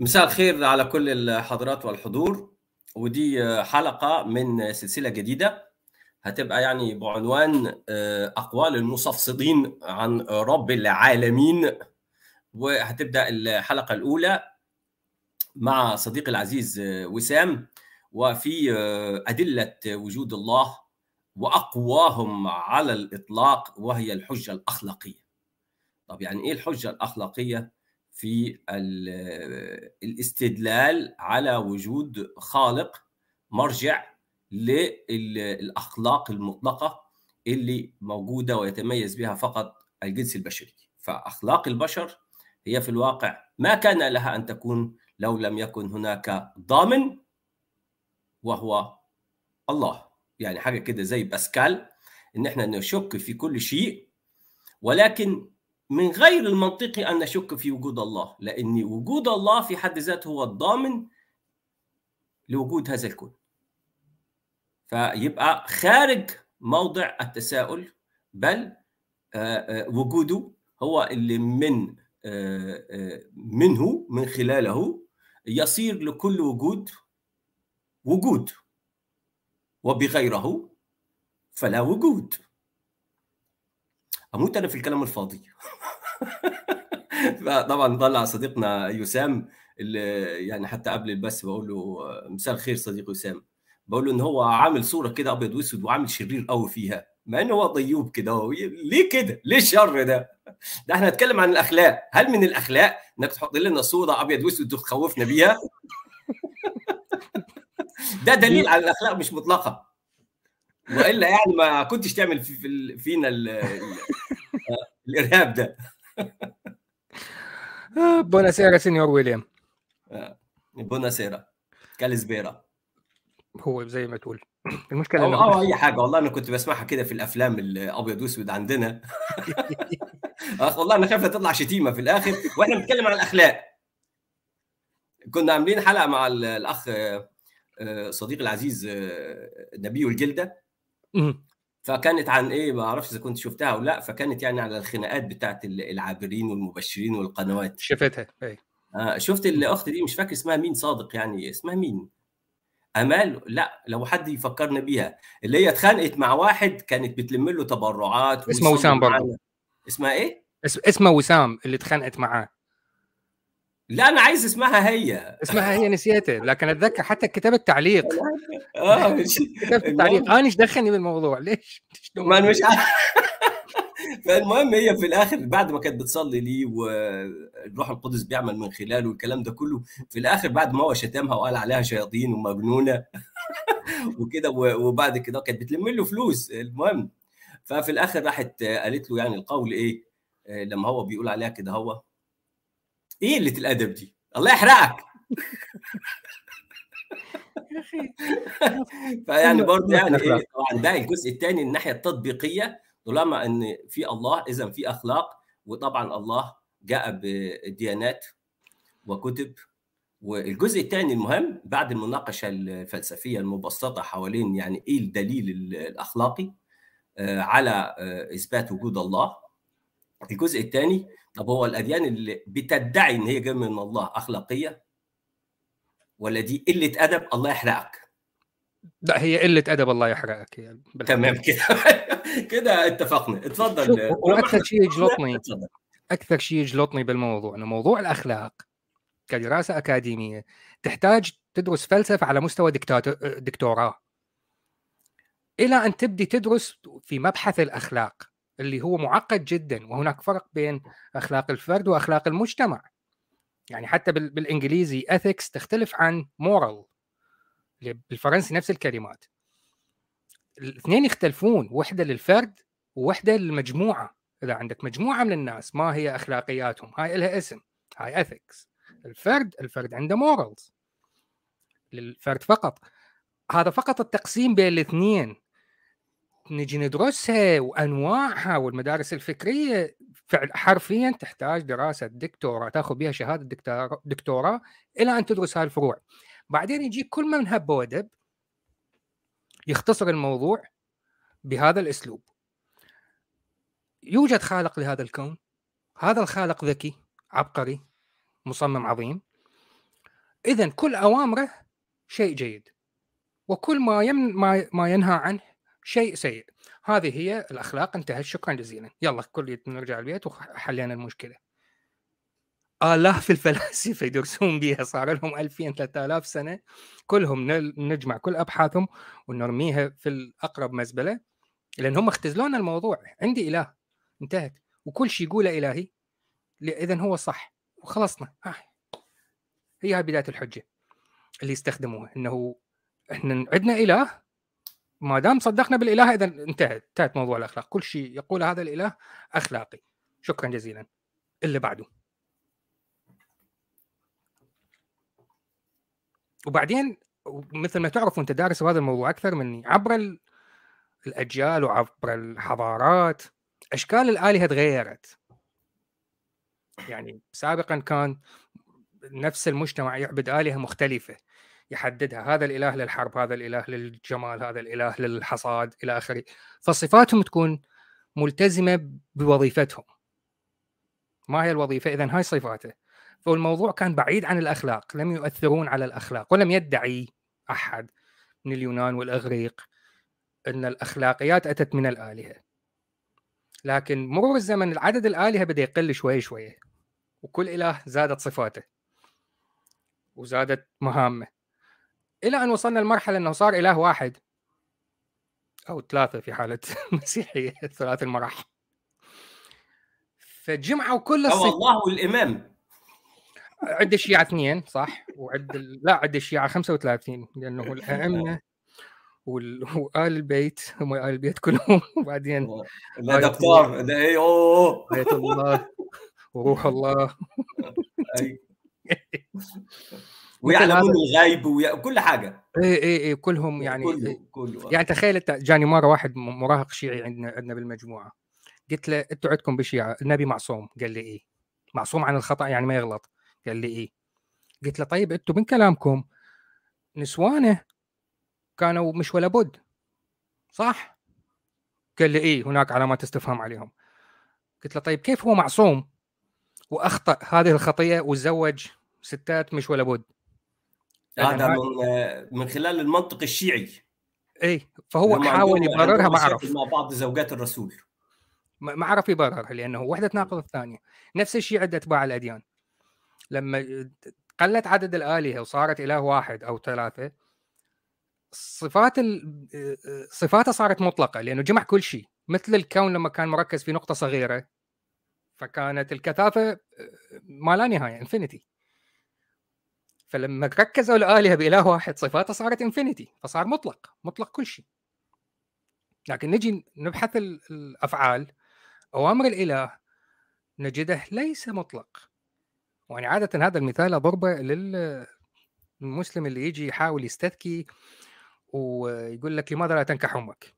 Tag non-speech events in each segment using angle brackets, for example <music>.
مساء الخير على كل الحضرات والحضور. ودي حلقة من سلسلة جديدة هتبقى يعني بعنوان أقوال المستفسدين عن رب العالمين. وهتبدأ الحلقة الأولى مع صديقي العزيز وسام. وفي أدلة وجود الله وأقواهم على الإطلاق وهي الحجة الأخلاقية. طب يعني إيه الحجة الأخلاقية؟ في الاستدلال على وجود خالق مرجع للأخلاق المطلقة اللي موجودة ويتميز بها فقط الجنس البشري. فأخلاق البشر هي في الواقع ما كان لها أن تكون لو لم يكن هناك ضامن وهو الله. يعني حاجة كده زي باسكال إن إحنا نشك في كل شيء ولكن من غير المنطقي أن نشك في وجود الله لأن وجود الله في حد ذاته هو الضامن لوجود هذا الكون. فيبقى خارج موضع التساؤل بل وجوده هو اللي من منه من خلاله يصير لكل وجود وجود وبغيره فلا وجود. أموت أنا في الكلام الفاضي <laughs> طبعا طلع صديقنا يسام اللي يعني حتى قبل البث بقول له مساء الخير صديق يسام بقول له إن هو عامل صورة كده أبيض وأسود وعامل شرير قوي فيها مع انه هو طيوب كده ليه كده؟ ليه الشر ده؟ ده إحنا هنتكلم عن الأخلاق، هل من الأخلاق إنك تحط لنا صورة أبيض وأسود وتخوفنا بيها؟ <laughs> ده دليل على الأخلاق مش مطلقة وإلا يعني ما كنتش تعمل في في فينا ال <laughs> ال الإرهاب ده. بونا سيرا سينيور ويليام. بونا سيرا كالسبيرا هو زي ما تقول. المشكلة أو, أو أي حاجة. والله أنا كنت بسمعها كده في الأفلام الأبيض وأسود عندنا. <laughs> والله أنا خايف تطلع شتيمة في الآخر. وإحنا بنتكلم عن الأخلاق. كنا عاملين حلقة مع الأخ صديقي العزيز نبي الجلده فكانت عن إيه ما أعرفش إذا كنت شفتها أو لا فكانت يعني على الخناقات بتاعت العابرين والمبشرين والقنوات. شفتها أي. آه شفت الأخت دي مش فاكر اسمها مين صادق يعني اسمها مين؟ أمال؟ لا لو حد يفكرنا بيها. اللي هي اتخانقت مع واحد كانت بتلم له تبرعات اسمه وسام برضه اسمها إيه؟ اسمها وسام اللي اتخانقت معاه. لا أنا عايز اسمها هي. اسمها هي نسيته لكن أتذكر حتى كتبت تعليق <laughs> آه <laughs> كتبت تعليق أنا إيش دخلني بالموضوع ليش؟ ما أنا مش عارف. <laughs> فالمهم هي في الآخر بعد ما كانت بتصلي لي والروح القدس بيعمل من خلاله الكلام ده كله في الآخر بعد ما هو شتمها وقال عليها شياطين ومجنونة وكده وبعد كده كانت بتلم له فلوس. المهم ففي الآخر راحت قالت له يعني القول إيه لما هو بيقول عليها كده هو إيه قله الأدب دي؟ الله يحرقك. <laughs> فيعني برضه يعني إيه طبعا ده الجزء الثاني الناحية التطبيقية طالما إن في الله اذا في أخلاق وطبعا الله جاء بديانات وكتب. والجزء الثاني المهم بعد المناقشة الفلسفية المبسطة حوالين يعني إيه الدليل الأخلاقي على إثبات وجود الله. الجزء الثاني طب هو الأديان اللي بتدعي إن هي جاية من الله أخلاقية؟ ولا دي قلة أدب الله يحرقك؟ لا هي قلة أدب الله يحرقك يعني. تمام كده. <laughs> كده اتفقنا. اتفضل. وأكثر شيء يجلطني أكثر شيء يجلطني بالموضوع إنه موضوع الأخلاق كدراسة أكاديمية تحتاج تدرس فلسفة على مستوى دكتوراه. إلى أن تبدي تدرس في مبحث الأخلاق اللي هو معقد جدا وهناك فرق بين أخلاق الفرد وأخلاق المجتمع. يعني حتى بالإنجليزي ethics تختلف عن moral بالفرنسي نفس الكلمات. الاثنين يختلفون وحدة للفرد ووحدة للمجموعة. إذا عندك مجموعة من الناس ما هي أخلاقياتهم؟ هاي لها اسم هاي ethics. الفرد الفرد عنده morals. للفرد فقط. هذا فقط التقسيم بين الاثنين. نجي ندرسها وأنواعها والمدارس الفكرية حرفيا تحتاج دراسة دكتوراه تاخذ بها شهادة دكتوراه إلى أن تدرس هاي الفروع. بعدين يجيك كل من هب ودب يختصر الموضوع بهذا الأسلوب. يوجد خالق لهذا الكون هذا الخالق ذكي عبقري مصمم عظيم. اذا كل أوامره شيء جيد وكل ما, ما ينهى عنه شيء سيء. هذه هي الأخلاق. انتهت. شكرا جزيلا. يلا كل نرجع البيت وحلينا المشكلة. آلاف <laughs> الفلاسفة يدرسون بها صار لهم 2000 3000 سنة. كلهم نجمع كل أبحاثهم ونرميها في الأقرب مزبلة. لأن هم اختزلون الموضوع. عندي إله. انتهت. وكل شيء يقوله إلهي. إذا هو صح. وخلصنا. آه. هي هاي بداية الحجة اللي يستخدموها. إنه إحنا عندنا إله ما دام صدقنا بالإله إذا انتهت انتهت موضوع الأخلاق. كل شيء يقول هذا الإله أخلاقي. شكرا جزيلا. اللي بعده. وبعدين مثل ما تعرف وأنت دارس هذا الموضوع أكثر مني عبر الأجيال وعبر الحضارات أشكال الآلهة تغيرت. يعني سابقا كان نفس المجتمع يعبد آلهة مختلفة. يحددها هذا الإله للحرب هذا الإله للجمال هذا الإله للحصاد إلى آخره. فصفاتهم تكون ملتزمة بوظيفتهم. ما هي الوظيفة؟ اذا هاي صفاته. فالموضوع كان بعيد عن الأخلاق لم يؤثرون على الأخلاق ولم يدعي أحد من اليونان والإغريق أن الأخلاقيات أتت من الآلهة. لكن مرور الزمن عدد الآلهة بدأ يقل شوي شوي وكل إله زادت صفاته وزادت مهامه. إلى أن وصلنا لمرحلة إنه صار إله واحد. أو ثلاثة في حالة <laughs> المسيحيه ثلاث المراحل. فجمعوا كل الصفات الله والإمام. عند الشيعة اثنين صح؟ وعند ال... لا عند الشيعة 35 لأنه <laughs> الأئمة وال... وآل البيت هم آل البيت كلهم. <laughs> وبعدين لا دكتور ده إيه؟ أوه آية الله وروح الله. ويعلمون الغيب وكل حاجة. اي اي اي كلهم يعني كله إيه. كله يعني تخيل أنت جاني مرة واحد مراهق شيعي عندنا عندنا بالمجموعة. قلت له أنتوا عندكم بالشيعه النبي معصوم. قال لي إيه. معصوم عن الخطأ يعني ما يغلط. قال لي إيه. قلت له طيب أنتم من كلامكم نسوانه كانوا مش ولا بد. صح؟ قال لي إيه هناك علامات استفهام عليهم. قلت له طيب كيف هو معصوم وأخطأ هذه الخطيه وتزوج ستات مش ولا بد؟ هذا من من خلال المنطق الشيعي. اي فهو حاول يبررها ما عرف. مع بعض زوجات الرسول. ما عرف يبررها لأنه وحدة تناقض الثانية. نفس الشيء عند أتباع الأديان. لما قلت عدد الآلهة وصارت إله واحد أو ثلاثة صفات صفاته صارت مطلقة لأنه جمع كل شيء. مثل الكون لما كان مركز في نقطة صغيرة فكانت الكثافة ما لا نهاية انفينيتي فلما ركزوا الالهه بإله واحد صفاته صارت انفينيتي فصار مطلق مطلق كل شيء لكن نجي نبحث الأفعال أوامر الإله نجده ليس مطلق يعني عادة هذا المثال أضربه للمسلم اللي يجي يحاول يستذكي ويقول لك لماذا لا تنكح أمك؟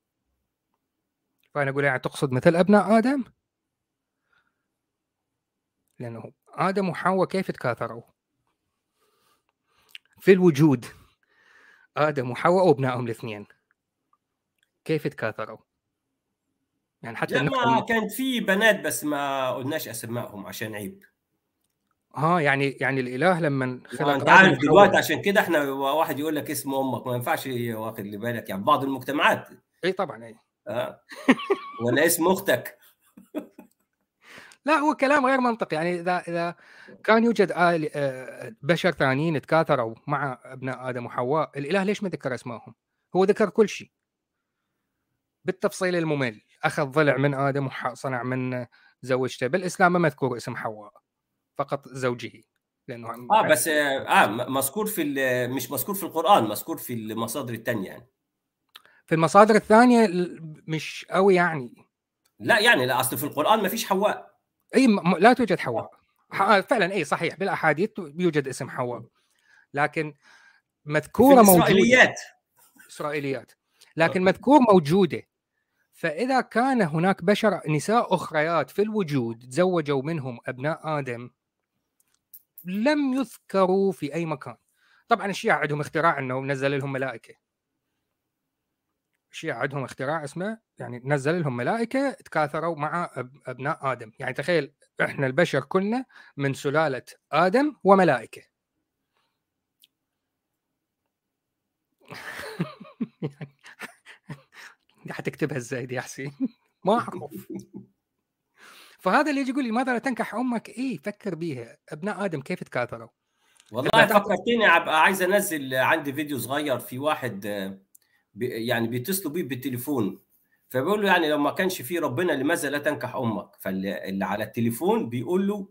فأنا أقول يعني تقصد مثل أبناء آدم؟ لأنه آدم وحواء كيف تكاثروا؟ في الوجود. آدم وحواء وابنائهم الاثنين. كيف تكاثروا؟ يعني حتى ما كانت في بنات بس ما قلناش اسمائهم عشان عيب. آه يعني يعني الإله لما خلق أنت عارف دلوقتي عشان كده إحنا واحد يقول لك اسم أمك ما ينفعش واخد بالك. يعني بعض المجتمعات. اي طبعا اي آه. ولا اسم أختك. لا هو كلام غير منطقي. يعني إذا إذا كان يوجد آل آه، بشر ثانيين تكاثروا مع ابناء آدم وحواء الإله ليش ما ذكر اسمائهم؟ هو ذكر كل شيء. بالتفصيل الممل أخذ ضلع من آدم وصنع من زوجته بالإسلام ما مذكور اسم حواء فقط زوجه لأنه آه بس آه مذكور في مش مذكور في القرآن مذكور في المصادر الثانية يعني. في المصادر الثانية مش قوي يعني. لا يعني لا أصل في القرآن ما فيش حواء. أي لا توجد حواء. آه، فعلا إي صحيح بالأحاديث يوجد اسم حواء. لكن مذكورة موجودة. إسرائيليات. إسرائيليات. لكن مذكور موجودة. فإذا كان هناك بشر نساء أخريات في الوجود تزوجوا منهم أبناء آدم لم يذكروا في أي مكان. طبعا الشيعة عندهم اختراع أنه نزل لهم ملائكة. الشيعة عندهم اختراع اسمه يعني نزل لهم ملائكة تكاثروا مع أبناء آدم يعني تخيل إحنا البشر كلنا من سلالة آدم وملائكة <laughs> يعني حتكتبها إزاي دي يا حسين؟ <laughs> ما أعرف فهذا اللي يجي يقول لي لماذا لا تنكح أمك؟ اي فكر بيها أبناء آدم كيف تكاثروا؟ والله فكرتني عايز أنزل عندي فيديو صغير في واحد يعني بيتصلوا بيه بالتليفون. فبيقول له يعني لو ما كانش في ربنا لماذا لا تنكح أمك؟ فاللي على التليفون بيقول له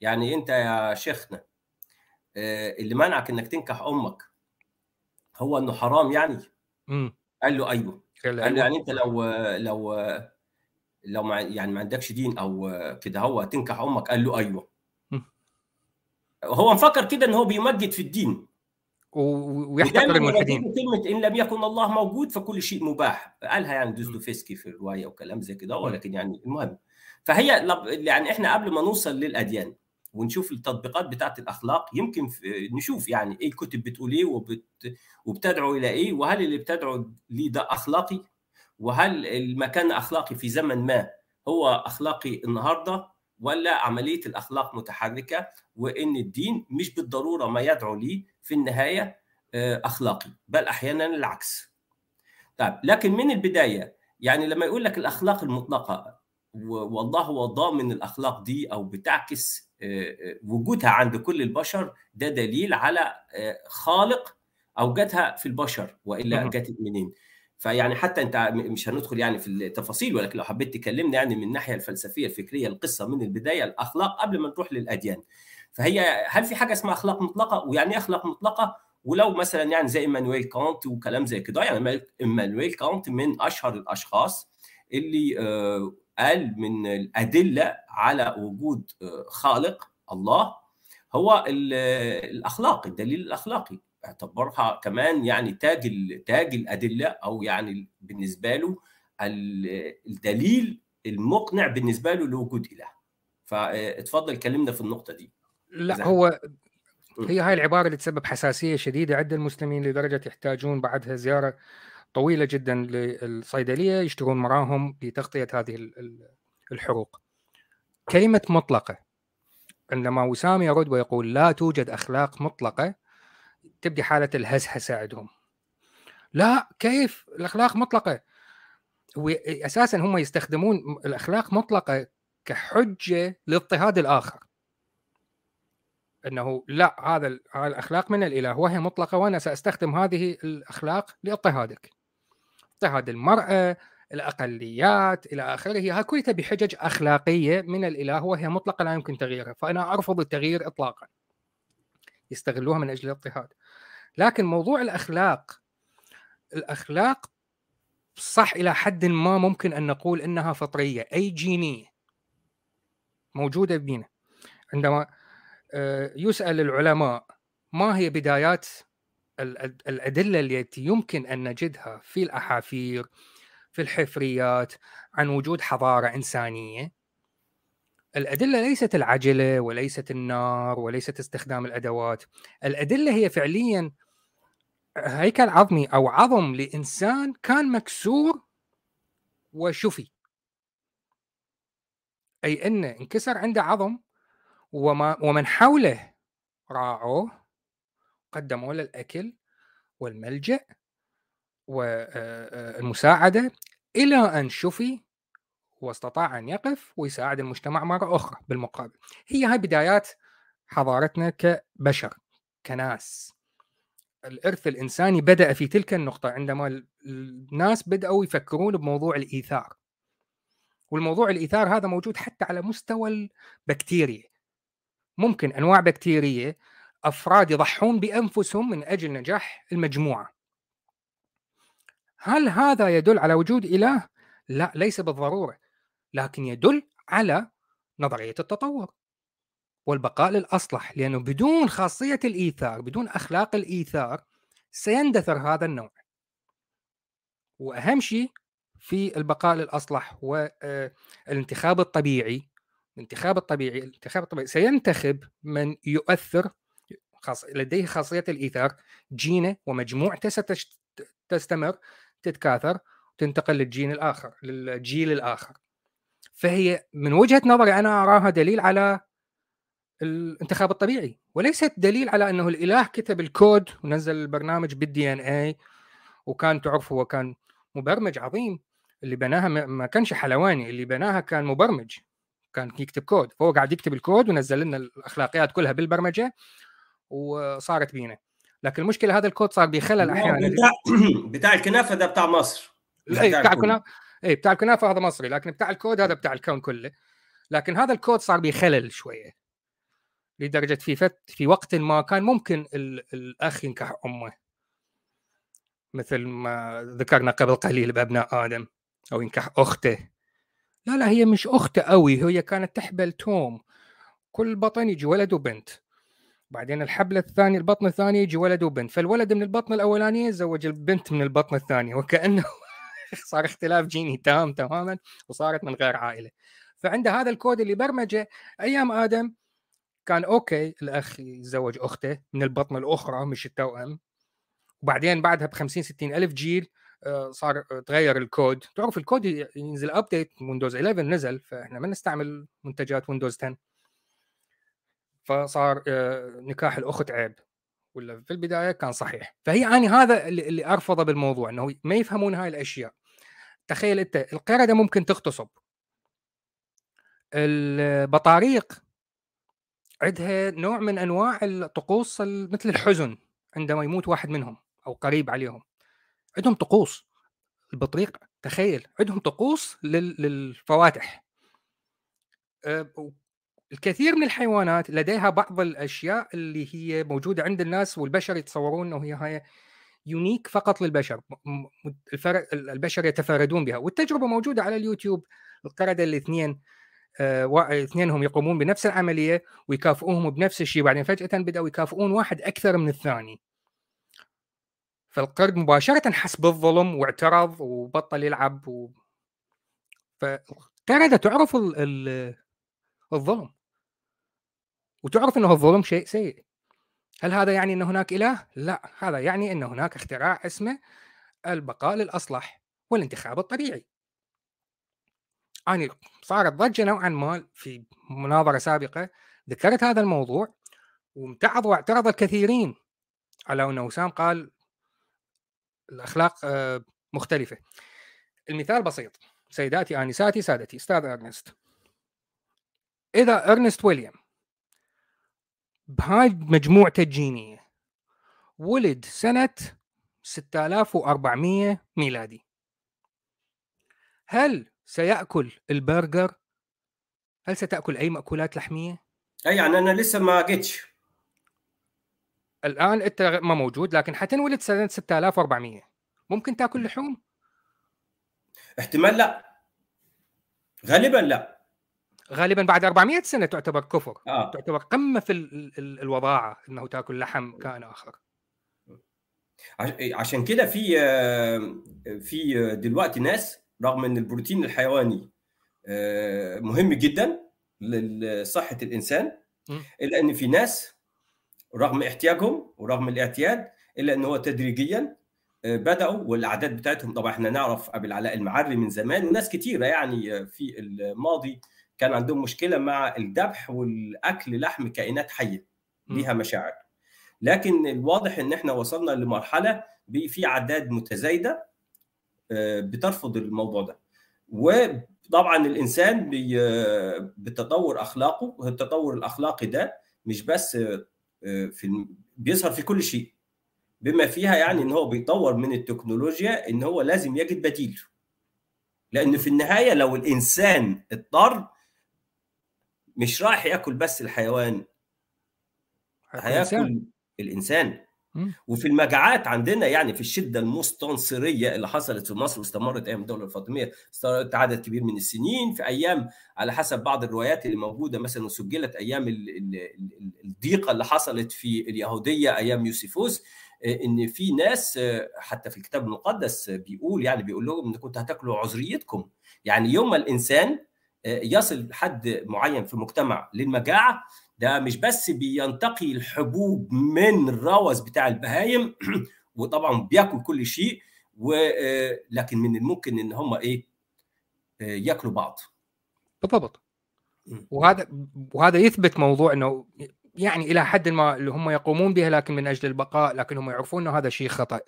يعني أنت يا شيخنا اللي منعك إنك تنكح أمك هو إنه حرام يعني؟ امم قال له أيوه. قال له يعني أنت لو لو لو ما يعني ما عندكش دين أو كده هو تنكح أمك؟ قال له أيوه. هو مفكر كده إن هو بيمجد في الدين. ويحتقر الملحدين. كلمة إن لم يكن الله موجود فكل شيء مباح. قالها يعني دوستويفسكي في الرواية وكلام زي كده ولكن يعني المهم. فهي يعني إحنا قبل ما نوصل للأديان ونشوف التطبيقات بتاعت الأخلاق يمكن نشوف يعني إيه الكتب بتقول إيه وبت وبتدعو إلى إيه وهل اللي بتدعو ليه ده أخلاقي؟ وهل المكان أخلاقي في زمن ما هو أخلاقي النهارده؟ ولا عملية الأخلاق متحركة وإن الدين مش بالضرورة ما يدعو ليه في النهاية أخلاقي بل أحيانا العكس. طيب لكن من البداية يعني لما يقول لك الأخلاق المطلقة والله هو ضامن الأخلاق دي أو بتعكس وجودها عند كل البشر ده دليل على خالق أوجدها في البشر وإلا جت منين؟ فيعني حتى أنت مش هندخل يعني في التفاصيل ولكن لو حبيت تكلمنا يعني من الناحية الفلسفية الفكرية القصة من البداية الأخلاق قبل ما نروح للأديان. فهي هل في حاجة اسمها أخلاق مطلقة؟ ويعني إيه أخلاق مطلقة؟ ولو مثلا يعني زي إيمانويل كانت وكلام زي كده. يعني إيمانويل كانت من أشهر الأشخاص اللي قال من الأدلة على وجود خالق الله هو الاخلاق الدليل الأخلاقي. اعتبرها كمان يعني تاج تاج الأدلة أو يعني بالنسبة له الدليل المقنع بالنسبة له لوجود إله. فاتفضل كلمنا في النقطة دي. لا هو هي هاي العبارة اللي تسبب حساسية شديدة عند المسلمين لدرجة يحتاجون بعدها زيارة طويلة جدا للصيدلية يشترون مراهم لتغطيه هذه الحروق. كلمة مطلقة. عندما وسام يرد ويقول لا توجد أخلاق مطلقة تبدي حالة الهسهسه عندهم لا كيف؟ الأخلاق مطلقة. أساسا هم يستخدمون الأخلاق مطلقة كحجة لاضطهاد الآخر. إنه لا هذا الأخلاق من الإله وهي مطلقة وأنا سأستخدم هذه الأخلاق لاضطهادك. اضطهاد المرأة الأقليات إلى آخره. ها كلها بحجج أخلاقية من الإله وهي مطلقة لا يمكن تغييرها. فأنا أرفض التغيير اطلاقا. يستغلوها من أجل الاضطهاد. لكن موضوع الأخلاق الأخلاق صح إلى حد ما ممكن أن نقول إنها فطرية أي جينية موجودة بينا. عندما يسأل العلماء ما هي بدايات الأدلة التي يمكن أن نجدها في الأحافير في الحفريات عن وجود حضارة إنسانية؟ الأدلة ليست العجلة وليست النار وليست استخدام الأدوات. الأدلة هي فعليا هيكل عظمي أو عظم لإنسان كان مكسور وشفي. أي انه انكسر عنده عظم وما ومن حوله راعوه قدموا له الاكل والملجا والمساعده إلى أن شفي واستطاع أن يقف ويساعد المجتمع مرة أخرى بالمقابل. هي هاي بدايات حضارتنا كبشر كناس. الإرث الإنساني بدأ في تلك النقطة عندما الناس بدأوا يفكرون بموضوع الإيثار. والموضوع الإيثار هذا موجود حتى على مستوى البكتيريا. ممكن أنواع بكتيرية أفراد يضحون بأنفسهم من أجل نجاح المجموعة. هل هذا يدل على وجود إله؟ لا ليس بالضرورة لكن يدل على نظرية التطور. والبقاء للأصلح لأنه بدون خاصية الإيثار بدون أخلاق الإيثار سيندثر هذا النوع. وأهم شيء في البقاء للأصلح والانتخاب الطبيعي. الانتخاب الطبيعي الانتخاب الطبيعي سينتخب من يؤثر خاص لديه خاصية الإيثار. جينه ومجموعته ستستمر تتكاثر وتنتقل للجين الآخر للجيل الآخر. فهي من وجهة نظري أنا أراها دليل على الانتخاب الطبيعي. وليست دليل على أنه الإله كتب الكود ونزل البرنامج بال DNA وكان تعرف هو كان مبرمج عظيم. اللي بناها ما كانش حلواني اللي بناها كان مبرمج. كان يكتب كود. فهو قاعد يكتب الكود ونزل لنا الأخلاقيات كلها بالبرمجة وصارت بينا. لكن المشكلة هذا الكود صار بخلل أحيانا. بتاع <clears throat> بتاع الكنافة ده بتاع مصر. اي بتاع الكنافه اي بتاع الكنافة هذا مصري لكن بتاع الكود هذا بتاع الكون كله. لكن هذا الكود صار بخلل شوية. لدرجة في فت في وقت ما كان ممكن الأخ ينكح أمه. مثل ما ذكرنا قبل قليل بأبناء آدم أو ينكح أخته. لا لا هي مش اخته قوي هي كانت تحبل توم. كل بطن يجي ولد وبنت. بعدين الحبل الثاني البطن الثاني يجي ولد وبنت. فالولد من البطن الاولانيه يتزوج البنت من البطن الثانية وكأنه <laughs> صار اختلاف جيني تام تماما وصارت من غير عائلة. فعنده هذا الكود اللي برمجة أيام آدم كان okay الأخ يتزوج أخته من البطن الأخرى مش التوأم وبعدين بعدها ب 50 60 ألف جيل آه، صار تغير الكود. تعرف الكود ينزل update ويندوز 11 نزل فإحنا ما نستعمل منتجات ويندوز 10 فصار آه، نكاح الأخت عيب. ولا في البداية كان صحيح. فهي اني هذا اللي أرفضه بالموضوع إنه ما يفهمون هاي الأشياء. تخيل أنت القرده ممكن تغتصب. البطاريق عندها نوع من أنواع الطقوس مثل الحزن عندما يموت واحد منهم أو قريب عليهم. عندهم طقوس. البطريق تخيل عندهم طقوس للفواتح. أه، الكثير من الحيوانات لديها بعض الأشياء اللي هي موجودة عند الناس والبشر يتصورون إنه هي هاي يونيك فقط للبشر. البشر يتفردون بها. والتجربة موجودة على اليوتيوب القرده الاثنين. آه اثنينهم يقومون بنفس العملية ويكافئوهم بنفس الشيء بعدين فجأة بدأوا يكافئون واحد أكثر من الثاني. فالقرد مباشرة حس بالظلم واعترض وبطل يلعب و... فالقرده تعرف ال... ال... الظلم. وتعرف إنه الظلم شيء سيء. هل هذا يعني إن هناك إله؟ لا. هذا يعني إن هناك اختراع اسمه البقاء للأصلح والانتخاب الطبيعي. أنا صارت ضجة نوعا ما في مناظرة سابقة ذكرت هذا الموضوع وامتعض واعترض الكثيرين على أن وسام قال الأخلاق آه، مختلفة. المثال بسيط سيداتي آنساتي سادتي أستاذ أرنست. إذا أرنست ويليام بهاي مجموعته الجينية ولد سنة 6400 ميلادي هل سيأكل البرجر؟ هل ستأكل أي مأكولات لحمية؟ أي يعني أنا لسه ما جيتش. الآن أنت ما موجود لكن حتنولد سنة 6400 ممكن تأكل لحوم؟ احتمال لأ. غالبا لأ. غالبا بعد 400 سنة تعتبر كفر. آه. تعتبر قمة في ال ال الوضاعة إنه تأكل لحم كائن آخر. عشان كده في آه، في دلوقتي ناس رغم أن البروتين الحيواني آه، مهم جدا لصحة الإنسان إلا أن في ناس رغم احتياجهم ورغم الاعتياد إلا أن هو تدريجيا آه، بدأوا والأعداد بتاعتهم طبعا إحنا نعرف أبي العلاء المعري من زمان وناس كثيره يعني في الماضي كان عندهم مشكلة مع الذبح والأكل لحم كائنات حية ليها مشاعر. لكن الواضح إن إحنا وصلنا لمرحلة في أعداد متزايدة آه، بترفض الموضوع ده. وطبعا الإنسان بتطور أخلاقه التطور الأخلاقي ده مش بس آه، في بيظهر في كل شيء. بما فيها يعني إن هو بيطور من التكنولوجيا إن هو لازم يجد بديل. لأن في النهاية لو الإنسان اضطر مش رايح يأكل بس الحيوان. هياكل الإنسان. وفي المجاعات عندنا يعني في الشدة المستنصرية اللي حصلت في مصر واستمرت أيام الدولة الفاطميه استمرت عدد كبير من السنين. في أيام على حسب بعض الروايات اللي موجودة مثلا سجلت أيام الضيقة اللي حصلت في اليهودية أيام يوسيفوس إن في ناس حتى في الكتاب المقدس بيقول يعني بيقول لهم ان كنتوا هتاكلوا عذريتكم. يعني يوم الإنسان يصل حد معين في المجتمع للمجاعة ده مش بس بينتقي الحبوب من الروث بتاع البهايم <clears throat> وطبعا بياكل كل شيء ولكن من الممكن إن هم إيه ياكلوا بعض. بالضبط. وهذا وهذا يثبت موضوع إنه يعني إلى حد ما اللي هم يقومون بها لكن من أجل البقاء لكن هم يعرفون إنه هذا شيء خطأ.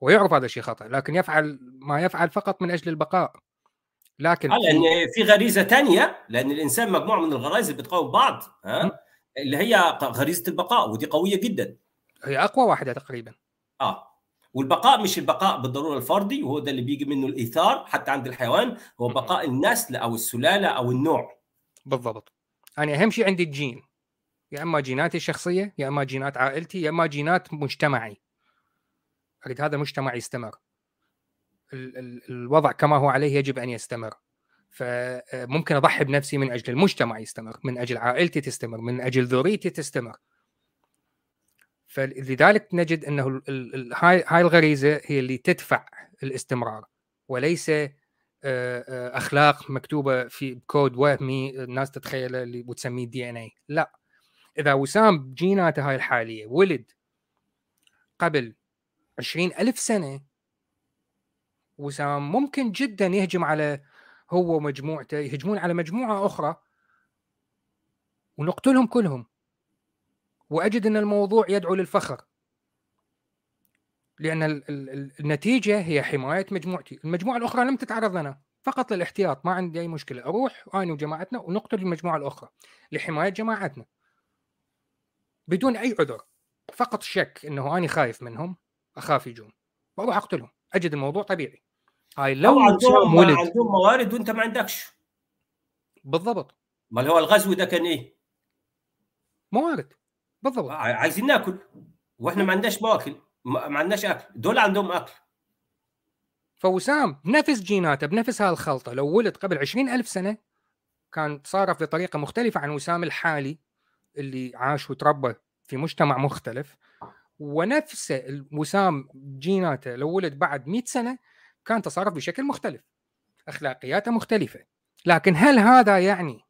ويعرف هذا الشيء خطأ لكن يفعل ما يفعل فقط من أجل البقاء. لكن آه لأن في غريزة ثانية لأن الإنسان مجموعة من الغرائز اللي بتقاوم بعض ها؟ اللي هي غريزة البقاء ودي قوية جدا. هي أقوى واحدة تقريبا. آه. والبقاء مش البقاء بالضرورة الفردي وهو ده اللي بيجي منه الإيثار حتى عند الحيوان هو بقاء النسل أو السلالة أو النوع. بالضبط. أنا أهم شيء عندي الجين. يا أما جيناتي الشخصية يا أما جينات عائلتي يا أما جينات مجتمعي. أريد هذا المجتمع يستمر. الوضع كما هو عليه يجب أن يستمر. فممكن أضحي بنفسي من أجل المجتمع يستمر من أجل عائلتي تستمر من أجل ذريتي تستمر. فلذلك نجد أنه هاي الغريزة هي اللي تدفع الاستمرار وليس آه، آه، أخلاق مكتوبة في كود وهمي الناس تتخيله اللي وتسميه دي ان اي لا. إذا وسام بجيناته هاي الحالية ولد قبل عشرين ألف سنة وسام ممكن جدا يهجم على هو ومجموعته يهجمون على مجموعة أخرى ونقتلهم كلهم. وأجد أن الموضوع يدعو للفخر. لأن ال- ال- ال- النتيجة هي حماية مجموعتي. المجموعة الأخرى لم تتعرض لنا. فقط للاحتياط. ما عندي أي مشكلة. أروح أنا وجماعتنا ونقتل المجموعة الأخرى لحماية جماعتنا. بدون أي عذر. فقط شك أنه أنا خايف منهم. أخاف يجون. وأروح أقتلهم. أجد الموضوع طبيعي. هاي لو عندهم ولد. عندهم موارد وأنت ما عندكش. بالضبط. ما هو الغزو ده كان إيه؟ موارد. بالضبط. عايزين ناكل. وإحنا ما عندناش مواكل ما عندناش أكل. دول عندهم أكل. فوسام بنفس جيناته بنفس هالخلطة. لو ولد قبل عشرين ألف سنة كان تصرف بطريقة مختلفة عن وسام الحالي اللي عاش وتربى في مجتمع مختلف. ونفس وسام جيناته لو ولد بعد 100 سنة كان تصرف بشكل مختلف أخلاقياته مختلفة. لكن هل هذا يعني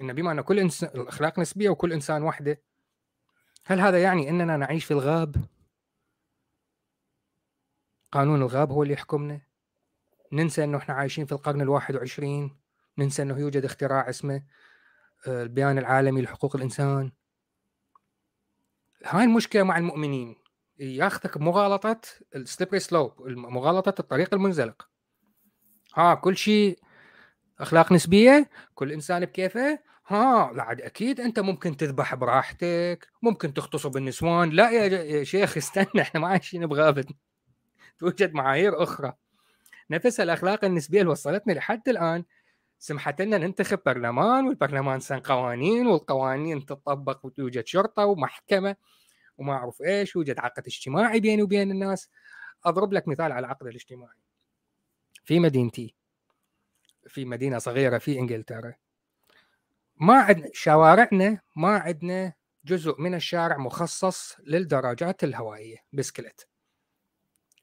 إن بما أن كل انسان الأخلاق نسبية وكل إنسان وحده هل هذا يعني إننا نعيش في الغاب؟ قانون الغاب هو اللي يحكمنا. ننسى إنه إحنا عايشين في القرن الواحد وعشرين. ننسى إنه يوجد اختراع اسمه آه، البيان العالمي لحقوق الإنسان. هاي المشكلة مع المؤمنين. ياخذك بمغالطه السليبري سلوب مغالطة الطريق المنزلق. ها كل شيء أخلاق نسبية كل إنسان بكيفه. ها عاد أكيد أنت ممكن تذبح براحتك ممكن تغتصب النسوان. لا يا, شيخ استنى إحنا ما عايشين بغابة. <laughs> توجد معايير أخرى. نفس الأخلاق النسبية اللي وصلتنا لحد الآن. سمحت لنا ننتخب برلمان والبرلمان سن قوانين والقوانين تطبق وتوجد شرطة ومحكمة. وما أعرف إيش ويوجد عقد اجتماعي بيني وبين الناس. أضرب لك مثال على العقد الاجتماعي. في مدينتي في مدينة صغيرة في إنجلترا. ما عندنا شوارعنا ما عندنا جزء من الشارع مخصص للدراجات الهوائية بسكليت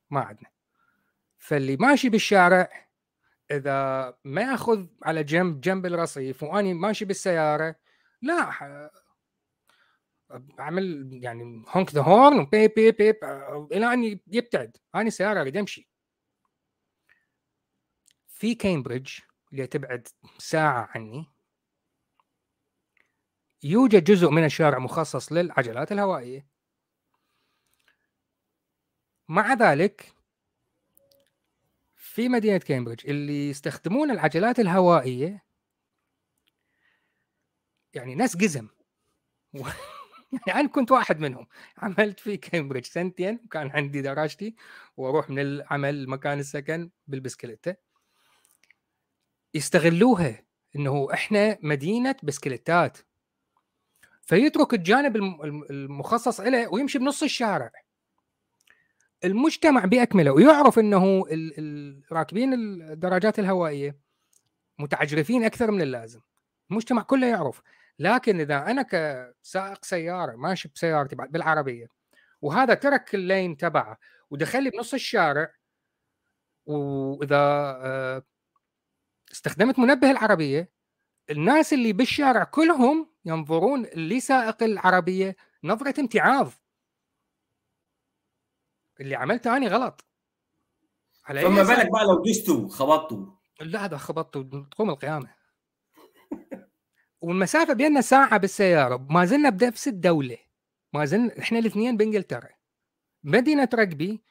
ما عندنا فاللي ماشي بالشارع إذا ما ياخذ على جنب جنب الرصيف وأني ماشي بالسيارة لا اعمل يعني honk the horn و beep beep beep إلى أن يبتعد أنا سيارة اريد امشي في كامبريدج اللي تبعد ساعة عني. يوجد جزء من الشارع مخصص للعجلات الهوائية. مع ذلك في مدينة كامبريدج اللي يستخدمون العجلات الهوائية يعني ناس قزم <laughs> يعني أنا كنت واحد منهم. <laughs> عملت في كامبريدج سنتين وكان عندي دراجتي وأروح من العمل لمكان السكن بالبسكليته يستغلوها إنه إحنا مدينة بسكليتات. فيترك الجانب الم- الم- المخصص له ويمشي بنص الشارع. المجتمع باكمله ويعرف إنه راكبين الدراجات الهوائية متعجرفين أكثر من اللازم. المجتمع كله يعرف. لكن إذا أنا كسائق سيارة ماشي بسيارتي بالعربية وهذا ترك اللين تبعه ودخل لي بنص الشارع وإذا آه، استخدمت منبه العربية الناس اللي بالشارع كلهم ينظرون لسائق العربية نظرة امتعاض اللي عملته اني غلط. على فما؟ بالك بقى لو دستوا خبطتوا؟ لا هذا خبطت تقوم القيامة. والمسافة بيننا ساعة بالسيارة ما زلنا بنفس الدولة ما زلنا إحنا الاثنين بإنجلترا. مدينة رجبي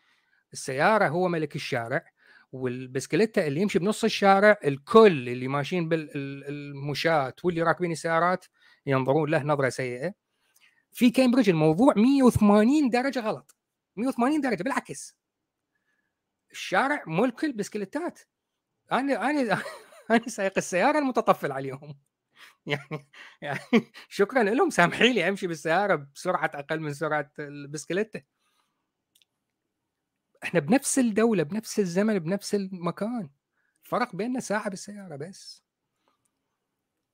السيارة هو ملك الشارع والبسكليتة اللي يمشي بنص الشارع الكل اللي ماشيين بالمشاة واللي راكبين السيارات ينظرون له نظرة سيئة. في كامبريدج الموضوع 180 درجة غلط 180 درجة بالعكس. الشارع ملك البسكليتات. أنا أنا <laughs> أنا سايق السيارة المتطفل عليهم. <laughs> يعني يعني شكرا لهم سامحي لي أمشي بالسيارة بسرعة أقل من سرعة البسكليته إحنا بنفس الدولة بنفس الزمن بنفس المكان. فرق بيننا ساعة بالسيارة بس.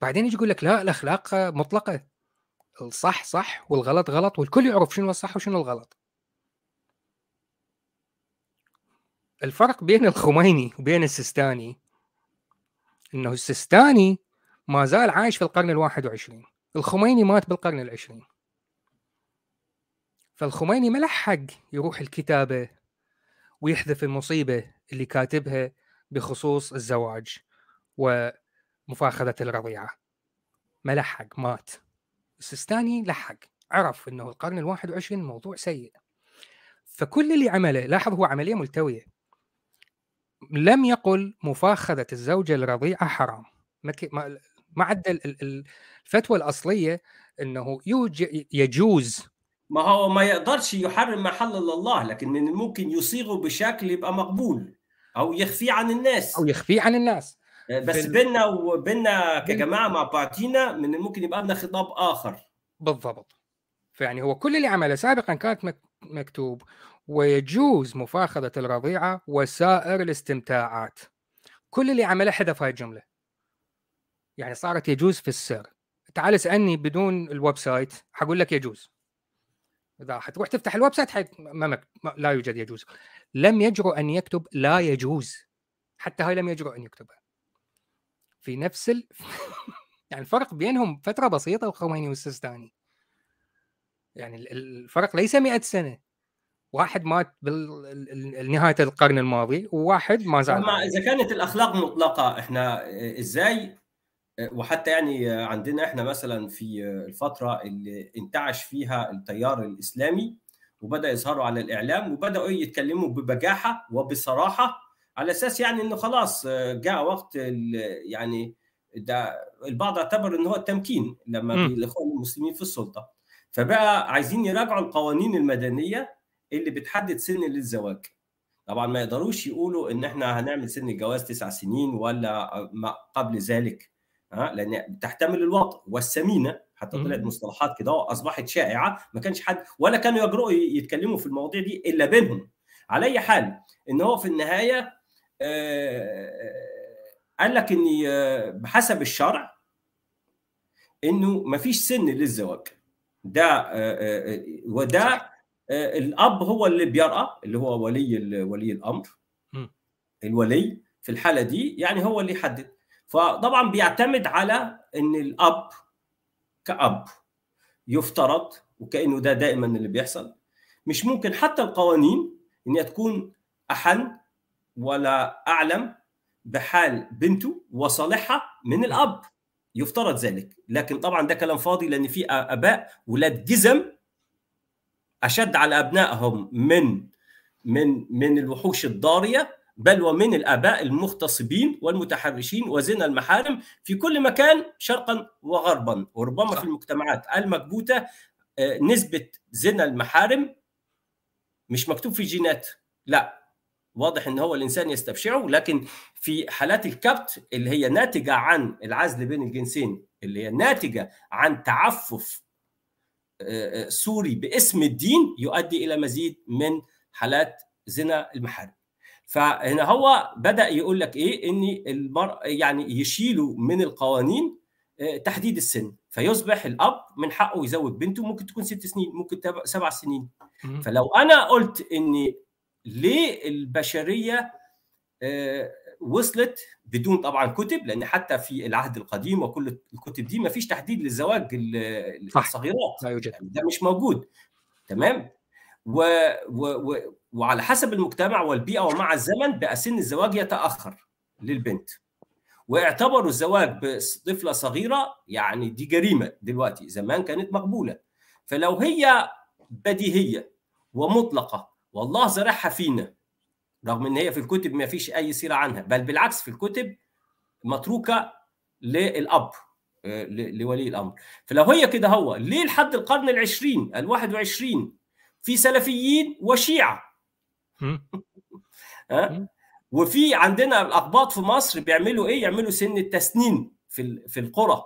بعدين يجي يقول لك لا الأخلاق مطلقة. الصح صح والغلط غلط والكل يعرف شنو الصح وشنو الغلط. الفرق بين الخميني وبين السيستاني إنه السيستاني ما زال عايش في القرن الواحد وعشرين. الخميني مات بالقرن العشرين. فالخميني ما لحق يروح الكتابة ويحذف المصيبة اللي كاتبها بخصوص الزواج ومفاخذة الرضيعة. ما لحق مات. السيستاني لحق عرف إنه القرن الواحد وعشرين موضوع سيء. فكل اللي عمله لاحظ هو عملية ملتوية. لم يقل مفاخذة الزوجة الرضيعة حرام. عدا الفتوى الأصلية أنه يجوز. ما هو ما يقدرش يحرم ما حلل الله لكن من الممكن يصيغه بشكل يبقى مقبول أو يخفيه عن الناس. أو يخفيه عن الناس. بس ال... بيننا وبيننا كجماعة مع بعضينا من الممكن يبقى لنا خطاب آخر. بالضبط. فيعني هو كل اللي عمله سابقا كانت مكتوب. ويجوز مفاخذة الرضيعة وسائر الاستمتاعات. كل اللي عمله حذف هاي الجملة. يعني صارت يجوز في السر تعال اسألني بدون ال website حقول لك يجوز. إذا حتروح تفتح ال website حي... ما مك... ما... لا يوجد يجوز. لم يجرؤ أن يكتب لا يجوز. حتى هاي لم يجرؤ أن يكتبها. في نفس ال... <laughs> يعني الفرق بينهم فترة بسيطة الخميني والسيستاني يعني الفرق ليس 100 سنة. واحد مات بنهايه القرن الماضي وواحد ما زال إذا كانت الأخلاق مطلقة إحنا إزاي وحتى يعني عندنا إحنا مثلا في الفترة اللي انتعش فيها التيار الإسلامي وبدأ يظهروا على الإعلام وبدأوا يتكلموا ببجاحة وبصراحة على أساس يعني إنه خلاص جاء وقت يعني ده البعض اعتبر ان هو التمكين لما الإخوان المسلمين في السلطة. فبقى عايزين يراجعوا القوانين المدنية اللي بتحدد سن للزواج طبعا ما يقدروش يقولوا إن إحنا هنعمل سن الجواز تسع سنين ولا ما قبل ذلك. ها لأن تحتمل الوطء. والسمينة حتى طلعت مصطلحات كده أصبحت شائعة ما كانش حد ولا كانوا يجرؤوا يتكلموا في المواضيع دي إلا بينهم. على أي حال إن هو في النهاية قال لك إن بحسب الشرع إنه ما فيش سن للزواج. ده وده الأب هو اللي بيرأى اللي هو ولي ولي الأمر. الولي في الحالة دي يعني هو اللي يحدد. فطبعا بيعتمد على إن الأب كأب يفترض وكأنه ده دائما اللي بيحصل. مش ممكن حتى القوانين إن تكون أحن ولا أعلم بحال بنته وصالحها من الأب. يفترض ذلك. لكن طبعا ده كلام فاضي لأن في أباء ولاد جزم أشد على أبنائهم من من من الوحوش الضارية بل ومن الآباء المغتصبين والمتحرشين وزنا المحارم في كل مكان شرقا وغربا. وربما صح. في المجتمعات. المكبوتة نسبة زنا المحارم مش مكتوب في جينات. لا. واضح إن هو الإنسان يستبشعه لكن في حالات الكبت اللي هي ناتجة عن العزل بين الجنسين اللي هي ناتجة عن تعفف سوري باسم الدين يؤدي إلى مزيد من حالات زنا المحارم. فهنا هو بدأ يقول لك إيه؟ إن المرأة يعني يشيلوا من القوانين تحديد السن. فيصبح الأب من حقه يزوج بنته ممكن تكون ست سنين ممكن سبع سنين. فلو أنا قلت إن ليه البشرية وصلت بدون طبعا كتب لأن حتى في العهد القديم وكل الكتب دي ما فيش تحديد للزواج الصغيرات. لا يوجد. يعني ده مش موجود. تمام؟ و... و... و... وعلى حسب المجتمع والبيئة ومع الزمن بقى سن الزواج يتأخر للبنت. واعتبروا الزواج بطفلة صغيرة يعني دي جريمة دلوقتي زمان كانت مقبولة. فلو هي بديهية ومطلقة والله زرعها فينا رغم إن هي في الكتب ما فيش أي سيرة عنها بل بالعكس في الكتب متروكة للأب لولي الأمر. فلو هي كده هو ليه لحد القرن العشرين الواحد وعشرين في سلفيين وشيعة؟ ها؟ وفي عندنا الاقباط في مصر بيعملوا إيه؟ يعملوا سن التسنين في في القرى.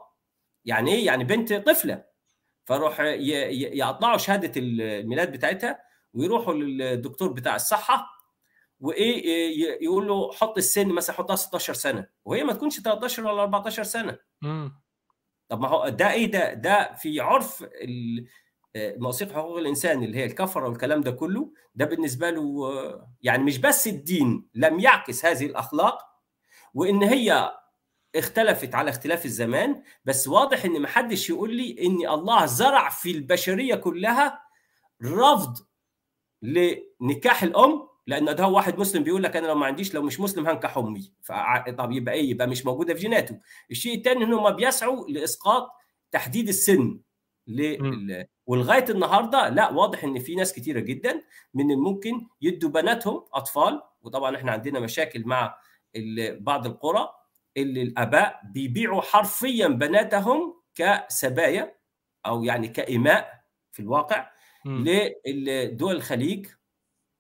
يعني إيه؟ يعني بنت طفلة. فروح يقطعوا شهادة الميلاد بتاعتها ويروحوا للدكتور بتاع الصحة وإيه؟ يقول له حط السن مثلا حطها 16 سنة. وهي ما تكونش 13 ولا 14 سنة. طب ما هو ده إيه ده؟ ده في عرف مواثيق حقوق الإنسان اللي هي الكفره والكلام ده كله ده بالنسبة له يعني مش بس الدين لم يعكس هذه الأخلاق وإن هي اختلفت على اختلاف الزمان بس واضح إن محدش يقول لي إن الله زرع في البشرية كلها رفض لنكاح الأم لأن ده هو واحد مسلم بيقول لك أنا لو ما عنديش لو مش مسلم هنكح أمي. طب يبقى إيه؟ يبقى مش موجودة في جيناته. الشيء الثاني إن هم بيسعوا لإسقاط تحديد السن. ولغاية النهارده لا واضح إن في ناس كتيرة جدا من الممكن يدوا بناتهم أطفال وطبعا إحنا عندنا مشاكل مع بعض القرى اللي الآباء بيبيعوا حرفيا بناتهم كسبايا أو يعني كاماء في الواقع لدول الخليج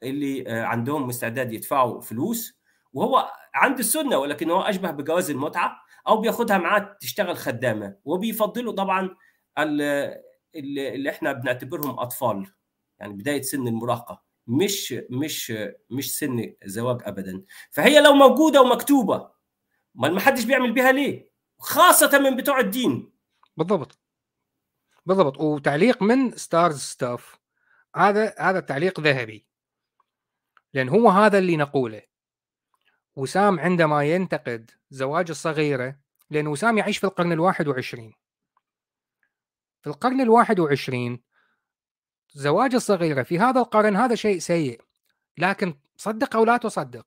اللي عندهم استعداد يدفعوا فلوس وهو عند السنة ولكن هو أشبه بجواز المتعة أو بياخدها معاه تشتغل خدامة. وبيفضلوا طبعا اللي إحنا بنعتبرهم أطفال يعني بداية سن المراهقة مش مش مش سن زواج ابدا. فهي لو موجودة ومكتوبة ما حدش بيعمل بيها ليه؟ خاصة من بتوع الدين. بالضبط. بالضبط. وتعليق من ستارز ستاف هذا هذا تعليق ذهبي. لأن هو هذا اللي نقوله. وسام عندما ينتقد زواج الصغيرة لأن وسام يعيش في القرن الواحد وعشرين. في القرن الواحد وعشرين زواج الصغيرة في هذا القرن هذا شيء سيء لكن صدق أو لا تصدق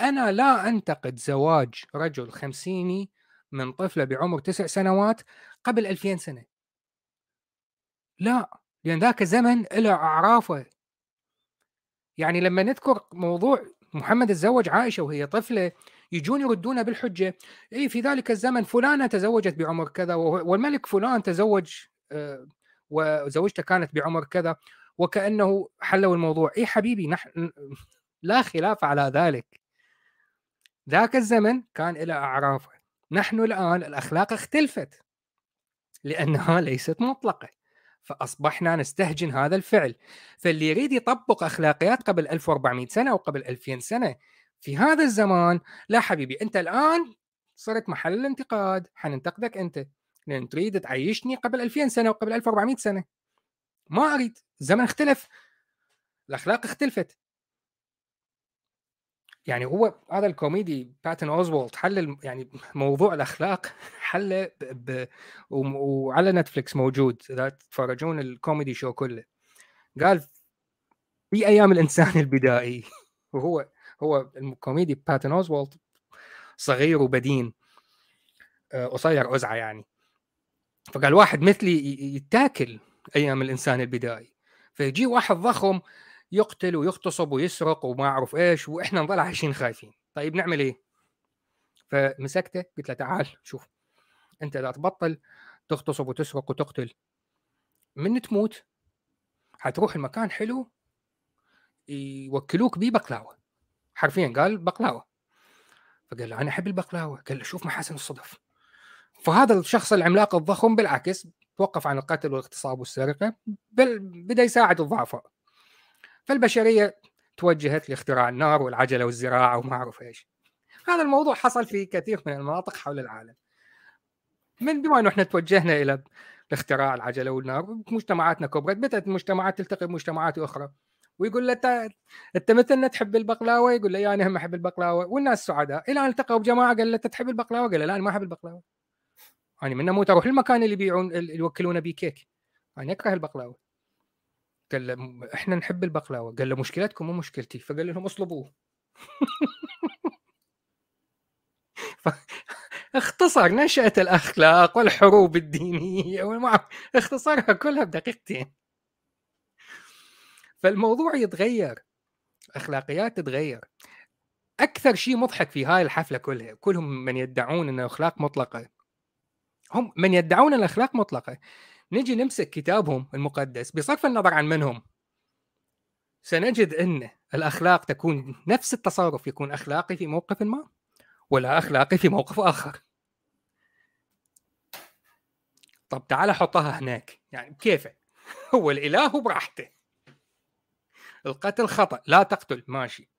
أنا لا أنتقد زواج رجل خمسيني من طفلة بعمر تسع سنوات قبل ألفين سنة. لا لأن ذاك الزمن له أعرافه. يعني لما نذكر موضوع محمد تزوج عائشة وهي طفلة يجون يردون بالحجة إيه في ذلك الزمن فلانة تزوجت بعمر كذا والملك فلان تزوج وزوجته كانت بعمر كذا وكأنه حلوا الموضوع. اي حبيبي نحن لا خلاف على ذلك. ذاك الزمن كان إلى أعرافه نحن الآن الأخلاق اختلفت لأنها ليست مطلقة. فأصبحنا نستهجن هذا الفعل. فاللي يريد يطبق أخلاقيات قبل 1400 سنة أو قبل 2000 سنة في هذا الزمان لا حبيبي أنت الآن صرت محل الانتقاد. حننتقدك أنت. لأن تريد تعيشني قبل 2000 سنة وقبل 1400 سنة. ما أريد. الزمن اختلف. الأخلاق اختلفت. يعني هو هذا الكوميدي باتن اوزوالد حل يعني موضوع الأخلاق <laughs> حله ب... وعلى نتفلكس موجود. إذا تتفرجون الكوميدي شو كله. قال في أيام الإنسان <laughs> البدائي. وهو هو الكوميدي باتن اوزوالد صغير وبدين. آه، قصير أزعة يعني. فقال واحد مثلي يتاكل أيام الإنسان البدائي فيجي واحد ضخم يقتل ويغتصب ويسرق وما أعرف إيش وإحنا نضل عايشين خايفين. طيب نعمل إيه؟ فمسكته قلت له تعال شوف أنت إذا تبطل تغتصب وتسرق وتقتل من تموت حتروح المكان حلو يوكلوك بيه بقلاوة. حرفيا قال بقلاوة. فقال له أنا أحب البقلاوة. قال له شوف محاسن الصدف. فهذا الشخص العملاق الضخم بالعكس توقف عن القتل والاغتصاب والسرقة بل بدا يساعد الضعفاء. فالبشرية توجهت لاختراع النار والعجلة والزراعة وما أعرف إيش. هذا الموضوع حصل في كثير من المناطق حول العالم. من بما أنه إحنا توجهنا إلى اختراع العجلة والنار مجتمعاتنا كبرت بدأت المجتمعات تلتقي بمجتمعات أخرى. ويقول له انت مثلنا تحب البقلاوة؟ يقول له أنا هم أحب البقلاوة. والناس سعداء. إلى أن التقوا بجماعة قال له تحب البقلاوة؟ قال له لا أنا ما أحب البقلاوة. أنا من أموت أروح المكان اللي يبيعون اللي يوكلون بيه كيك. أنا أكره البقلاوة. قال له إحنا نحب البقلاوة. قال له مشكلتكم مو مشكلتي. فقال لهم اصلبوه. <laughs> اختصر نشأة الأخلاق والحروب الدينية. اختصرها كلها بدقيقتين. فالموضوع يتغير أخلاقيات تتغير. أكثر شيء مضحك في هاي الحفلة كلها كلهم من يدعون إنه أخلاق مطلقة. هم من يدعون الأخلاق مطلقة. نجي نمسك كتابهم المقدس بصرف النظر عن منهم. سنجد إن الأخلاق تكون نفس التصرف يكون أخلاقي في موقف ما ولا أخلاقي في موقف آخر. طب تعال حطها هناك. يعني كيف؟ <laughs> هو الإله براحته. القتل خطأ. لا تقتل. ماشي.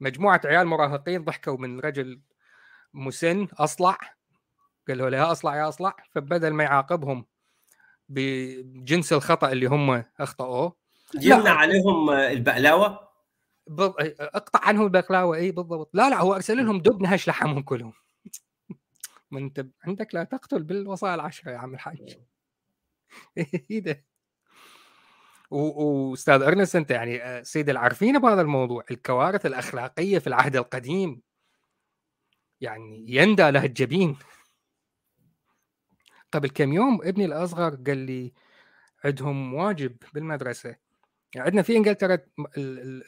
مجموعة عيال مراهقين ضحكوا من رجل مسن أصلع. قال له يا أصلع يا أصلع فبدل ما يعاقبهم بجنس الخطأ اللي هم أخطأوه يمنع عليهم البقلاوة؟ بض... اقطع عنهم البقلاوة اي بالضبط؟ لا لا هو أرسل لهم دب نهش لحمهم كلهم. <laughs> ما انت عندك لا تقتل بالوصايا العشرة يا عم الحاج. <laughs> إيه ده؟ وأستاذ أرنست أنت يعني سيد العارفين بهذا الموضوع الكوارث الأخلاقية في العهد القديم يعني يندى له الجبين. قبل كم يوم ابني الأصغر قال لي عندهم واجب بالمدرسة. يعني عندنا في إنجلترا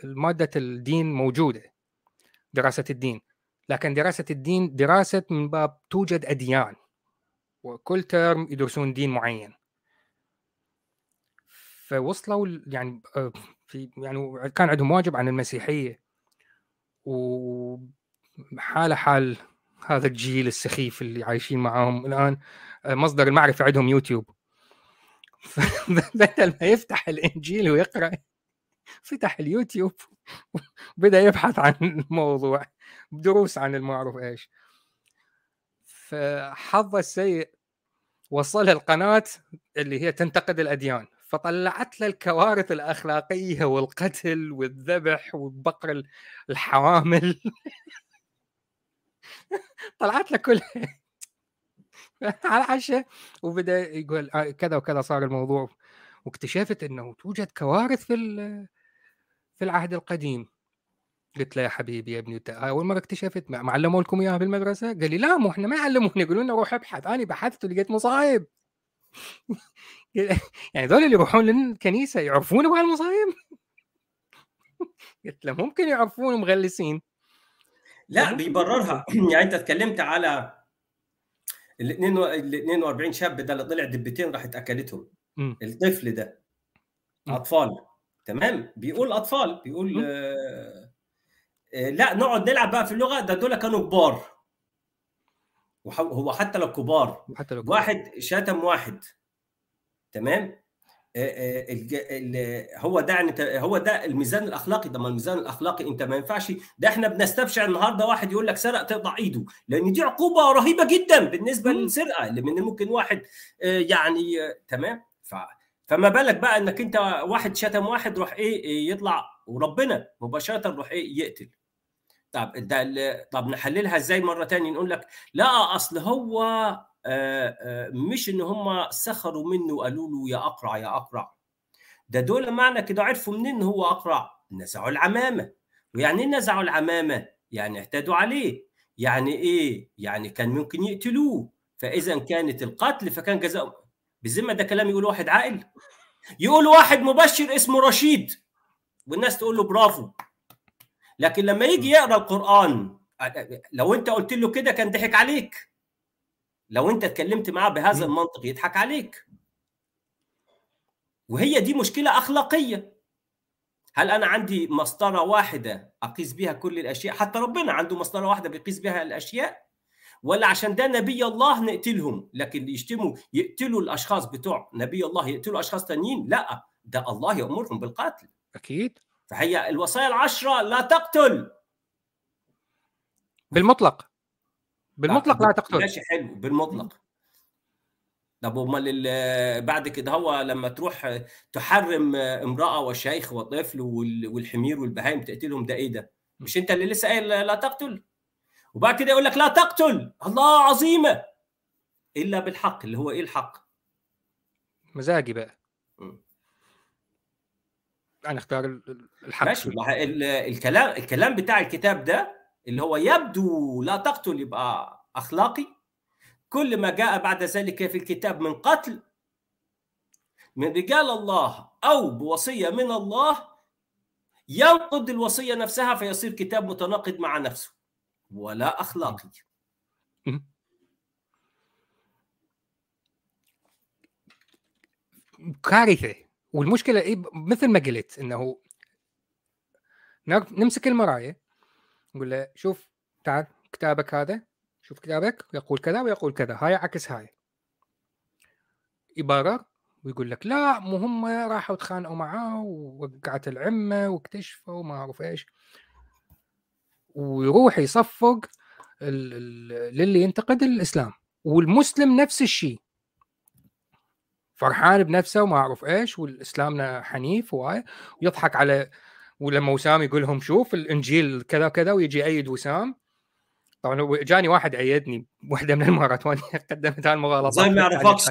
مادة الدين موجودة دراسة الدين. لكن دراسة الدين دراسة من باب توجد أديان وكل ترم يدرسون دين معين. فوصلوا يعني في يعني كان عندهم واجب عن المسيحية. وحالة حال هذا الجيل السخيف اللي عايشين معاهم الآن مصدر المعرفة عندهم يوتيوب. <laughs> بدل ما يفتح الإنجيل ويقرأ فتح اليوتيوب وبدا يبحث عن الموضوع دروس عن المعروف إيش. فحظ السيء وصلها القناة اللي هي تنتقد الأديان فطلعت له الكوارث الأخلاقية والقتل والذبح وبقر الحوامل. <laughs> طلعت له كلها <laughs> على عشاء وبدأ يقول كذا وكذا صار الموضوع. واكتشفت إنه توجد كوارث في في العهد القديم. قلت له يا حبيبي يا ابني أول مرة اكتشفت. ما علموا لكم إياها بالمدرسة؟ قال لي لا مو إحنا ما يعلمونا. يقولون لنا روح ابحث. أنا بحثت ولقيت مصايب. <laughs> يعني ذول اللي يروحون للكنيسة يعرفون بهالمصايب <laughs> قلت له ممكن يعرفون مغلسين. لا بيبررها. <clears throat> يعني أنت تكلمت على ال 42 شاب ده اللي طلع دبتين راحت اكلتهم الطفل ده. أطفال. تمام؟ بيقول أطفال. بيقول آه آه لا نقعد نلعب بقى في اللغة. ده دول كانوا كبار. هو حتى لو كبار. حتى لو كبار. واحد شتم واحد. تمام؟ هو ده يعني هو ده الميزان الأخلاقي. ده ما الميزان الأخلاقي أنت ما ينفعش ده إحنا بنستبشع النهارده واحد يقول لك سرق تقطع ايده لأن دي عقوبة رهيبة جدا بالنسبة للسرقة اللي من ممكن واحد يعني تمام؟ ف فما بالك بقى إنك أنت واحد شتم واحد روح إيه يطلع وربنا مباشرة روح إيه يقتل. طب ده طب نحللها إزاي مرة ثانية نقول لك لا أصل هو مش إن هم سخروا منه وقالوا له يا أقرع يا أقرع. ده دول معنى كده عرفوا منين هو أقرع؟ نزعوا العمامة. ويعني إيه نزعوا العمامة؟ يعني اعتدوا عليه. يعني إيه؟ يعني كان ممكن يقتلوه. فإذا كانت القتل فكان جزاء بالذمة ده كلام يقول واحد عاقل. يقول واحد مبشر اسمه رشيد. والناس تقول له برافو. لكن لما يجي يقرأ القرآن لو أنت قلت له كده كان ضحك عليك. لو انت اتكلمت معاه بهذا المنطق يضحك عليك. وهي دي مشكلة أخلاقية. هل أنا عندي مسطرة واحدة أقيس بها كل الأشياء؟ حتى ربنا عنده مسطرة واحدة بيقيس بها الأشياء. ولا عشان ده نبي الله نقتلهم لكن يشتموا يقتلوا الأشخاص بتوع نبي الله يقتلوا أشخاص تانيين؟ لا ده الله يأمرهم بالقتل. أكيد. فهي الوصايا العشرة لا تقتل. بالمطلق. بالمطلق لا تقتل. ماشي حلو بالمطلق. طب امال بعد كده هو لما تروح تحرم امرأة وشيخ وطفل والحمير والبهايم تقتلهم ده إيه ده؟ مش أنت اللي لسه قايل لا تقتل؟ وبعد كده يقول لك لا تقتل! الله عظيمة! إلا بالحق اللي هو إيه الحق؟ مزاجي بقى. أنا اختار الحق. ماشي الكلام الكلام بتاع الكتاب ده اللي هو يبدو لا تقتل يبقى أخلاقي. كل ما جاء بعد ذلك في الكتاب من قتل من رجال الله أو بوصية من الله ينقض الوصية نفسها فيصير كتاب متناقض مع نفسه ولا أخلاقي. كارثة. والمشكلة إيه؟ مثل ما قلت إنه نمسك المرايه نقول له شوف تعال كتابك هذا شوف كتابك يقول كذا ويقول كذا هاي عكس هاي. يبرر ويقول لك لا مو هم راحوا تخانقوا معاه ووقعت العمة واكتشفوا وما أعرف إيش. ويروح يصفق للي ينتقد الإسلام. والمسلم نفس الشيء فرحان بنفسه وما أعرف إيش والاسلامنا حنيف وهاي ويضحك على ولما وسام يقول لهم شوف الإنجيل كذا كذا ويجي يأيد وسام. طبعا جاني واحد ايدني واحدة من المرات وأنا <laughs> قدمت هالمغالطات زي ما يعرفكش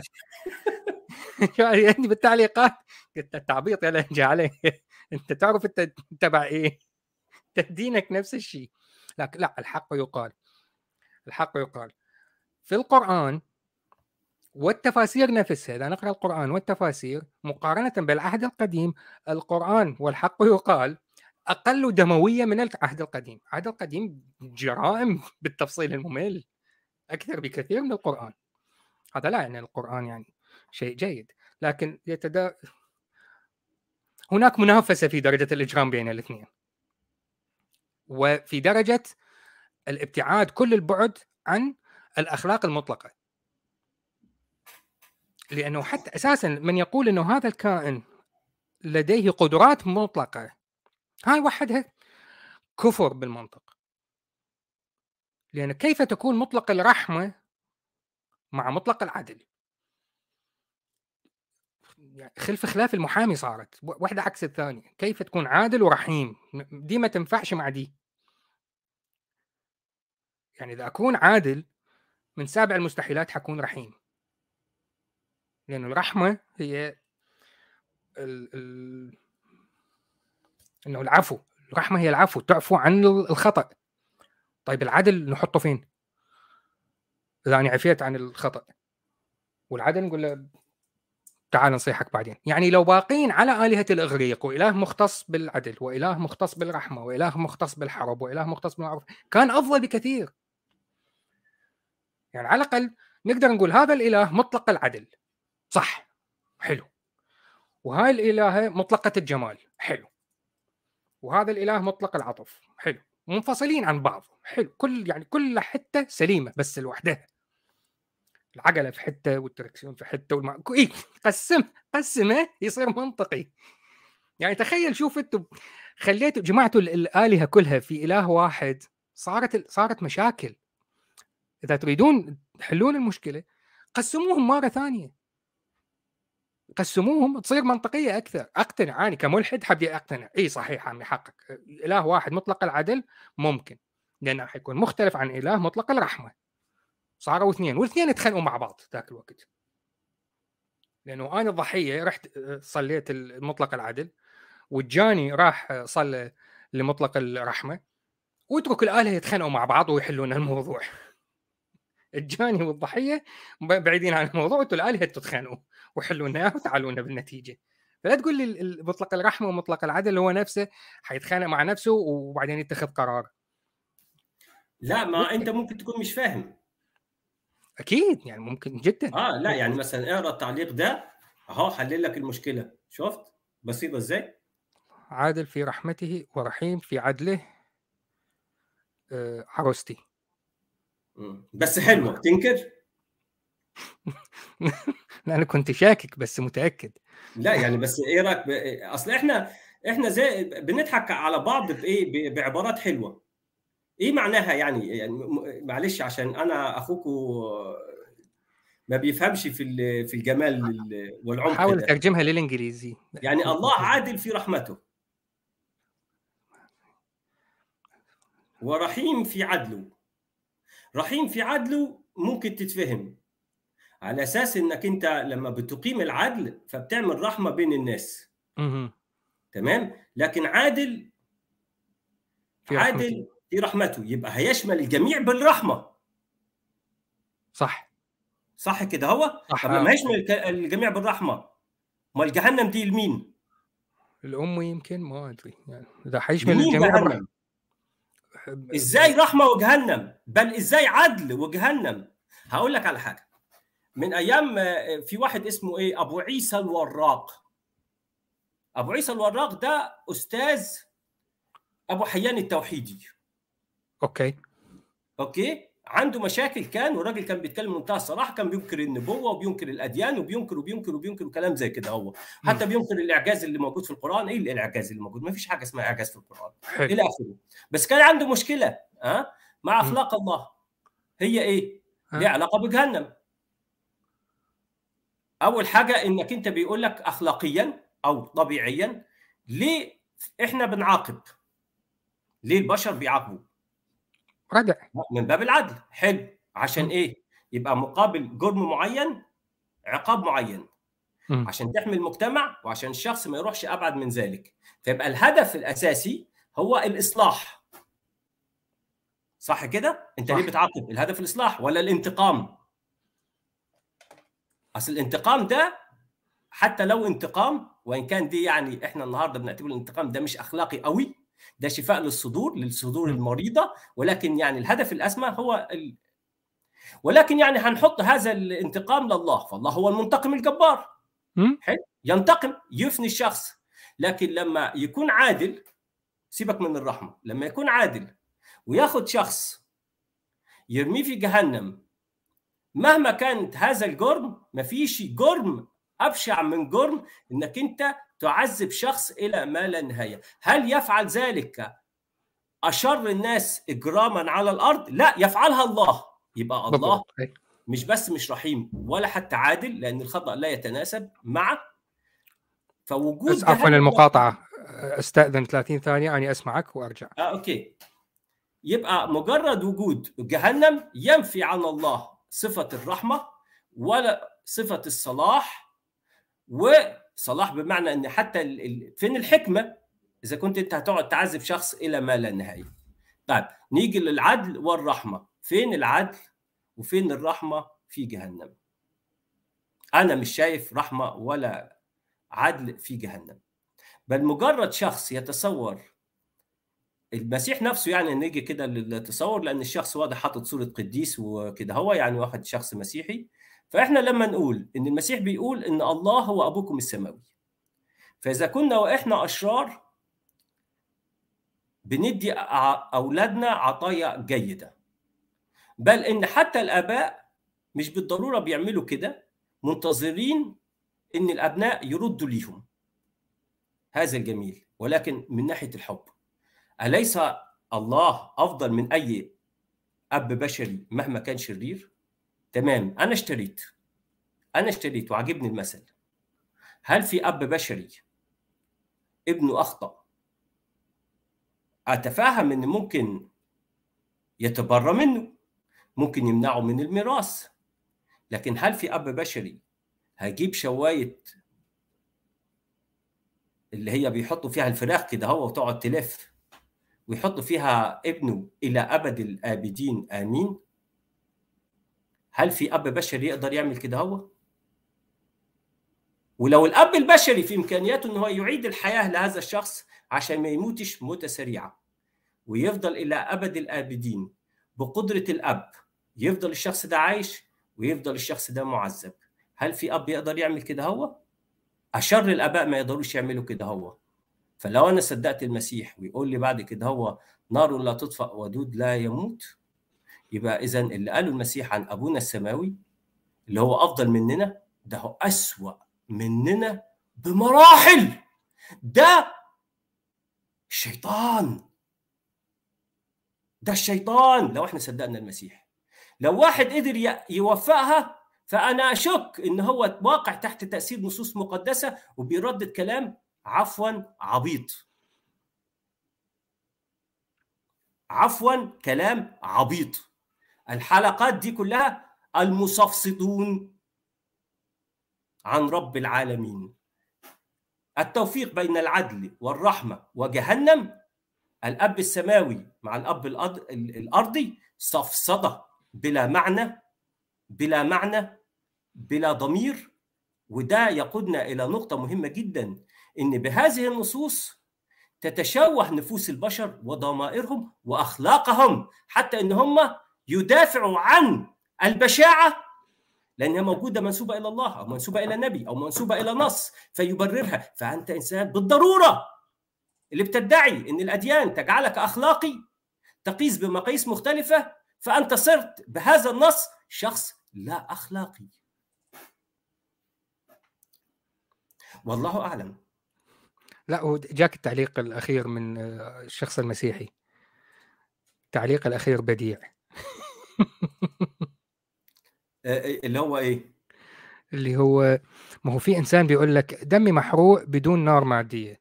يعني <laughs> بالتعليقات. قلت التعبيط يا لهجة عليه <laughs> أنت تعرف أنت تبع إيه؟ دينك نفس الشيء. لكن لا الحق يقال. الحق يقال. في القرآن والتفاسير نفسها إذا نقرأ القرآن والتفاسير مقارنة بالعهد القديم القرآن والحق يقال أقل دموية من العهد القديم. العهد القديم جرائم <laughs> بالتفصيل الممل أكثر بكثير من القرآن. هذا لا يعني القرآن يعني شيء جيد لكن يتدا هناك منافسة في درجة الإجرام بين الاثنين. وفي درجة الابتعاد كل البعد عن الأخلاق المطلقة. لأنه حتى أساسا من يقول أنه هذا الكائن لديه قدرات مطلقة. هاي وحدها كفر بالمنطق. لأن كيف تكون مطلق الرحمة مع مطلق العدل؟ يعني خلف خلاف المحامي صارت. واحدة عكس الثانية. كيف تكون عادل ورحيم؟ دي ما تنفعش مع دي. يعني إذا أكون عادل من سابع المستحيلات حكون رحيم. لأن الرحمة هي ال... ال... إنه العفو الرحمة هي العفو تعفو عن الخطأ. طيب العدل نحطه فين؟ إذا أنا عفيت عن الخطأ. والعدل نقول له تعال نصيحك بعدين. يعني لو باقين على آلهة الإغريق وإله مختص بالعدل وإله مختص بالرحمة وإله مختص بالحرب وإله مختص بالمعروف كان أفضل بكثير. يعني على الأقل نقدر نقول هذا الإله مطلق العدل. صح حلو. وهاي الإلهة مطلقة الجمال حلو. وهذا الإله مطلق العطف حلو. منفصلين عن بعض حلو. كل يعني كل حتة سليمة بس لوحدها. العقلة في حتة والتركسيون في حتة والمع... إيه قسم قسمه يصير منطقي. يعني تخيل شوف أنتم خليتوا جمعتوا الآلهة كلها في إله واحد صارت صارت مشاكل. إذا تريدون تحلون المشكلة قسموهم مرة ثانية. قسموهم تصير منطقية أكثر. أقتنع أنا كملحد حبي أقتنع. إي صحيح عمي حقك. إله واحد مطلق العدل ممكن لأنه حيكون مختلف عن إله مطلق الرحمة. صاروا اثنين والاثنين يتخانقوا مع بعض ذاك الوقت. لأنه أنا الضحية رحت صليت مطلق العدل والجاني راح صلى لمطلق الرحمة واترك الاله يتخانقوا مع بعض ويحلون الموضوع. الجاني والضحية بعيدين عن الموضوع وأنتم الالهه تتخانقوا وحلوا لنا اياه وتعالوا لنا بالنتيجة. فلا تقول لي مطلق الرحمة ومطلق العدل هو نفسه حيتخانق مع نفسه وبعدين يتخذ قرار. لا ما أنت ممكن تكون مش فاهم. أكيد يعني ممكن جدا. آه لا يعني مثلا اقرأ التعليق ده أهو حلل لك المشكلة. شفت؟ بسيطة إزاي؟ عادل في رحمته ورحيم في عدله آه عروستي. بس حلوة. تنكر؟ <laughs> لا أنا كنت شاكك بس متأكد. لا يعني بس إيه رأيك ب... أصل إحنا إحنا زي بنضحك على بعض بايه بعبارات حلوة. إيه معناها يعني؟ يعني معلش عشان أنا أخوكو ما بيفهمش في في الجمال والعمق حاول ترجمها للإنجليزي. يعني <laughs> الله عادل في رحمته. ورحيم في عدله. رحيم في عدله ممكن تتفهم. على أساس إنك أنت لما بتقيم العدل فبتعمل رحمة بين الناس. تمام؟ لكن عادل في عادل في رحمته. يبقى هيشمل الجميع بالرحمة. صح. صح كده هو؟ صح. طب لما يشمل الجميع بالرحمة ما الجهنم دي لمين؟ الامي يمكن ما أدري. يعني إذا حيشمل الجميع جهنم. إزاي رحمة وجهنم؟ بل إزاي عدل وجهنم؟ هقول لك على حاجة. من أيام في واحد اسمه إيه؟ أبو عيسى الوراق. أبو عيسى الوراق ده أستاذ أبو حيان التوحيدي. okay. okay؟ عنده مشاكل كان والراجل كان بيتكلم منتهى الصراحة كان بينكر النبوة وبينكر الأديان وبينكر وبينكر وبينكر وكلام زي كده هو. حتى بينكر الإعجاز اللي موجود في القرآن. إيه الإعجاز اللي موجود؟ ما فيش حاجة اسمها إعجاز في القرآن. حلو. إلى آخره. بس كان عنده مشكلة ها؟ أه؟ مع أخلاق الله. هي إيه؟ ها؟ ليها علاقة بجهنم. أول حاجة إنك أنت بيقول لك اخلاقيا أو طبيعيا ليه إحنا بنعاقب؟ ليه البشر بيعاقبوا؟ ردع من باب العدل. حلو. عشان. إيه؟ يبقى مقابل جرم معين عقاب معين. م. عشان تحمي المجتمع وعشان الشخص ما يروحش أبعد من ذلك. فيبقى الهدف الأساسي هو الإصلاح. صح كده؟ أنت صح. ليه بتعاقب؟ الهدف الإصلاح ولا الانتقام؟ أصل الانتقام ده حتى لو انتقام وإن كان دي يعني إحنا النهارده بنعتبر الانتقام ده مش أخلاقي قوي ده شفاء للصدور للصدور. المريضة ولكن يعني الهدف الأسمى هو ال... ولكن يعني هنحط هذا الانتقام لله فالله هو المنتقم الجبار? حلو ينتقم يفني الشخص لكن لما يكون عادل سيبك من الرحمة لما يكون عادل وياخد شخص يرميه في جهنم مهما كانت هذا الجرم مفيش جرم أبشع من جرم إنك أنت تعذب شخص إلى ما لا نهاية. هل يفعل ذلك أشر الناس إجراما على الأرض؟ لا يفعلها الله. يبقى الله بالضبط أي. مش بس مش رحيم ولا حتى عادل لأن الخطأ لا يتناسب مع فوجود عفوا جهنم- المقاطعة استأذن 30 ثانية اني أسمعك وأرجع. آه أوكي. يبقى مجرد وجود جهنم ينفي عن الله صفة الرحمة ولا صفة الصلاح وصلاح بمعنى أن حتى فين الحكمة؟ إذا كنت أنت هتقعد تعذب شخص إلى ما لا نهاية. طيب نيجي للعدل والرحمة. فين العدل وفين الرحمة؟ في جهنم. أنا مش شايف رحمة ولا عدل في جهنم. بل مجرد شخص يتصور المسيح نفسه يعني نيجي كده للتصور لأن الشخص واضح حاطط صورة قديس وكده. هو يعني واحد شخص مسيحي. فإحنا لما نقول إن المسيح بيقول إن الله هو أبوكم السماوي فإذا كنا وإحنا أشرار بندي أولادنا عطايا جيدة. بل إن حتى الآباء مش بالضرورة بيعملوا كده منتظرين إن الأبناء يردوا ليهم. هذا الجميل. ولكن من ناحية الحب أليس الله أفضل من أي أب بشري مهما كان شرير؟ تمام. أنا اشتريت. أنا اشتريت وعجبني المثل. هل في أب بشري؟ ابنه أخطأ. أتفهم إن ممكن يتبرى منه. ممكن يمنعه من الميراث. لكن هل في أب بشري؟ هيجيب شواية اللي هي بيحطوا فيها الفراخ كده هو وتقعد تلف. ويحط فيها ابنه إلى أبد الآبدين. آمين. هل في أب بشري يقدر يعمل كده هو؟ ولو الأب البشري في إمكانياته إن هو يعيد الحياة لهذا الشخص عشان ما يموتش موتة سريعة ويفضل إلى أبد الآبدين بقدرة الأب يفضل الشخص ده عايش ويفضل الشخص ده معذب هل في أب يقدر يعمل كده هو؟ أشر الآباء ما يقدروش يعملوا كده هو. فلو أنا صدقت المسيح ويقول لي بعد كده هو نار لا تطفأ ودود لا يموت يبقى اذا اللي قاله المسيح عن أبونا السماوي اللي هو أفضل مننا ده هو أسوأ مننا بمراحل. ده الشيطان ده الشيطان لو إحنا صدقنا المسيح. لو واحد قدر يوفقها فأنا أشك إن هو واقع تحت تأثير نصوص مقدسة وبيردد كلام عفوا عبيط. عفوا كلام عبيط. الحلقات دي كلها المصفصطون عن رب العالمين. التوفيق بين العدل والرحمة وجهنم. الأب السماوي مع الأب الأرض- الأرضي سفسطه بلا معنى بلا معنى بلا ضمير. وده يقودنا إلى نقطة مهمة جدا إن بهذه النصوص تتشوه نفوس البشر وضمائرهم وأخلاقهم حتى إن هم يدافعوا عن البشاعة لأنها موجودة منسوبة إلى الله أو منسوبة إلى النبي أو منسوبة إلى نص فيبررها. فأنت إنسان بالضرورة اللي بتدعي إن الأديان تجعلك أخلاقي تقيس بمقاييس مختلفة فأنت صرت بهذا النص شخص لا أخلاقي. والله أعلم. لا وجاك التعليق الأخير من الشخص المسيحي. التعليق الأخير بديع. <laughs> اللي هو إيه؟ اللي هو ما هو في إنسان بيقول لك دمي محروق بدون نار معدية.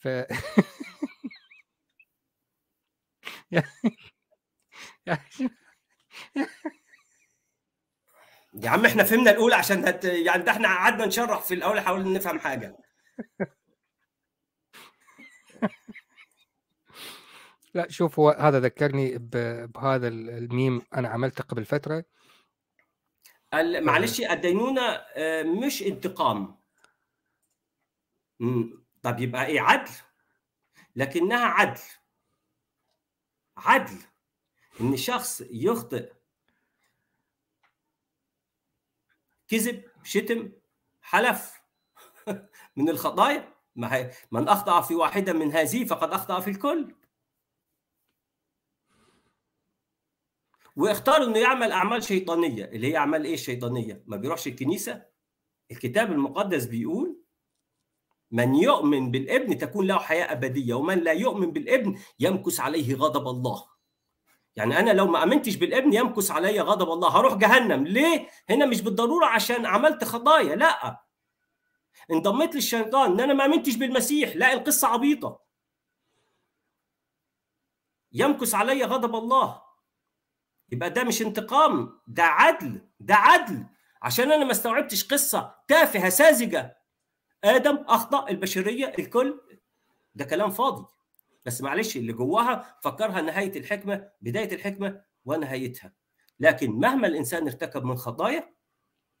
ف <laughs> يا عم إحنا فهمنا الاولى عشان هت... يعني ده إحنا قعدنا نشرح في الأول حاولنا نفهم حاجة. <laughs> لا شوف هو هذا ذكرني بهذا الميم أنا عملته قبل فترة. معلش الدينونة مش انتقام. طب يبقى إيه؟ عدل. لكنها عدل. عدل. إن شخص يخطئ كذب شتم حلف <laughs> من الخطايا ما من أخطأ في واحدة من هذه فقد أخطأ في الكل. واختار إنه يعمل أعمال شيطانية. اللي هي أعمال إيه الشيطانيه ما بيروحش الكنيسة. الكتاب المقدس بيقول من يؤمن بالابن تكون له حياة أبدية ومن لا يؤمن بالابن يمكث عليه غضب الله. يعني أنا لو ما آمنتش بالابن يمكث علي غضب الله. هروح جهنم. ليه؟ هنا مش بالضرورة عشان عملت خطايا. لا. انضميت للشيطان. إن أنا ما آمنتش بالمسيح. لا القصة عبيطة. يمكث علي غضب الله. يبقى ده مش انتقام ده عدل ده عدل. عشان أنا ما استوعبتش قصة تافهة ساذجة. آدم أخطأ البشرية الكل. ده كلام فاضي. بس معلش اللي جواها فكرها نهاية الحكمة بداية الحكمة ونهايتها. لكن مهما الإنسان ارتكب من خطايا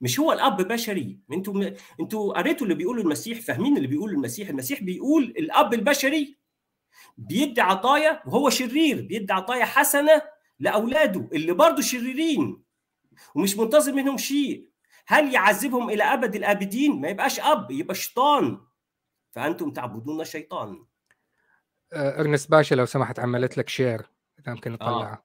مش هو الأب بشري. أنتوا أنتوا قريتوا اللي بيقوله المسيح فاهمين اللي بيقوله المسيح. المسيح بيقول الأب البشري بيدي عطايا وهو شرير بيدي عطايا حسنة لأولاده اللي برضه شريرين ومش منتظر منهم شيء. هل يعذبهم إلى أبد الأبدين؟ ما يبقاش أب يبقى شيطان. فأنتم تعبدون شيطان. إرنست باشا لو سمحت عملت لك share إذا ممكن نطلعه آه.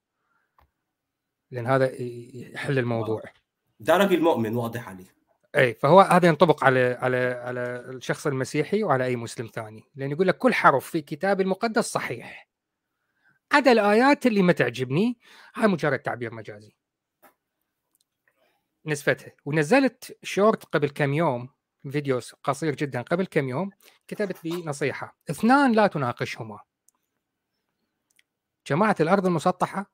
لأن هذا يحل الموضوع. آه. ده راجل مؤمن واضح عليه. أي فهو هذا ينطبق على على على الشخص المسيحي وعلى أي مسلم ثاني. لأن يقول لك كل حرف في كتاب المقدس صحيح. عدا الآيات اللي ما تعجبني. هاي مجرد تعبير مجازي. نسفتها. ونزلت شورت قبل كم يوم فيديو قصير جدا قبل كم يوم كتبت لي نصيحة. اثنان لا تناقشهما. جماعة الأرض المسطحة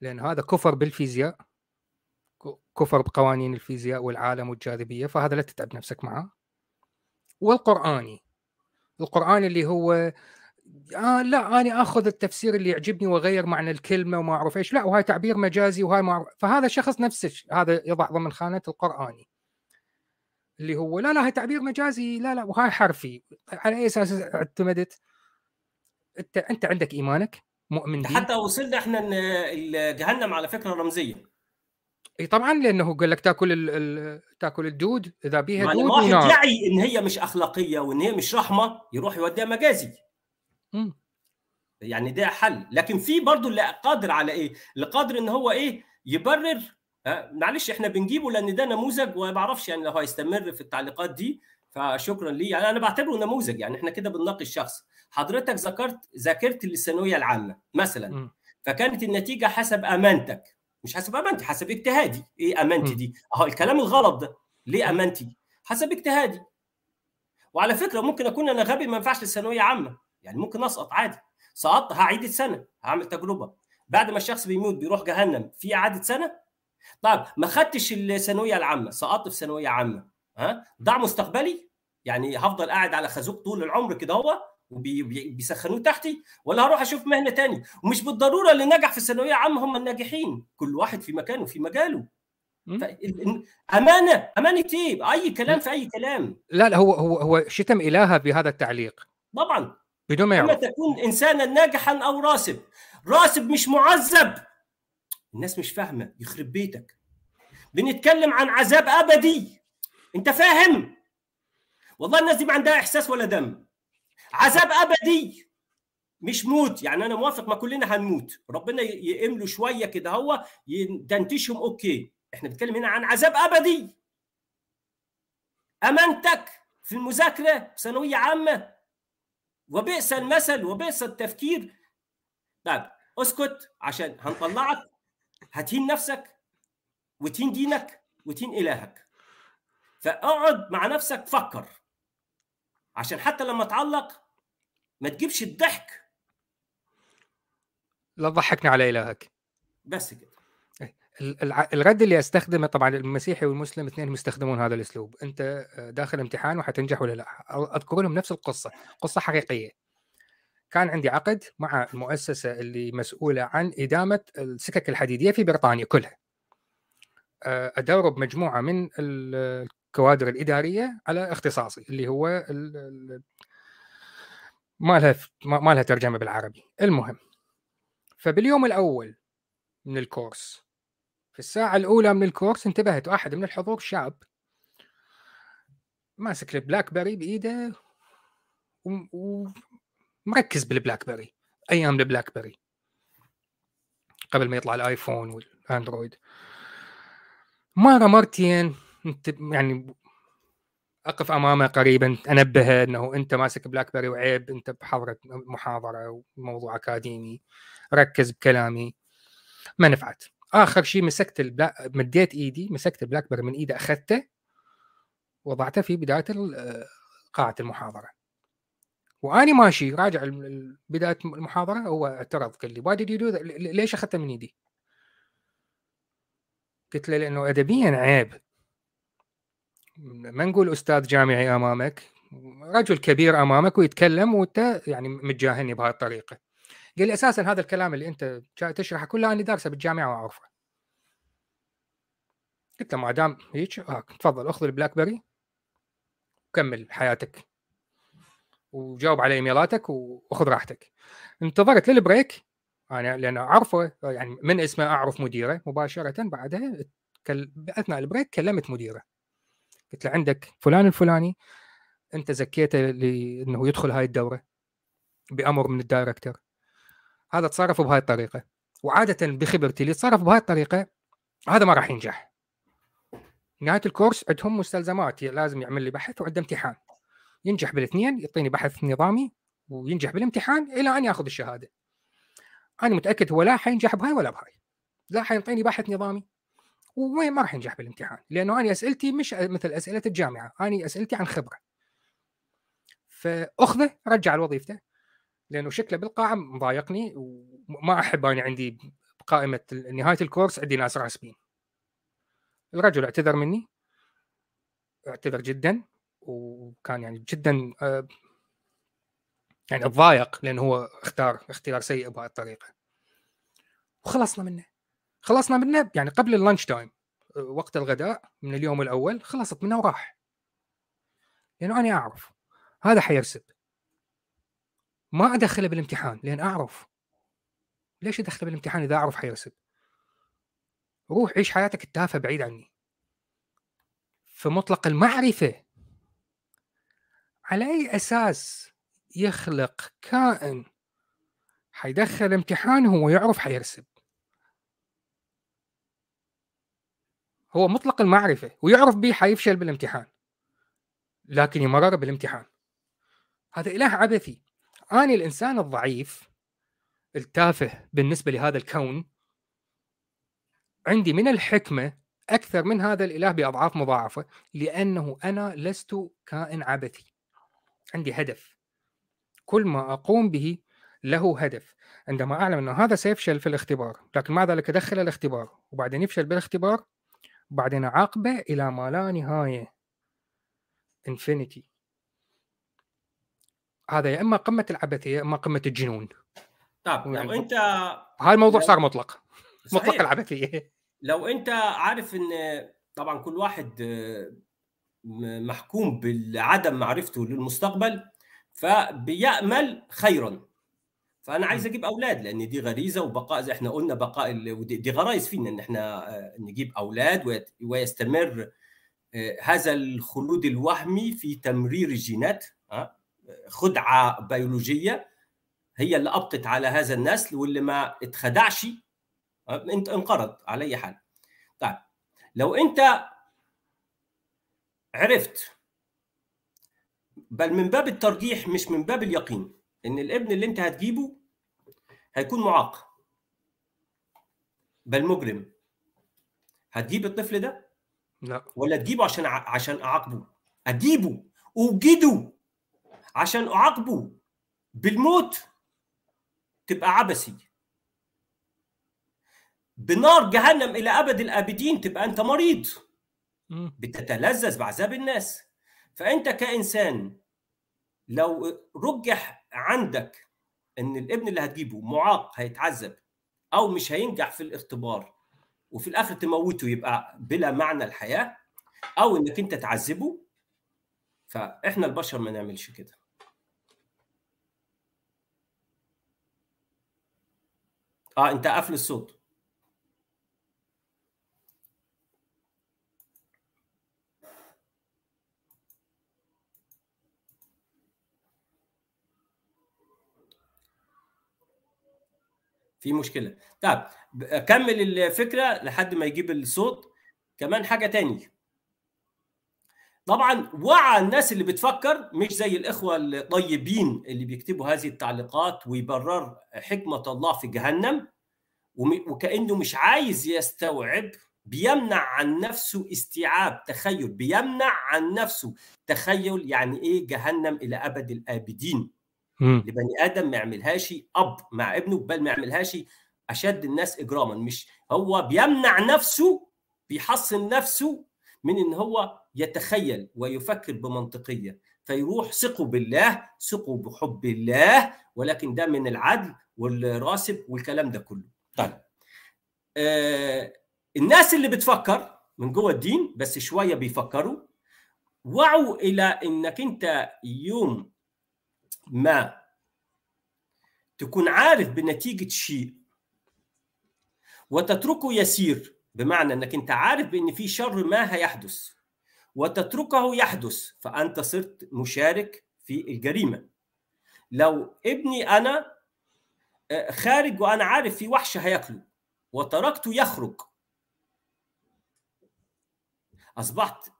لأن هذا كفر بالفيزياء كفر بقوانين الفيزياء والعالم والجاذبية فهذا لا تتعب نفسك معه. والقرآني. القرآن اللي هو آه لا أنا آخذ التفسير اللي يعجبني وأغير معنى الكلمة وما أعرف إيش. لا وهاي تعبير مجازي وهاي ما فهذا شخص نفسه هذا يضع ضمن خانة القرآني. اللي هو لا لا هاي تعبير مجازي لا لا وهاي حرفي. على أي أساس اعتمدت؟ أنت أنت عندك إيمانك؟ مؤمن بيه حتى وصلنا إحنا جهنم على فكرة رمزية. إي طبعا لأنه قال لك تأكل ال تأكل الدود إذا بيها دود واحد يعي إن هي مش أخلاقية وإن هي مش رحمة يروح يوديها مجازي. يعني ده حل. لكن في برضه اللي قادر على إيه؟ اللي قادر إن هو إيه؟ يبرر. معلش إحنا بنجيبه لأن ده نموذج وما بعرفش يعني لو هيستمر في التعليقات دي. فشكرا ليه. يعني أنا بعتبره نموذج. يعني إحنا كده بنناقش شخص. حضرتك ذكرت ذاكرت للثانوية العامة مثلا. م. فكانت النتيجة حسب أمانتك. مش حسب أمانتي حسب اجتهادي. إيه أمانتي دي؟ أهو الكلام الغلط ده. ليه أمانتي؟ حسب اجتهادي. وعلى فكرة ممكن أكون أنا غبي ما ينفعش للثانوية عامة. يعني ممكن اسقط عادي. سقطت هعيد السنة هعمل تجربة. بعد ما الشخص بيموت بيروح جهنم في إعادة سنة؟ طيب ما خدتش الثانوية العامة سقطت في ثانوية عامة ها؟ ضاع مستقبلي؟ يعني هفضل قاعد على خازوق طول العمر كده هو وبيسخنوه تحتي؟ ولا هروح أشوف مهنة تاني؟ ومش بالضرورة اللي نجح في الثانوية عامة هم الناجحين. كل واحد في مكانه في مجاله. أمانة أمانة إيه؟ أي كلام في أي كلام. لا لا هو هو هو شتم الهها بهذا التعليق. طبعا. بدون ما يعرف. تكون إنسانا ناجحا أو راسب. راسب مش معذب. الناس مش فاهمة. يخرب بيتك. بنتكلم عن عذاب أبدي. أنت فاهم؟ والله الناس دي ما عندها إحساس ولا دم. عذاب أبدي. مش موت. يعني أنا موافق ما كلنا هنموت. ربنا يقيم له شوية كده هو يدنتشهم أوكي. إحنا بنتكلم هنا عن عذاب أبدي. أمانتك في المذاكرة ثانوية عامة. وبئس المثل وبئس التفكير. طيب اسكت عشان هنطلعك. هتهين نفسك وتهين دينك وتهين إلهك. فاقعد مع نفسك فكر. عشان حتى لما تعلق ما تجيبش الضحك. لا تضحكنا على إلهك. بس كده. الرد اللي أستخدمه طبعا المسيحي والمسلم اثنين يستخدمون هذا الأسلوب. أنت داخل امتحان وحتنجح ولا لا؟ أذكر لهم نفس القصة قصة حقيقية. كان عندي عقد مع المؤسسه اللي مسؤولة عن إدامة السكك الحديدية في بريطانيا كلها. أدرب مجموعة من الكوادر الإدارية على اختصاصي اللي هو ما لها ما لها ترجمة بالعربي. المهم فباليوم الأول من الكورس في الساعة الأولى من ال course انتبهت واحد من الحضور شاب ماسك ال BlackBerry بايده ومركز بال BlackBerry أيام ال BlackBerry قبل ما يطلع ال iPhone وال Android. مرة مرتين يعني أقف أمامه قريبا انبهه إنه أنت ماسك BlackBerry وعيب أنت بحضرة محاضرة وموضوع أكاديمي. ركز بكلامي. ما نفعت. آخر شيء مسكت ال Black مديت إيدي مسكت ال BlackBerry من إيده أخذته وضعته في بداية قاعة المحاضرة. واني ماشي راجع بداية المحاضرة هو اعترض قال لي ليش أخذته من إيدي؟ قلت له لأنه ادبيا عيب. ما نقول أستاذ جامعي أمامك رجل كبير أمامك ويتكلم وأنت يعني متجاهلني بهذه الطريقة. قال لي أساسا هذا الكلام اللي أنت تشرحه كله أنا دارسه بالجامعة وأعرفه. قلت له ما دام هيك آه تفضل أخذ ال BlackBerry وكمل حياتك. وجاوب على إيميلاتك وأخذ راحتك. انتظرت لل break أنا لأن أعرفه يعني من اسمه أعرف مديره. مباشرة بعدها أثناء ال break كلمت مديره. قلت له عندك فلان الفلاني أنت زكيته لأنه يدخل هاي الدورة بأمر من ال director هذا تصرف بهاي الطريقة. وعادة بخبرتي اللي يتصرف بهاي الطريقة هذا ما راح ينجح. نهاية ال course عندهم مستلزمات لازم يعمل لي بحث وعنده امتحان. ينجح بالاثنين يعطيني بحث نظامي وينجح بالامتحان إلى أن يأخذ الشهادة. أنا متأكد هو لا حينجح بهاي ولا بهاي. لا حيعطيني بحث نظامي. وما ما راح ينجح بالامتحان؟ لأنه أنا أسئلتي مش مثل أسئلة الجامعة أنا أسئلتي عن خبرة. فأخذه رجع لوظيفته لأنه شكله بالقاعة مضايقني وما أحب أنا عندي قائمة نهاية الكورس عندي ناس راسبين الرجل اعتذر مني اعتذر جدا وكان يعني جدا آه، يعني تضايق لأنه هو اختار اختيار سيء بهذه الطريقة. وخلصنا منه. خلصنا منه يعني قبل اللانش تايم وقت الغداء من اليوم الأول خلصت منه وراح. لأنه أنا أعرف هذا حيرسب. ما أدخله بالامتحان لأن أعرف. ليش أدخله بالامتحان إذا أعرف حيرسب؟ روح عيش حياتك التافهة بعيد عني. فمطلق المعرفة. على أي أساس يخلق كائن حيدخل امتحان هو يعرف حيرسب؟ هو مطلق المعرفة ويعرف به حيفشل بالامتحان. لكن يمرر بالامتحان. هذا إله عبثي. أنا الإنسان الضعيف التافه بالنسبة لهذا الكون عندي من الحكمة أكثر من هذا الإله بأضعاف مضاعفة لأنه أنا لست كائن عبثي. عندي هدف. كل ما أقوم به له هدف. عندما أعلم أنه هذا سيفشل في الاختبار لكن مع ذلك أدخل الاختبار؟ وبعدين يفشل بالاختبار وبعدين عاقبه إلى ما لا نهاية. انفينيتي هذا يا إما قمة العبثية يا إما قمة الجنون. طيب يعني أنت هذا الموضوع صار مطلق صحيح. مطلق العبثية. لو أنت عارف إن طبعا كل واحد محكوم بعدم معرفته للمستقبل فبيأمل خيرا. فأنا عايز أجيب أولاد لأن دي غريزة وبقاء زي إحنا قلنا بقاء دي غرائز فينا إن إحنا نجيب أولاد ويستمر هذا الخلود الوهمي في تمرير الجينات خدعة بيولوجية هي اللي أبقت على هذا النسل واللي ما اتخدعش انت انقرض على أي حال. طيب لو انت عرفت بل من باب الترجيح مش من باب اليقين إن الابن اللي انت هتجيبه هيكون معاق بل مجرم هتجيب الطفل ده؟ لا. ولا تجيبه عشان عشان أعاقبه؟ أجيبه أوجده. عشان أعاقبه بالموت تبقى عبثي. بنار جهنم إلى أبد الآبدين تبقى أنت مريض. بتتلذذ بعذاب الناس. فأنت كإنسان لو رجح عندك إن الابن اللي هتجيبه معاق هيتعذب أو مش هينجح في الاختبار وفي الآخر تموته يبقى بلا معنى الحياة أو إنك أنت تعذبه فإحنا البشر ما نعملش كده. آه انت قافل الصوت. في مشكلة. طيب كمل الفكرة لحد ما يجيب الصوت. كمان حاجة تاني. طبعا وعى الناس اللي بتفكر مش زي الإخوة الطيبين اللي بيكتبوا هذه التعليقات ويبرر حكمة الله في جهنم وكأنه مش عايز يستوعب بيمنع عن نفسه استيعاب تخيل بيمنع عن نفسه تخيل يعني إيه جهنم إلى أبد الآبدين. لبني آدم ما يعملهاش أب مع ابنه بل ما يعملهاش أشد الناس إجراما. مش هو بيمنع نفسه بيحصن نفسه من إن هو يتخيل ويفكر بمنطقية فيروح ثقوا بالله ثقوا بحب الله ولكن ده من العدل والراسب والكلام ده كله. طيب. آه الناس اللي بتفكر من جوه الدين بس شوية بيفكروا وعوا إلى إنك أنت يوم ما تكون عارف بنتيجة شيء وتتركه يسير بمعنى إنك أنت عارف بأن في شر ما هيحدث. وتتركه يحدث فأنت صرت مشارك في الجريمة. لو ابني أنا خارج وأنا عارف في وحش هياكله وتركته يخرج. أصبحت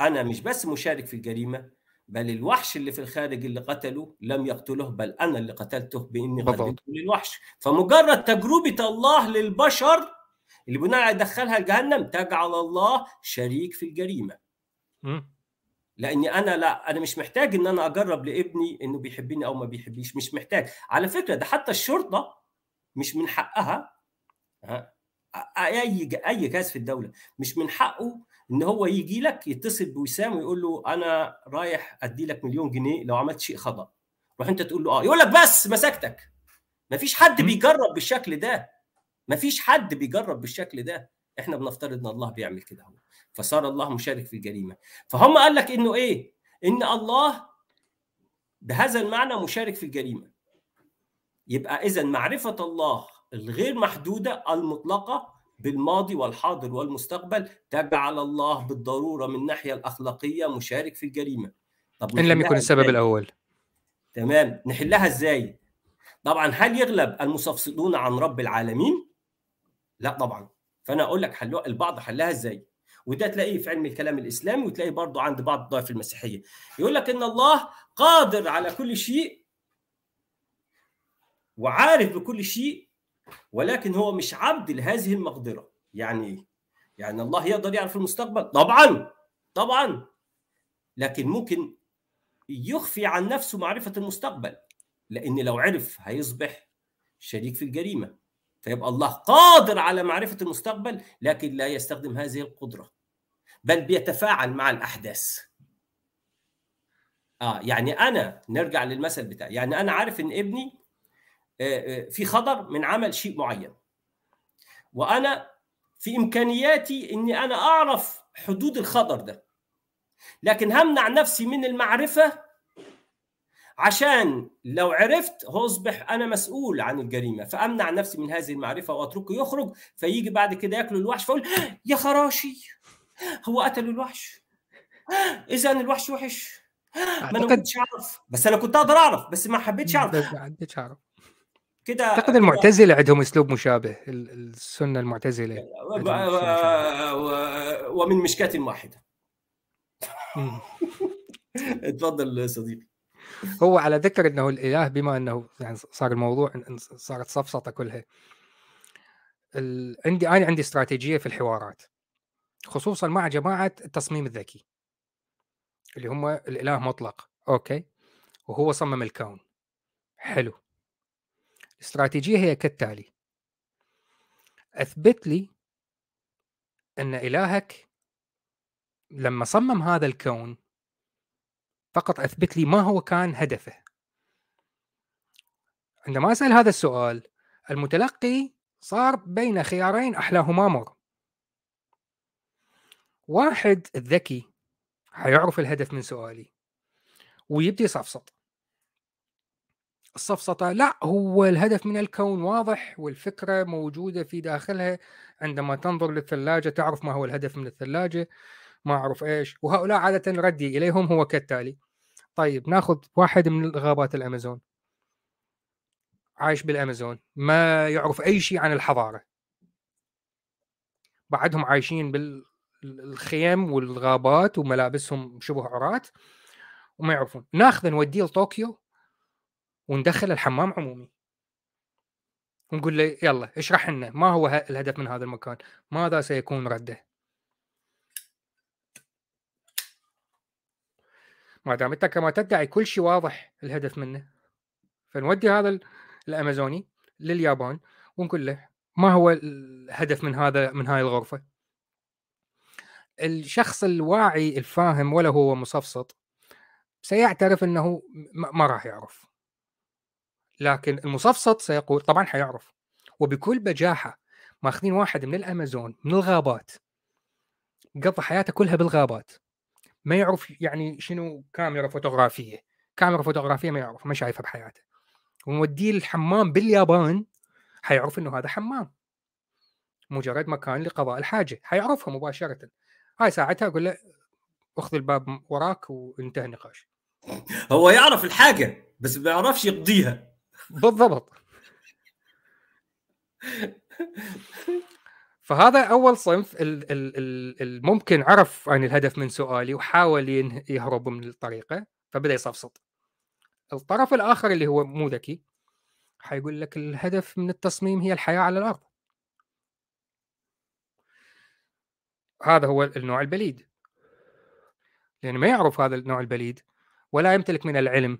أنا مش بس مشارك في الجريمة بل الوحش اللي في الخارج اللي قتله لم يقتله بل أنا اللي قتلته بإني غلبته للوحش فمجرد تجربة الله للبشر اللي بناء يدخلها الجهنم تجعل الله شريك في الجريمة. لأني أنا لا أنا مش محتاج إن أنا أجرب لابني إنه بيحبني أو ما بيحبنيش مش محتاج. على فكرة ده حتى الشرطة مش من حقها أي أي جهاز في الدولة مش من حقه إن هو يجي لك يتصل بوسام ويقول له أنا رايح أدي لك مليون جنيه لو عملت شيء خطأ. روح أنت تقول له آه يقول لك بس مسكتك. مفيش حد بيجرب بالشكل ده. مفيش حد بيجرب بالشكل ده. إحنا بنفترض إن الله بيعمل كده هو فصار الله مشارك في الجريمة. فهم قال لك إنه إيه؟ إن الله بهذا المعنى مشارك في الجريمة. يبقى إذا معرفة الله الغير محدودة المطلقة بالماضي والحاضر والمستقبل تجعل الله بالضرورة من الناحية الأخلاقية مشارك في الجريمة. طب إن لم يكن السبب إزاي؟ الأول. تمام. نحلها إزاي؟ طبعا هل يغلب المستفسدون عن رب العالمين؟ لا طبعا. فأنا أقول لك حلوها البعض حلها إزاي؟ وده تلاقيه في علم الكلام الإسلامي وتلاقيه برضه عند بعض الطوائف المسيحية. يقول لك إن الله قادر على كل شيء وعارف بكل شيء ولكن هو مش عبد لهذه المقدرة. يعني إيه يعني الله يقدر يعرف المستقبل؟ طبعا طبعا. لكن ممكن يخفي عن نفسه معرفة المستقبل لأن لو عرف هيصبح شريك في الجريمة. فيبقى الله قادر على معرفة المستقبل لكن لا يستخدم هذه القدرة بل بيتفاعل مع الأحداث. آه يعني أنا نرجع للمثل بتاعي يعني أنا عارف إن ابني في خطر من عمل شيء معين وأنا في إمكانياتي إني أنا أعرف حدود الخطر ده لكن همنع نفسي من المعرفة عشان لو عرفت هصبح أنا مسؤول عن الجريمة فأمنع نفسي من هذه المعرفة وأتركه يخرج فيجي بعد كده ياكل الوحش فأقول يا خراشي هو قتل الوحش اذا الوحش وحش ما أنا كنتش أعرف بس أنا كنت أقدر أعرف بس ما حبيتش أعرف. ما حبيتش أعرف. كده أعتقد المعتزله عندهم أسلوب مشابه السنة المعتزلة. ومن مشكاه واحدة <laughs> اتفضل صديقي. هو على ذكر إنه الإله بما إنه يعني صار الموضوع صارت سفسطه كلها. ال... عندي أنا عندي استراتيجية في الحوارات خصوصا مع جماعة التصميم الذكي. اللي هم الإله مطلق أوكي؟ وهو صمم الكون. حلو. الاستراتيجية هي كالتالي. أثبت لي إن إلهك لما صمم هذا الكون فقط أثبت لي ما هو كان هدفه. عندما أسأل هذا السؤال المتلقي صار بين خيارين أحلاهما مر. واحد الذكي حيعرف الهدف من سؤالي ويبدي يصفصط. الصفصطة لا هو الهدف من الكون واضح والفكرة موجودة في داخلها. عندما تنظر للثلاجة تعرف ما هو الهدف من الثلاجة. ما أعرف إيش وهؤلاء عادة ردي إليهم هو كالتالي. طيب ناخذ واحد من غابات الأمازون. عايش بالأمازون ما يعرف أي شيء عن الحضارة. بعدهم عايشين بالخيم والغابات وملابسهم شبه عرات وما يعرفون. ناخذه نوديه لطوكيو وندخل الحمام عمومي. ونقول له يلا اشرح لنا ما هو الهدف من هذا المكان؟ ماذا سيكون رده؟ ما دام أنت كما تدعي كل شيء واضح الهدف منه فنودي هذا الأمازوني لليابان ونقول له ما هو الهدف من هذا من هاي الغرفة؟ الشخص الواعي الفاهم ولا هو مصفصط سيعترف إنه ما راح يعرف. لكن المصفصط سيقول طبعا حيعرف. وبكل بجاحة ماخذين واحد من الأمازون من الغابات قضى حياته كلها بالغابات. ما يعرف يعني شنو كاميرا فوتوغرافية كاميرا فوتوغرافية ما يعرف ما شايفها بحياته. ونوديه الحمام باليابان حيعرف إنه هذا حمام. مجرد مكان لقضاء الحاجة حيعرفها مباشرة. هاي ساعتها أقول له أخذ الباب وراك وانتهى النقاش. <laughs> هو يعرف الحاجة بس ما يعرفش يقضيها. بالضبط. <laughs> فهذا أول صنف الممكن عرف عن الهدف من سؤالي وحاول يهرب من الطريقة فبدأ يصفصط. الطرف الآخر اللي هو مو ذكي حيقول لك الهدف من التصميم هي الحياة على الأرض. هذا هو النوع البليد. لأنه ما يعرف هذا النوع البليد ولا يمتلك من العلم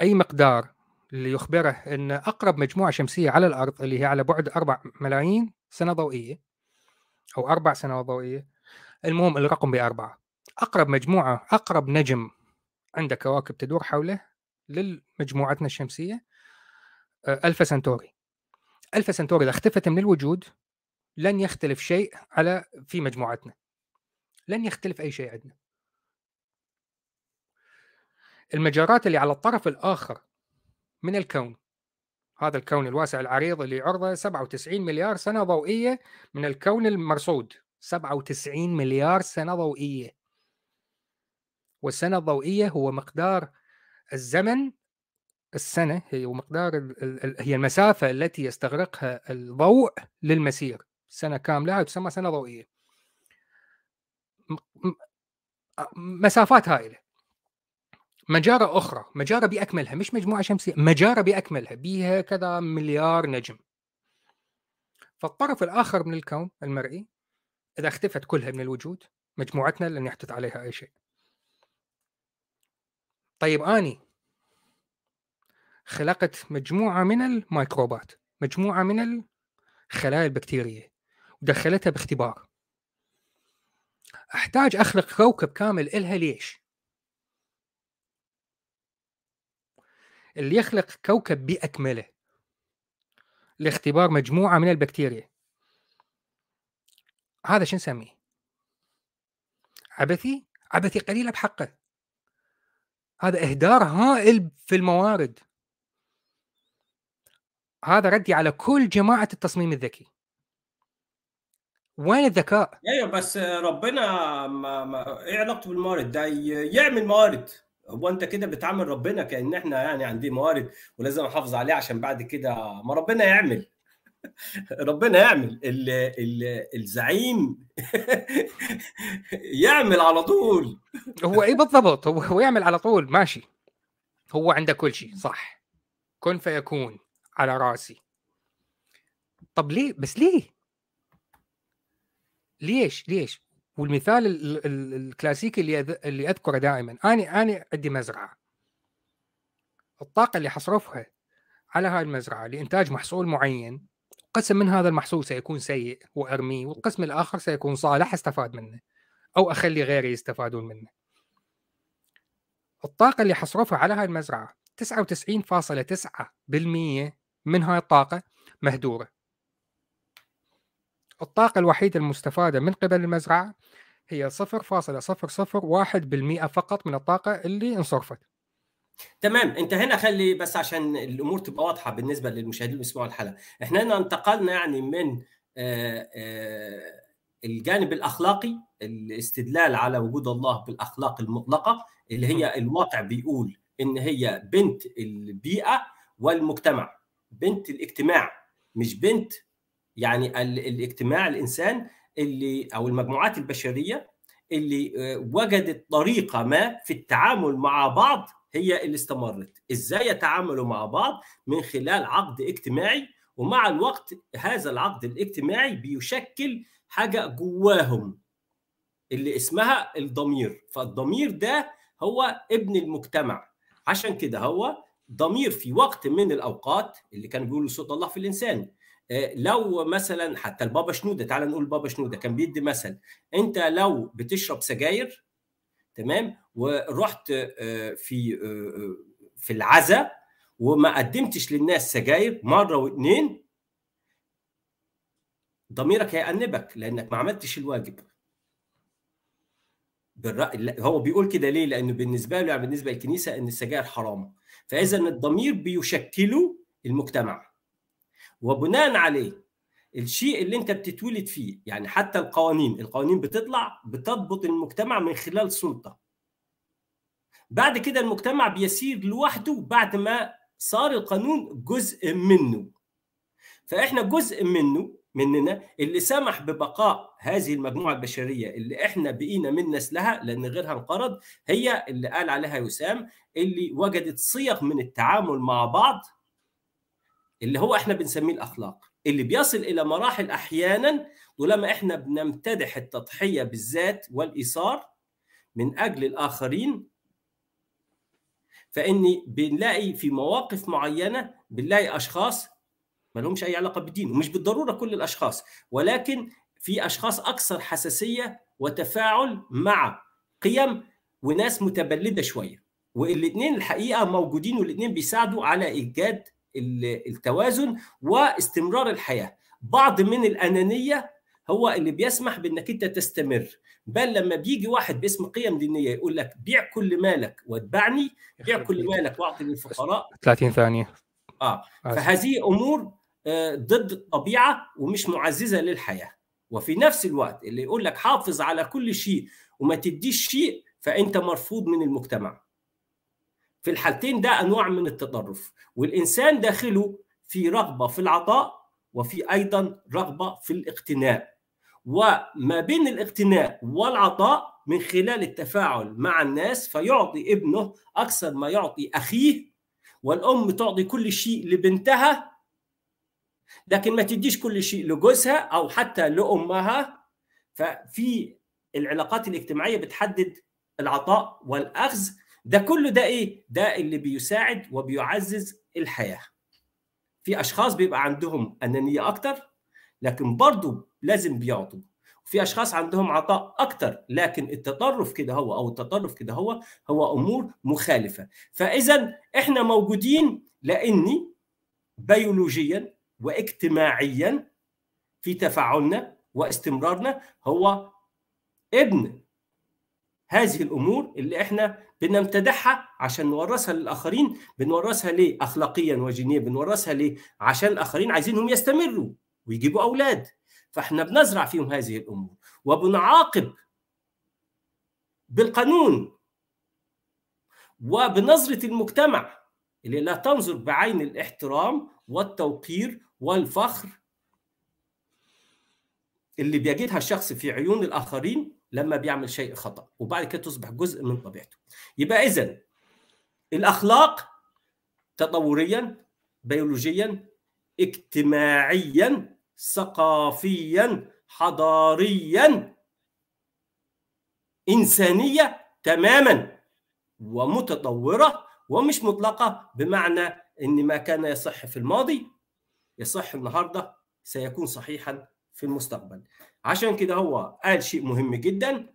أي مقدار. اللي يخبره إن أقرب مجموعة شمسية على الأرض اللي هي على بعد 4 ملايين سنة ضوئية أو أربع سنوات ضوئية المهم الرقم بأربعة. أقرب مجموعة أقرب نجم عنده كواكب تدور حوله لمجموعتنا الشمسية آه، ألفا سنتوري. ألفا سنتوري إذا اختفت من الوجود لن يختلف شيء على في مجموعتنا. لن يختلف أي شيء عندنا. المجارات اللي على الطرف الآخر من الكون. هذا الكون الواسع العريض اللي عرضه 97 مليار سنة ضوئية من الكون المرصود. 97 مليار سنة ضوئية. والسنة الضوئية هو مقدار الزمن السنة هي مقدار هي المسافة التي يستغرقها الضوء للمسير. سنة كاملة تسمى سنة ضوئية. مسافات هائلة. مجارة أخرى مجارة بأكملها مش مجموعة شمسية مجارة بأكملها بيها كذا مليار نجم. فالطرف الآخر من الكون المرئي إذا اختفت كلها من الوجود مجموعتنا لن يحدث عليها أي شيء. طيب أني خلقت مجموعة من الميكروبات مجموعة من الخلايا البكتيرية ودخلتها باختبار. أحتاج أخلق كوكب كامل إلها ليش؟ اللي يخلق كوكب باكمله لاختبار مجموعة من البكتيريا. هذا شو نسميه؟ عبثي؟ عبثي قليلة بحقه. هذا إهدار هائل في الموارد. هذا ردي على كل جماعة التصميم الذكي. وين الذكاء؟ أيوه بس ربنا ما, ما إيه علاقته بالموارد ده يعمل موارد. هو انت كده بتعامل ربنا كأن إحنا يعني عندي موارد ولازم احافظ عليها عشان بعد كده ما ربنا يعمل. <laughs> ربنا يعمل. ال ال الزعيم <laughs> يعمل على طول. هو إيه بالضبط؟ هو هو يعمل على طول. ماشي. هو عنده كل شيء. صح. كن فيكون على رأسي. طب ليه؟ بس ليه؟ ليش؟ ليش؟ والمثال الكلاسيكي اللي اللي أذكره دائما. أنا أنا عندي مزرعة. الطاقة اللي حصرفها على هاي المزرعة لإنتاج محصول معين قسم من هذا المحصول سيكون سيء وارميه والقسم الآخر سيكون صالح أستفاد منه أو أخلي غيري يستفادون منه. الطاقة اللي حصرفها على هاي المزرعة 99.9% من هاي الطاقة مهدورة. الطاقة الوحيدة المستفادة من قبل المزرعة هي 0.001% فقط من الطاقة اللي انصرفت. تمام انت هنا خلي بس عشان الأمور تبقى واضحة بالنسبة للمشاهدين اللي بيسمعوا الحلقة. إحنا هنا انتقلنا يعني من آآ آآ الجانب الأخلاقي الاستدلال على وجود الله بالأخلاق المطلقة اللي هي الواقع بيقول إن هي بنت البيئة والمجتمع بنت الاجتماع مش بنت يعني الاجتماع الإنسان اللي أو المجموعات البشرية اللي وجدت طريقة ما في التعامل مع بعض هي اللي استمرت. إزاي يتعاملوا مع بعض؟ من خلال عقد اجتماعي ومع الوقت هذا العقد الاجتماعي بيشكل حاجة جواهم اللي اسمها الضمير. فالضمير ده هو ابن المجتمع. عشان كده هو ضمير في وقت من الأوقات اللي كانوا بيقولوا صوت الله في الإنسان. لو مثلا حتى البابا شنودة تعال نقول بابا شنودة كان بيدي مثل أنت لو بتشرب سجاير تمام؟ ورحت في في العزاء وما قدمتش للناس سجاير مرة واثنين ضميرك هيأنبك لأنك ما عملتش الواجب. بالرأي هو بيقول كده ليه؟ لأنه بالنسبة له يعني بالنسبة للكنيسة إن السجاير حرام. فإذا الضمير بيشكله المجتمع. وبناء عليه الشيء اللي انت بتتولد فيه يعني حتى القوانين القوانين بتطلع بتضبط المجتمع من خلال سلطة. بعد كده المجتمع بيسير لوحده بعد ما صار القانون جزء منه. فإحنا جزء منه مننا اللي سمح ببقاء هذه المجموعة البشرية اللي إحنا بقينا من نسلها لأن غيرها انقرض هي اللي قال عليها يسام اللي وجدت صيغ من التعامل مع بعض اللي هو إحنا بنسميه الأخلاق. اللي بيصل إلى مراحل أحيانا ولما إحنا بنمتدح التضحية بالذات والإيثار من أجل الآخرين فإني بنلاقي في مواقف معينة بنلاقي أشخاص ما لهمش أي علاقة بالدين ومش بالضرورة كل الأشخاص ولكن في أشخاص أكثر حساسية وتفاعل مع قيم وناس متبلدة شوية. والاثنين الحقيقة موجودين والاثنين بيساعدوا على إيجاد التوازن واستمرار الحياة. بعض من الأنانية هو اللي بيسمح بإنك أنت تستمر. بل لما بيجي واحد باسم قيم دينية يقول لك بيع كل مالك واتبعني بيع كل مالك واعطي للفقراء 30 ثانية. آه. فهذه أمور ضد الطبيعه ومش معززة للحياة. وفي نفس الوقت اللي يقول لك حافظ على كل شيء وما تديش شيء فأنت مرفوض من المجتمع. في الحالتين ده انواع من التطرف. والإنسان داخله في رغبة في العطاء وفي أيضا رغبة في الاقتناء. وما بين الاقتناء والعطاء من خلال التفاعل مع الناس فيعطي ابنه أكثر ما يعطي أخيه والأم تعطي كل شيء لبنتها لكن ما تديش كل شيء لجوزها أو حتى لأمها. ففي العلاقات الاجتماعية بتحدد العطاء والأخذ ده كله ده إيه؟ ده اللي بيساعد وبيعزز الحياة. في أشخاص بيبقى عندهم أنانية أكتر لكن برضه لازم بيعطوا. في أشخاص عندهم عطاء أكتر لكن التطرف كده هو أو التطرف كده هو هو أمور مخالفة. فإذا إحنا موجودين لأني بيولوجيا واجتماعيا في تفاعلنا واستمرارنا هو ابن هذه الأمور اللي إحنا بنمتدحها عشان نورثها للآخرين بنورثها ليه؟ اخلاقيا وجينيا بنورثها ليه؟ عشان الآخرين عايزينهم يستمروا ويجيبوا أولاد. فإحنا بنزرع فيهم هذه الأمور وبنعاقب بالقانون وبنظرة المجتمع اللي لا تنظر بعين الاحترام والتوقير والفخر اللي بيجدها الشخص في عيون الآخرين لما بيعمل شيء خطأ وبعد كده تصبح جزء من طبيعته. يبقى اذا الأخلاق تطوريا بيولوجيا اجتماعيا ثقافيا حضاريا إنسانية تماما ومتطورة ومش مطلقة بمعنى إن ما كان يصح في الماضي يصح النهارده سيكون صحيحا في المستقبل. عشان كده هو قال شيء مهم جدا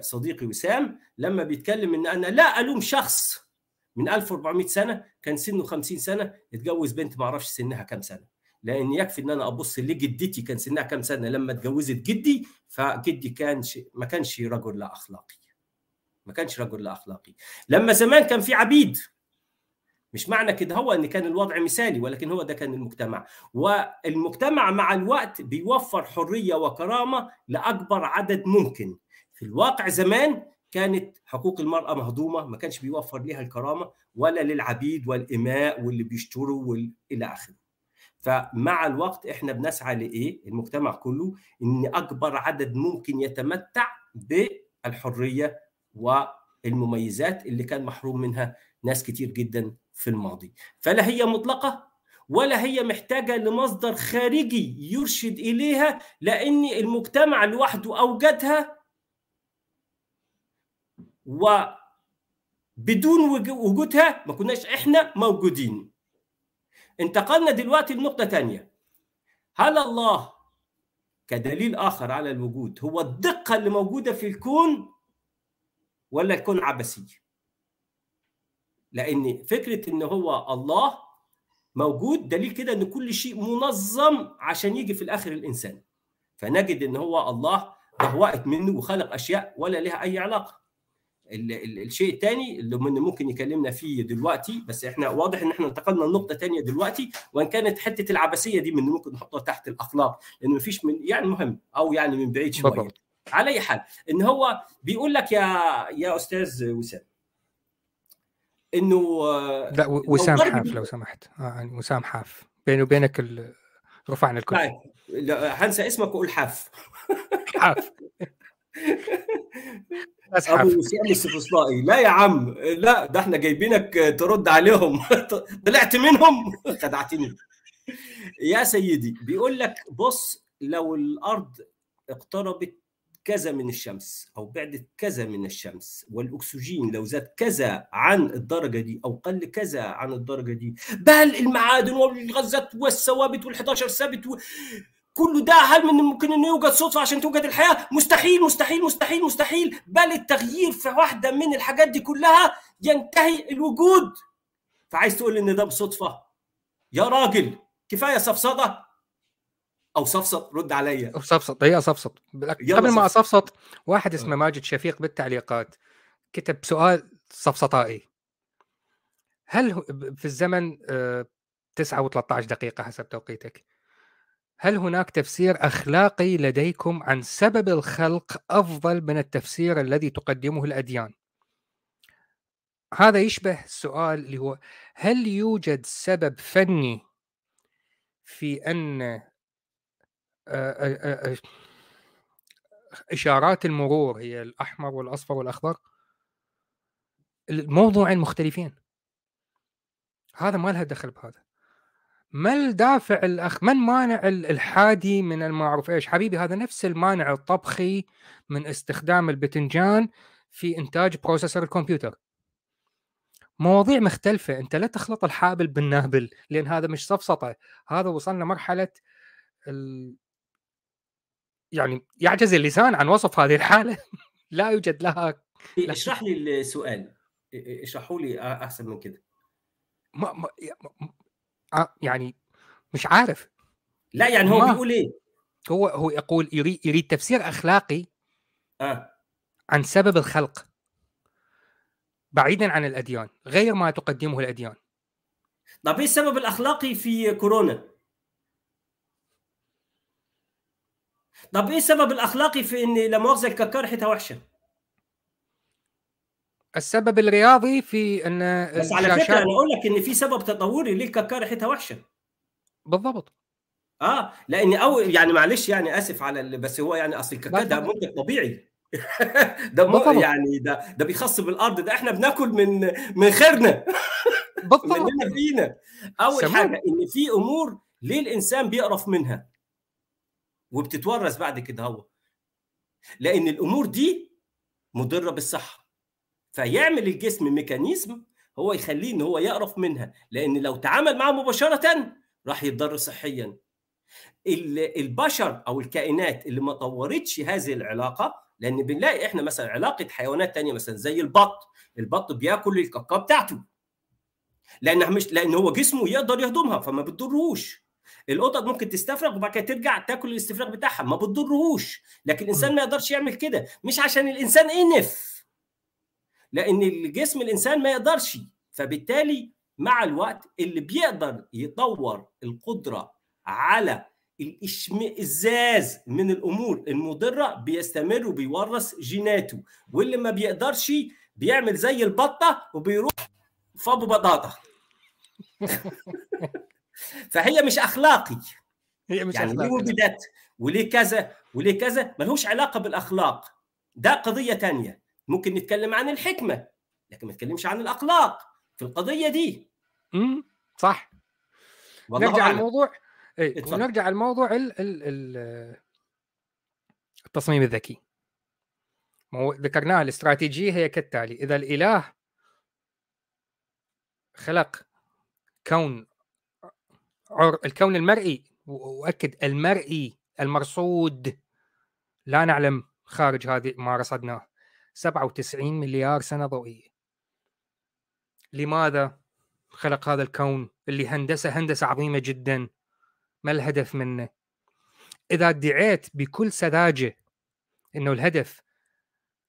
صديقي وسام لما بيتكلم إن أنا لا ألوم شخص من 1400 سنة كان سنه 50 سنة اتجوز بنت ما أعرفش سنها كام سنة. لأن يكفي إن أنا أبص لجدتي كان سنها كام سنة لما اتجوزت جدي فجدي كان. ما كانش رجل لا أخلاقي. ما كانش رجل لا أخلاقي. لما زمان كان في عبيد مش معنى كده هو إن كان الوضع مثالي ولكن هو ده كان المجتمع. والمجتمع مع الوقت بيوفر حرية وكرامة لأكبر عدد ممكن. في الواقع زمان كانت حقوق المرأة مهضومة ما كانش بيوفر لها الكرامة ولا للعبيد والإماء واللي بيشتروا وال... إلى آخره. فمع الوقت إحنا بنسعى لإيه؟ المجتمع كله إن أكبر عدد ممكن يتمتع بالحرية والمميزات اللي كان محروم منها ناس كتير جدا في الماضي. فلا هي مطلقة ولا هي محتاجة لمصدر خارجي يرشد إليها لأن المجتمع لوحده أوجدها وبدون وجودها ما كناش إحنا موجودين. انتقلنا دلوقتي لنقطة تانية. هل الله كدليل آخر على الوجود هو الدقة اللي موجودة في الكون ولا الكون عبثي؟ لأن فكرة إن هو الله موجود دليل كده إن كل شيء منظم عشان يجي في الآخر الإنسان. فنجد إن هو الله بهوأت منه وخلق أشياء ولا لها أي علاقة. الشيء الثاني اللي من ممكن يكلمنا فيه دلوقتي بس إحنا واضح إن إحنا انتقلنا لنقطة ثانية دلوقتي وإن كانت حتة العبثيه دي من ممكن نحطها تحت الأخلاق لأن مفيش من يعني مهم أو يعني من بعيد شوية. على أي حال إن هو بيقول لك يا يا أستاذ وسام إنه لا وسام حاف لو سمحت. آه يعني وسام حاف. بيني وبينك ال... رفعنا الكل. لا هنسى اسمك واقول حاف. حاف. أبو وسام السفسطائي لا يا عم لا ده إحنا جايبينك ترد عليهم. <laughs> طلعت منهم. <laughs> خدعتني. يا سيدي بيقول لك بص لو الأرض اقتربت كذا من الشمس أو بعدت كذا من الشمس والأكسجين لو زاد كذا عن الدرجة دي أو قل كذا عن الدرجة دي بل المعادن والغازات والثوابت وال11 ثابت. كل ده هل من الممكن إنه يوجد صدفة عشان توجد الحياة؟ مستحيل مستحيل مستحيل مستحيل بل التغيير في واحدة من الحاجات دي كلها ينتهي الوجود فعايز تقول إن ده بصدفة يا راجل كفاية سفسطه أو صفصط رد عليا. صفصط هي صفصط. قبل ما أصفصط واحد اسمه ماجد شفيق بالتعليقات كتب سؤال صفصطائي. هل في الزمن 9 و13 دقيقة حسب توقيتك. هل هناك تفسير أخلاقي لديكم عن سبب الخلق أفضل من التفسير الذي تقدمه الأديان؟ هذا يشبه السؤال اللي هو هل يوجد سبب فني في أن إشارات المرور هي الأحمر والأصفر والأخضر؟ الموضوعين مختلفين. هذا ما لها دخل بهذا. ما الدافع الاخ من مانع الحادي من المعروف إيش حبيبي هذا نفس المانع الطبخي من استخدام البتنجان في إنتاج بروسيسور الكمبيوتر مواضيع مختلفة أنت لا تخلط الحابل بالنابل لأن هذا مش سفسطة هذا وصلنا مرحلة ال... يعني يعجز اللسان عن وصف هذه الحالة. <laughs> لا يوجد لها اشرح لي السؤال. اشرحوا لي أحسن من كده. ما, ما يعني مش عارف. لا يعني هو بيقول إيه؟ هو هو يقول يريد, يريد تفسير أخلاقي آه. عن سبب الخلق بعيدا عن الأديان غير ما تقدمه الأديان. طب إيه السبب الأخلاقي في كورونا؟ طب إيه السبب الأخلاقي في إن لا مؤاخذه الكاكا ريحتها وحشة؟ السبب الرياضي في إن بس على فكرة أنا أقول لك إن في سبب تطوري ليه الكاكا ريحتها وحشة. بالضبط. آه لأن أو يعني معلش يعني آسف على اللي بس هو يعني أصل الكاكا ده منتج طبيعي. <laughs> ده مو يعني ده ده بيخصب الأرض ده إحنا بناكل من من خيرنا. <laughs> مننا فينا أول سمون. حاجة إن في أمور ليه الانسان بيقرف منها. وبتتورث بعد كده هو. لأن الأمور دي مضرة بالصحة. فيعمل الجسم ميكانيزم هو يخليه إن هو يقرف منها. لأن لو تعامل معاه مباشرة راح يتضر صحيا. البشر أو الكائنات اللي ما طورتش هذه العلاقة لأن بنلاقي إحنا مثلا علاقة حيوانات تانية مثلا زي البط. البط بيأكل الكاكا بتاعته. لانها مش لأن هو جسمه يقدر يهضمها فما بتضرهوش. القطط ممكن تستفرغ وبعد كده ترجع تاكل الاستفراغ بتاعها. ما بتضرهوش. لكن الإنسان ما يقدرش يعمل كده. مش عشان الإنسان إنف. لأن الجسم الإنسان ما يقدرش. فبالتالي مع الوقت اللي بيقدر يطور القدرة على الإشمئزاز من الأمور المضرة بيستمر وبيورث جيناته. واللي ما بيقدرش بيعمل زي البطة وبيروح فابو بطاطا. <laughs> فهي مش أخلاقي. هي مش يعني أخلاقي. ليه وجدت وليه كذا وليه كذا ملهوش علاقة بالأخلاق. ده قضية تانية. ممكن نتكلم عن الحكمة لكن ما نتكلمش عن الأخلاق في القضية دي. امم صح. نرجع الموضوع اي ونرجع الموضوع ال ال ال التصميم الذكي. ذكرناها الاستراتيجية هي كالتالي. إذا الإله خلق كون الكون المرئي وأؤكد المرئي المرصود. لا نعلم خارج هذه ما رصدناه. 97 مليار سنة ضوئية. لماذا خلق هذا الكون اللي هندسة هندسة عظيمة جدا؟ ما الهدف منه؟ إذا ادعيت بكل سذاجة إنه الهدف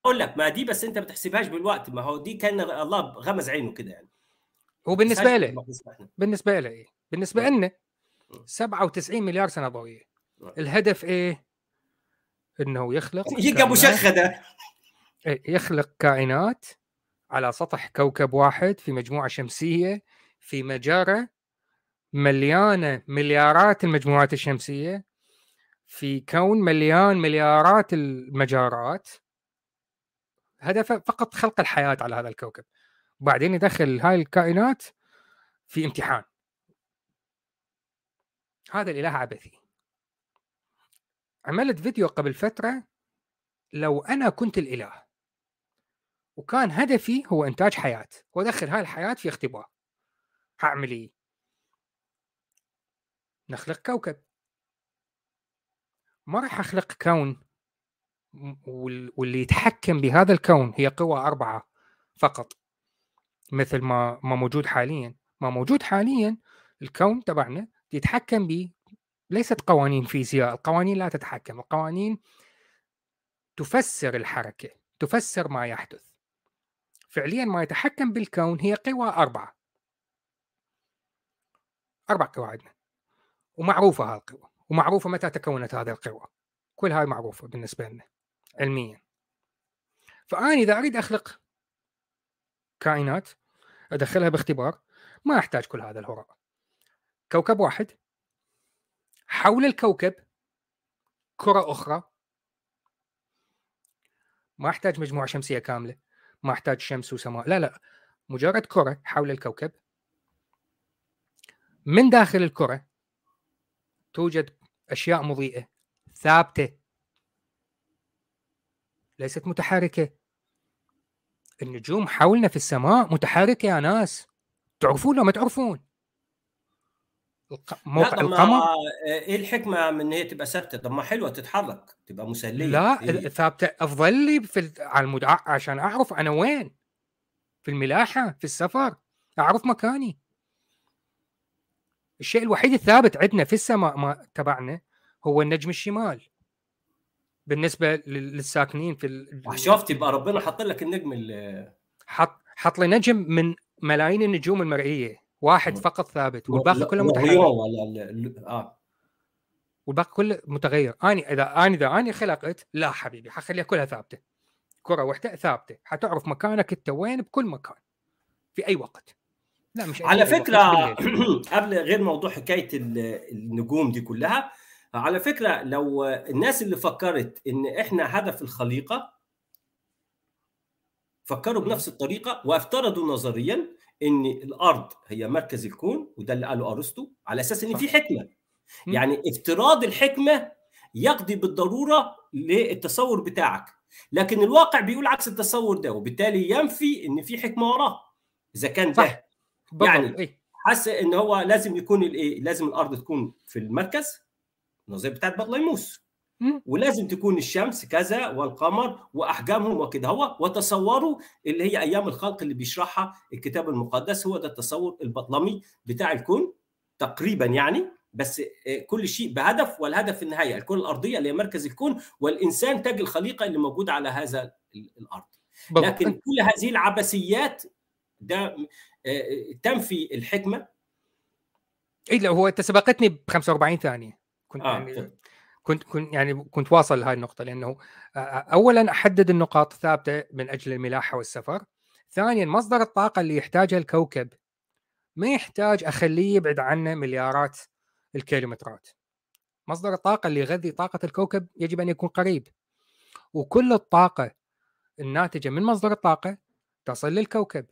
أقول لك ما دي بس أنت ما بتحسبهاش بالوقت ما هو دي كأن الله غمز عينه كده يعني. هو بالنسبة له. بالنسبة له إيه. بالنسبة لنا 97 مليار سنة ضوئية. الهدف إيه؟ إنه يخلق <laughs> يجيك أبو شخدة. يخلق كائنات على سطح كوكب واحد في مجموعة شمسية في مجره مليانه مليارات المجموعات الشمسية في كون مليان مليارات المجارات. هدفه فقط خلق الحياة على هذا الكوكب. وبعدين يدخل هاي الكائنات في امتحان. هذا الإله عبثي. عملت فيديو قبل فترة لو أنا كنت الإله وكان هدفي هو إنتاج حياة وأدخل هاي الحياة في اختبار. هعمل إيه؟ نخلق كوكب. ما راح أخلق كون واللي يتحكم بهذا الكون هي قوى أربعة فقط مثل ما ما موجود حاليا. ما موجود حاليا الكون تبعنا يتحكم به ليست قوانين فيزياء القوانين لا تتحكم القوانين تفسر الحركة تفسر ما يحدث. فعليا ما يتحكم بالكون هي قوى أربعة. أربع قوى عندنا. ومعروفة هذه القوى. ومعروفة متى تكونت هذه القوى. كل هاي معروفة بالنسبة لنا علميا. فأنا إذا أريد أخلق كائنات أدخلها باختبار ما أحتاج كل هذا الهراء. كوكب واحد. حول الكوكب كرة أخرى. ما أحتاج مجموعة شمسية كاملة. ما أحتاج شمس وسماء. لا لا. مجرد كرة حول الكوكب. من داخل الكرة توجد أشياء مضيئة ثابتة. ليست متحركة. النجوم حولنا في السماء متحركة يا ناس. تعرفون لو ما تعرفون. موقع القمر؟ إيه الحكمة من إن هي تبقى ثابتة؟ طب ما حلوة تتحرك تبقى مسلية. لا إيه؟ ثابتة. أفضل لي في على المدع... عشان أعرف أنا وين؟ في الملاحة في السفر. أعرف مكاني. الشيء الوحيد الثابت عندنا في السماء ما تبعنا هو النجم الشمال. بالنسبة للساكنين في ال... شفت يبقى ربنا حط لك النجم حط حط لي نجم من ملايين النجوم المرئية. واحد فقط ثابت والباقي كله متحرك آه. والباقي كله متغير. اني إذا اني إذا اني خلقت لا حبيبي حخليها كلها ثابتة. كرة واحدة ثابتة. حتعرف مكانك أنت وين؟ بكل مكان. في أي وقت. لا مش على فكرة <clears throat> قبل غير موضوع حكاية النجوم دي كلها على فكرة لو الناس اللي فكرت إن إحنا هدف الخليقة فكروا بنفس الطريقة وافترضوا نظريا إن الأرض هي مركز الكون وده اللي قاله أرسطو على أساس إن في حكمة. يعني افتراض الحكمة يقضي بالضرورة للتصور بتاعك. لكن الواقع بيقول عكس التصور ده وبالتالي ينفي إن في حكمة وراه إذا كان ده. يعني إيه؟ حس إن هو لازم يكون الإيه؟ لازم الأرض تكون في المركز النظريه بتاعت بطليموس. ولازم تكون الشمس كذا والقمر وأحجامهم وكده. هو وتصوروا اللي هي أيام الخلق اللي بيشرحها الكتاب المقدس هو ده التصور البطلمي بتاع الكون تقريبا يعني. بس كل شيء بهدف والهدف في النهاية الكره الأرضية اللي هي مركز الكون والإنسان تاج الخليقة اللي موجود على هذا الأرض. لكن كل هذه العبثيات ده تنفي الحكمة. اي لا هو أنت سبقتني ب 45 ثانية. كنت آه. يعني كنت كنت يعني كنت واصل لهذه النقطة لأنه اولا أحدد النقاط الثابته من أجل الملاحة والسفر. ثانيا مصدر الطاقة اللي يحتاجها الكوكب. ما يحتاج أخليه يبعد عنه مليارات الكيلومترات. مصدر الطاقة اللي يغذي طاقة الكوكب يجب أن يكون قريب. وكل الطاقة الناتجة من مصدر الطاقة تصل للكوكب.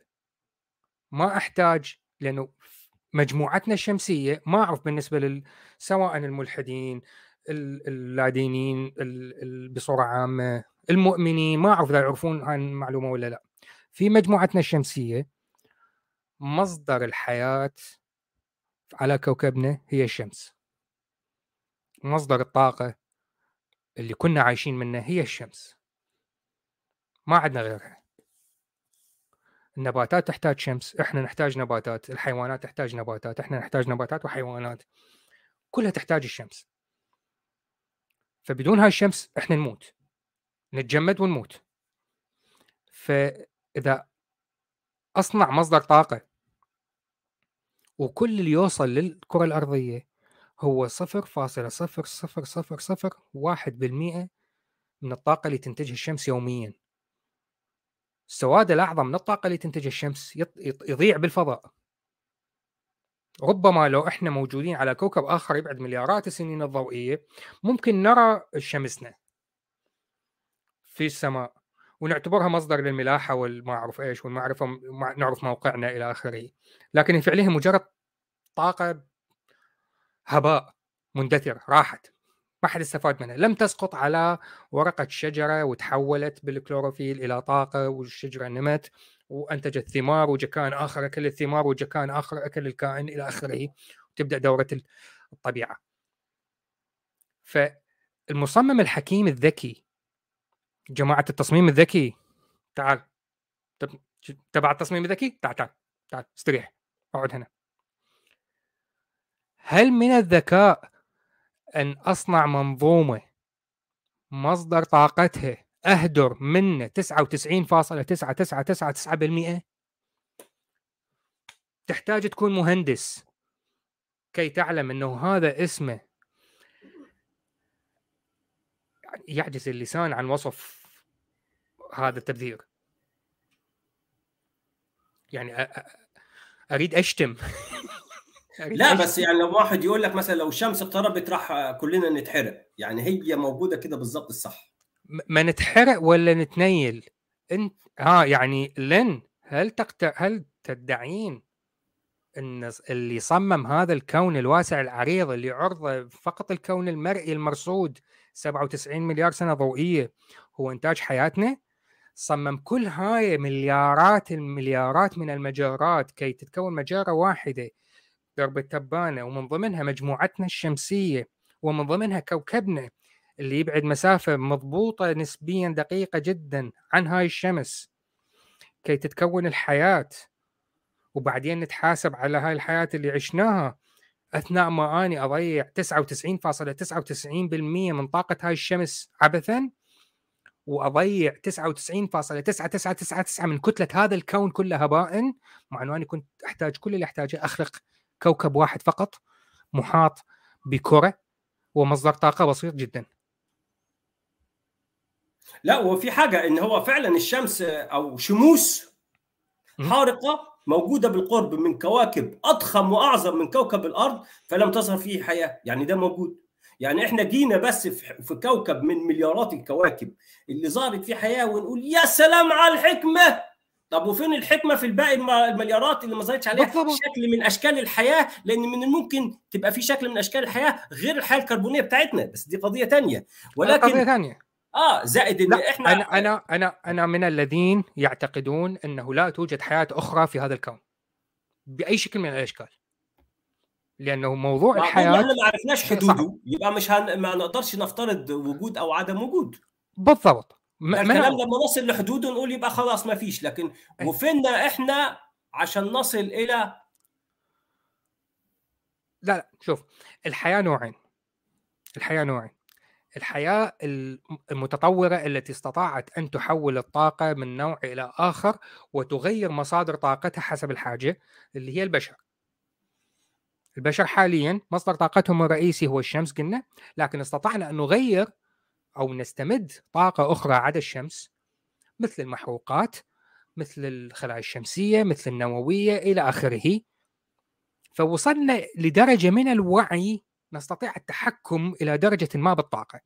ما أحتاج لأنه مجموعتنا الشمسية ما أعرف بالنسبة لل سواء الملحدين اللادينيين بصورة عامة المؤمنين ما أعرف إذا يعرفون هاي المعلومة ولا لا. في مجموعتنا الشمسية مصدر الحياة على كوكبنا هي الشمس. مصدر الطاقة اللي كنا عايشين منه هي الشمس. ما عندنا غيرها. النباتات تحتاج شمس إحنا نحتاج نباتات الحيوانات تحتاج نباتات إحنا نحتاج نباتات وحيوانات. كلها تحتاج الشمس. فبدون هاي الشمس إحنا نموت. نتجمد ونموت. فإذا أصنع مصدر طاقة وكل اللي يوصل للكرة الأرضية هو صفر فاصلة صفر صفر صفر صفر واحد بالمئة من الطاقة اللي تنتجها الشمس يوميا. السواد الأعظم من الطاقة اللي تنتجها الشمس يضيع بالفضاء. ربما لو إحنا موجودين على كوكب آخر يبعد مليارات السنين الضوئية ممكن نرى شمسنا في السماء ونعتبرها مصدر للملاحة والما أعرف إيش والمعرفة نعرف موقعنا إلى آخره. لكن فعليا مجرد طاقة هباء مندثر راحت ما حد استفاد منها. لم تسقط على ورقة شجرة وتحولت بالكلوروفيل إلى طاقة والشجرة نمت. وأنتجت ثمار وجكان آخر أكل الثمار وجكان آخر أكل الكائن إلى آخره وتبدأ دورة الطبيعة. فالمصمم الحكيم الذكي جماعة التصميم الذكي تعال تبع التصميم الذكي تعال تعال تعال استريح أقعد هنا. هل من الذكاء أن أصنع منظومة مصدر طاقتها أهدر منه 99.9999% تحتاج تكون مهندس كي تعلم إنه هذا اسمه يعجز اللسان عن وصف هذا التبذير. يعني أريد أشتم. <laughs> لا بس يعني لو واحد يقول لك مثلا لو الشمس اقتربت راح كلنا نتحرق. يعني هي موجودة كده بالظبط الصح. ما نتحرق ولا نتنيل. انت ها يعني لن هل تقت... هل تدعين إن اللي صمم هذا الكون الواسع العريض اللي عرضه فقط الكون المرئي المرصود 97 مليار سنة ضوئية هو إنتاج حياتنا؟ صمم كل هاي مليارات المليارات من المجرات كي تتكون مجره واحدة درب التبانة ومن ضمنها مجموعتنا الشمسية ومن ضمنها كوكبنا. اللي يبعد مسافة مضبوطة نسبيا دقيقة جدا عن هاي الشمس. كي تتكون الحياة وبعدين نتحاسب على هاي الحياة اللي عشناها. أثناء ما أني أضيع 99.99% من طاقة هاي الشمس عبثا وأضيع 99.9999 من كتلة هذا الكون كله هباء. مع إنه أنا كنت أحتاج كل اللي أحتاجه اخلق كوكب واحد فقط محاط بكرة ومصدر طاقة بسيط جدا. لا وفي حاجة إن هو فعلا الشمس أو شموس حارقة موجودة بالقرب من كواكب أضخم وأعظم من كوكب الأرض فلم تظهر فيه حياة. يعني ده موجود. يعني إحنا جينا بس في كوكب من مليارات الكواكب اللي ظهرت فيه حياة ونقول يا سلام على الحكمة! طب وفين الحكمة في الباقي المليارات اللي ما ظهرتش عليها؟ بالضبط. شكل من أشكال الحياة لأن من الممكن تبقى في شكل من أشكال الحياة غير الحياة الكربونية بتاعتنا. بس دي قضية ثانية ولكن قضيه ثانية آه زائد إن إحنا أنا أنا أنا أنا من الذين يعتقدون إنه لا توجد حياة أخرى في هذا الكون بأي شكل من الأشكال. لأنه موضوع الحياة إحنا ما عرفناش حدوده يبقى مش هن... ما نقدرش نفترض وجود أو عدم وجود. بالضبط. ما الكلام لما نصل لحدوده نقول يبقى خلاص ما فيش لكن وفينا إحنا عشان نصل إلى لا لا شوف الحياة نوعين. الحياة نوعين. الحياة المتطورة التي استطاعت أن تحول الطاقة من نوع إلى آخر وتغير مصادر طاقتها حسب الحاجة اللي هي البشر. البشر حاليا مصدر طاقتهم الرئيسي هو الشمس قلنا لكن استطعنا أن نغير أو نستمد طاقة أخرى عدا الشمس مثل المحروقات مثل الخلايا الشمسية مثل النووية إلى آخره. فوصلنا لدرجة من الوعي نستطيع التحكم إلى درجة ما بالطاقة.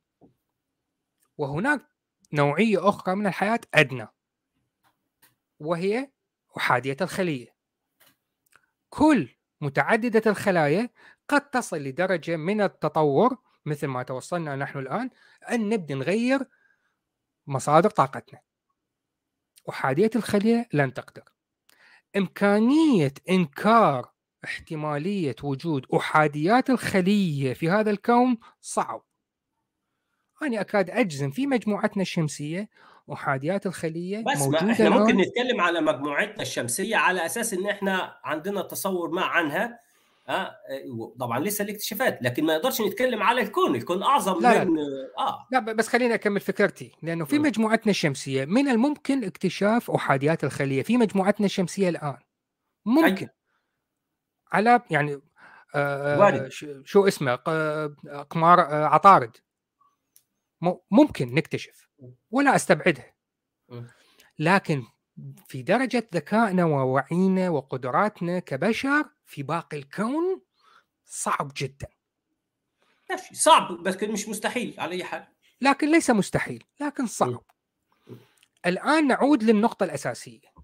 وهناك نوعية أخرى من الحياة أدنى وهي أحادية الخلية. كل متعددة الخلايا قد تصل لدرجة من التطور مثل ما توصلنا نحن الآن أن نبدأ نغير مصادر طاقتنا. أحادية الخلية لن تقدر. إمكانية إنكار احتمالية وجود أحاديات الخلية في هذا الكون صعب. أنا أكاد أجزم في مجموعتنا الشمسية أحاديات الخلية بس موجودة ما إحنا ممكن نتكلم على مجموعتنا الشمسية على أساس إن إحنا عندنا تصور ما عنها. آه طبعا لسه الاكتشافات لكن ما نقدرش نتكلم على الكون. الكون أعظم لا من لا. آه. لا بس خليني أكمل فكرتي. لأنه في مجموعتنا الشمسية من الممكن اكتشاف أحاديات الخلية في مجموعتنا الشمسية الآن؟ ممكن. أي. على يعني آه شو اسمه قمار آه عطارد. ممكن نكتشف ولا استبعدها لكن في درجة ذكائنا ووعينا وقدراتنا كبشر في باقي الكون صعب جدا. صعب بس مش مستحيل على أي حال. لكن ليس مستحيل لكن صعب. الآن نعود للنقطة الأساسية.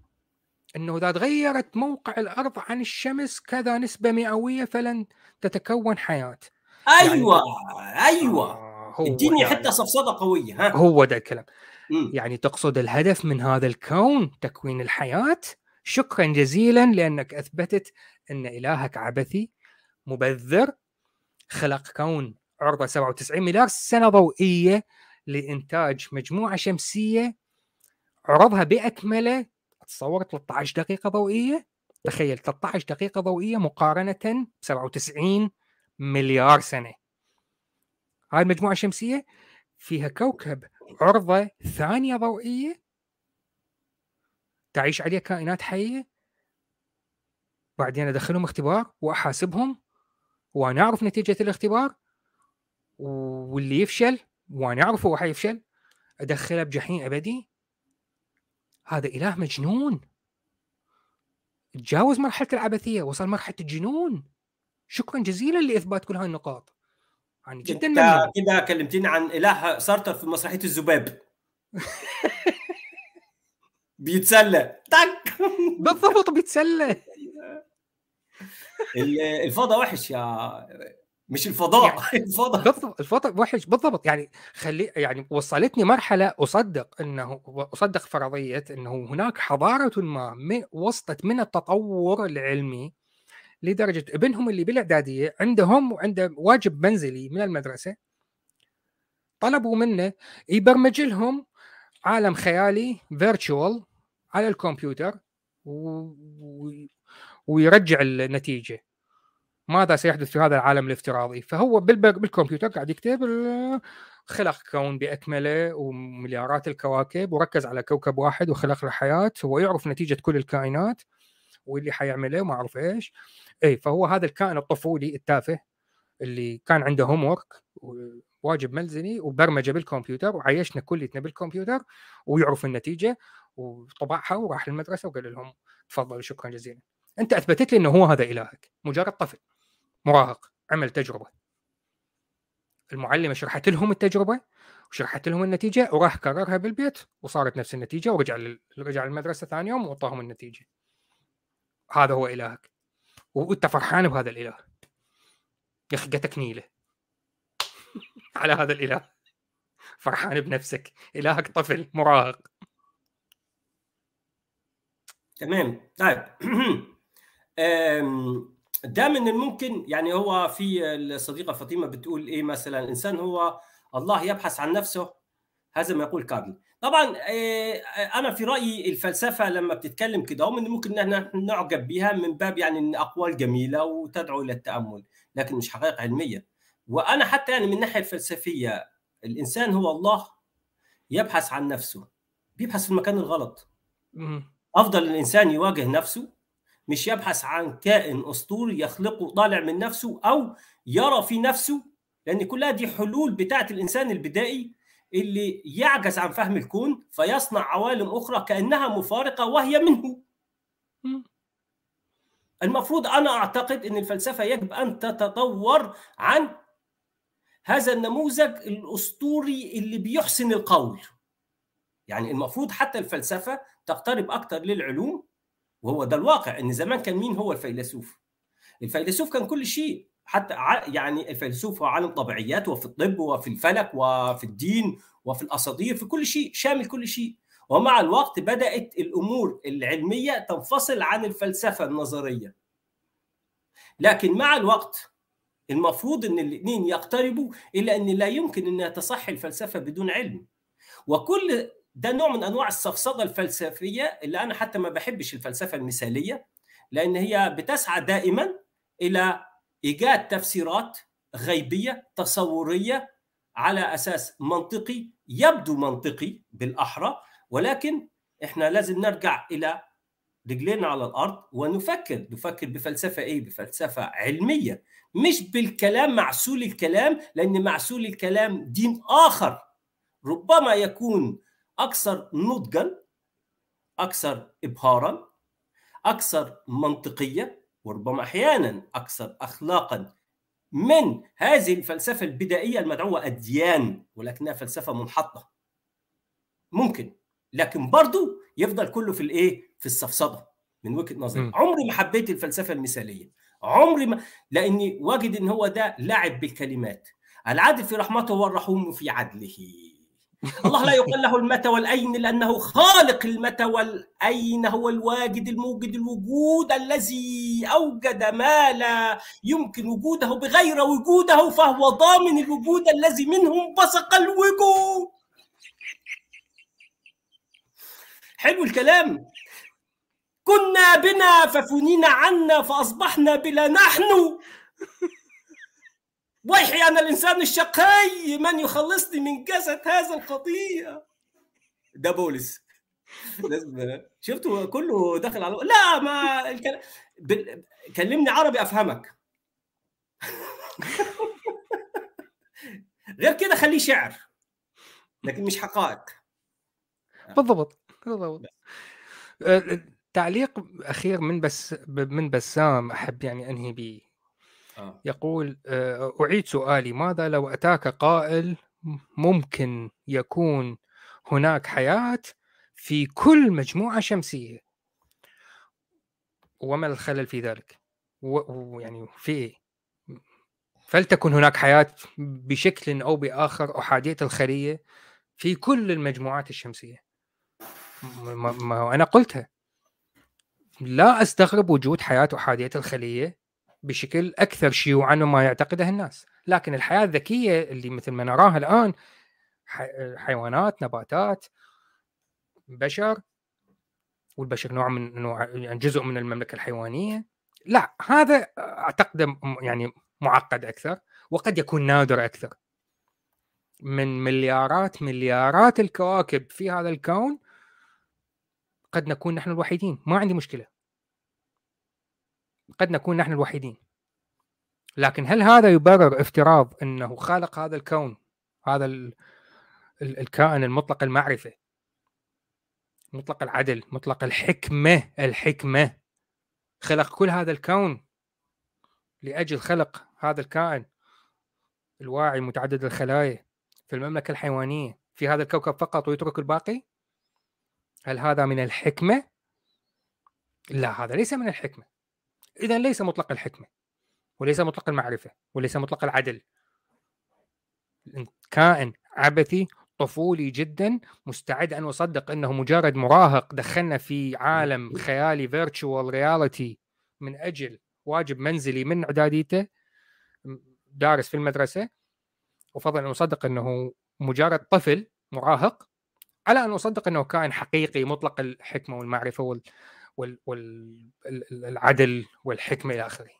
إنه إذا تغيرت موقع الأرض عن الشمس كذا نسبة مئوية فلن تتكون حياة. أيوه يعني أيوه آه اديني يعني حتى صفصده قوية ها. هو ده الكلام. م. يعني تقصد الهدف من هذا الكون تكوين الحياة؟ شكرا جزيلا لأنك أثبتت إن إلهك عبثي مبذر خلق كون عرضة 97 مليار سنة ضوئية لإنتاج مجموعة شمسية عرضها بأكمله تصور 13 دقيقة ضوئية؟ تخيل 13 دقيقة ضوئية مقارنة ب 97 مليار سنة. هاي المجموعة الشمسية فيها كوكب عرضة ثانية ضوئية؟ تعيش عليه كائنات حية؟ بعدين أدخلهم اختبار وأحاسبهم وأنا أعرف نتيجة الاختبار؟ واللي يفشل وأنا أعرفه هو حيفشل أدخله بجحيم أبدي؟ هذا إله مجنون. تجاوز مرحلة العبثية وصل مرحلة الجنون. شكرا جزيلا لإثبات كل هاي النقاط. يعني جدا انت كده كلمتني عن إله سارتر في مسرحية الذباب <laughs> بيتسلى. تك بالضبط بيتسلى. <laughs> الفضاء وحش يا مش الفضاء. يعني <laughs> الفضاء. الفضاء وحش. بالضبط. يعني خلي يعني وصلتني مرحلة أصدق إنه اصدق فرضية إنه هناك حضارة ما وصلت من التطور العلمي لدرجة ابنهم اللي بالاعداديه عندهم وعنده واجب منزلي من المدرسة طلبوا منه يبرمج لهم عالم خيالي فيرتشوال على الكمبيوتر و... ويرجع النتيجة. ماذا سيحدث في هذا العالم الافتراضي؟ فهو بالكمبيوتر قاعد يكتب خلق كون بأكمله ومليارات الكواكب وركز على كوكب واحد وخلق له حياة هو يعرف نتيجة كل الكائنات واللي حيعمله وما أعرف إيش. اي فهو هذا الكائن الطفولي التافه اللي كان عنده هوم ورك واجب منزلي وبرمجة بالكمبيوتر وعيشنا كليتنا بالكمبيوتر ويعرف النتيجة وطبعها وراح المدرسة وقال لهم تفضلوا شكرا جزيلا. أنت أثبتت لي إنه هو هذا إلهك مجرد طفل. مراهق عمل تجربة. المعلمة شرحت لهم التجربة وشرحت لهم النتيجة وراح كررها بالبيت وصارت نفس النتيجة ورجع لل... رجع المدرسة ثاني يوم واعطاهم النتيجة. هذا هو إلهك وأنت فرحان بهذا الإله. يا أخي قتك نيلة. <laughs> على هذا الإله. فرحان بنفسك. إلهك طفل مراهق. تمام. طيب. <clears throat> من الممكن يعني هو في الصديقة فاطمة بتقول إيه مثلا الإنسان هو الله يبحث عن نفسه هذا ما يقول كارل طبعا أنا في رأيي الفلسفة لما بتتكلم كده من ممكن إن إحنا نعجب بها من باب يعني إن أقوال جميلة وتدعو إلى التأمل لكن مش حقائق علمية. وأنا حتى يعني من الناحية الفلسفية الإنسان هو الله يبحث عن نفسه بيبحث في المكان الغلط. أفضل الإنسان يواجه نفسه مش يبحث عن كائن أسطوري يخلقه طالع من نفسه أو يرى في نفسه لأن كلها دي حلول بتاعة الإنسان البدائي اللي يعجز عن فهم الكون فيصنع عوالم أخرى كأنها مفارقة وهي منه. المفروض أنا أعتقد إن الفلسفة يجب أن تتطور عن هذا النموذج الأسطوري اللي بيحسن القول. يعني المفروض حتى الفلسفة تقترب أكثر للعلوم وهو ده الواقع إن زمان كان مين هو؟ الفيلسوف. الفيلسوف كان كل شيء حتى يعني الفيلسوف هو عالم طبيعيات وفي الطب وفي الفلك وفي الدين وفي الأساطير في كل شيء شامل كل شيء. ومع الوقت بدأت الأمور العلمية تنفصل عن الفلسفة النظرية. لكن مع الوقت المفروض إن الاثنين يقتربوا إلى إن لا يمكن ان تصح الفلسفة بدون علم. وكل ده نوع من أنواع السفسطه الفلسفية اللي أنا حتى ما بحبش الفلسفة المثالية لأن هي بتسعى دائما إلى إيجاد تفسيرات غيبية تصورية على أساس منطقي يبدو منطقي بالأحرى ولكن إحنا لازم نرجع إلى رجلينا على الأرض ونفكر. نفكر بفلسفة إيه؟ بفلسفة علمية. مش بالكلام معسول الكلام لأن معسول الكلام دين آخر. ربما يكون أكثر نضجا أكثر ابهارا أكثر منطقية وربما أحيانا أكثر اخلاقا. من هذه الفلسفة البدائية المدعوة الديان ولكنها فلسفة منحطة. ممكن لكن برضو يفضل كله في الإيه؟ في السفسطه من وجهة نظري. عمري ما حبيت الفلسفة المثالية. عمري ما لأني واجد إن هو ده لعب بالكلمات. العدل في رحمته والرحوم في عدله. الله لا يقال له المتى والأين لأنه خالق المتى والأين هو الواجد الموجد الوجود الذي أوجد ما لا يمكن وجوده بغير وجوده فهو ضامن الوجود الذي منه انبثق الوجود. حلو الكلام. كنا بنا ففنينا عنا فأصبحنا بلا نحن. ويحي أنا الإنسان الشقي من يخلصني من جسد هذا الخطيه ده بولس. شفتوا كله داخل على لا ما الكلام كلمني عربي أفهمك. <laughs> غير كده خليه شعر لكن مش حقائق. بالضبط بالضبط. تعليق أخير من بس من بسام أحب يعني أنهي به آه. يقول أعيد سؤالي ماذا لو أتاك قائل ممكن يكون هناك حياة في كل مجموعة شمسية وما الخلل في ذلك ويعني في إيه؟ فلتكن هناك حياة بشكل أو بآخر أحادية الخلية في كل المجموعات الشمسية ما, ما أنا قلتها لا أستغرب وجود حياة أحادية الخلية بشكل أكثر شيوعا مما يعتقده الناس. لكن الحياة الذكية اللي مثل ما نراها الآن حيوانات نباتات بشر والبشر نوع من نوع يعني جزء من المملكة الحيوانية لا هذا أعتقد يعني معقد أكثر وقد يكون نادر أكثر. من مليارات مليارات الكواكب في هذا الكون قد نكون نحن الوحيدين. ما عندي مشكلة. قد نكون نحن الوحيدين. لكن هل هذا يبرر افتراض أنه خالق هذا الكون هذا الكائن المطلق المعرفة مطلق العدل مطلق الحكمة الحكمة؟ خلق كل هذا الكون لأجل خلق هذا الكائن الواعي متعدد الخلايا في المملكة الحيوانية في هذا الكوكب فقط ويترك الباقي؟ هل هذا من الحكمة؟ لا هذا ليس من الحكمة. اذا ليس مطلق الحكمة وليس مطلق المعرفة وليس مطلق العدل. كائن عبثي طفولي جدا مستعد أن أصدق إنه مجرد مراهق دخلنا في عالم خيالي virtual reality من أجل واجب منزلي من إعداديته دارس في المدرسة وفضل أن أصدق إنه مجرد طفل مراهق على أن أصدق إنه كائن حقيقي مطلق الحكمة والمعرفة وال وال والعدل والحكمة إلى آخره.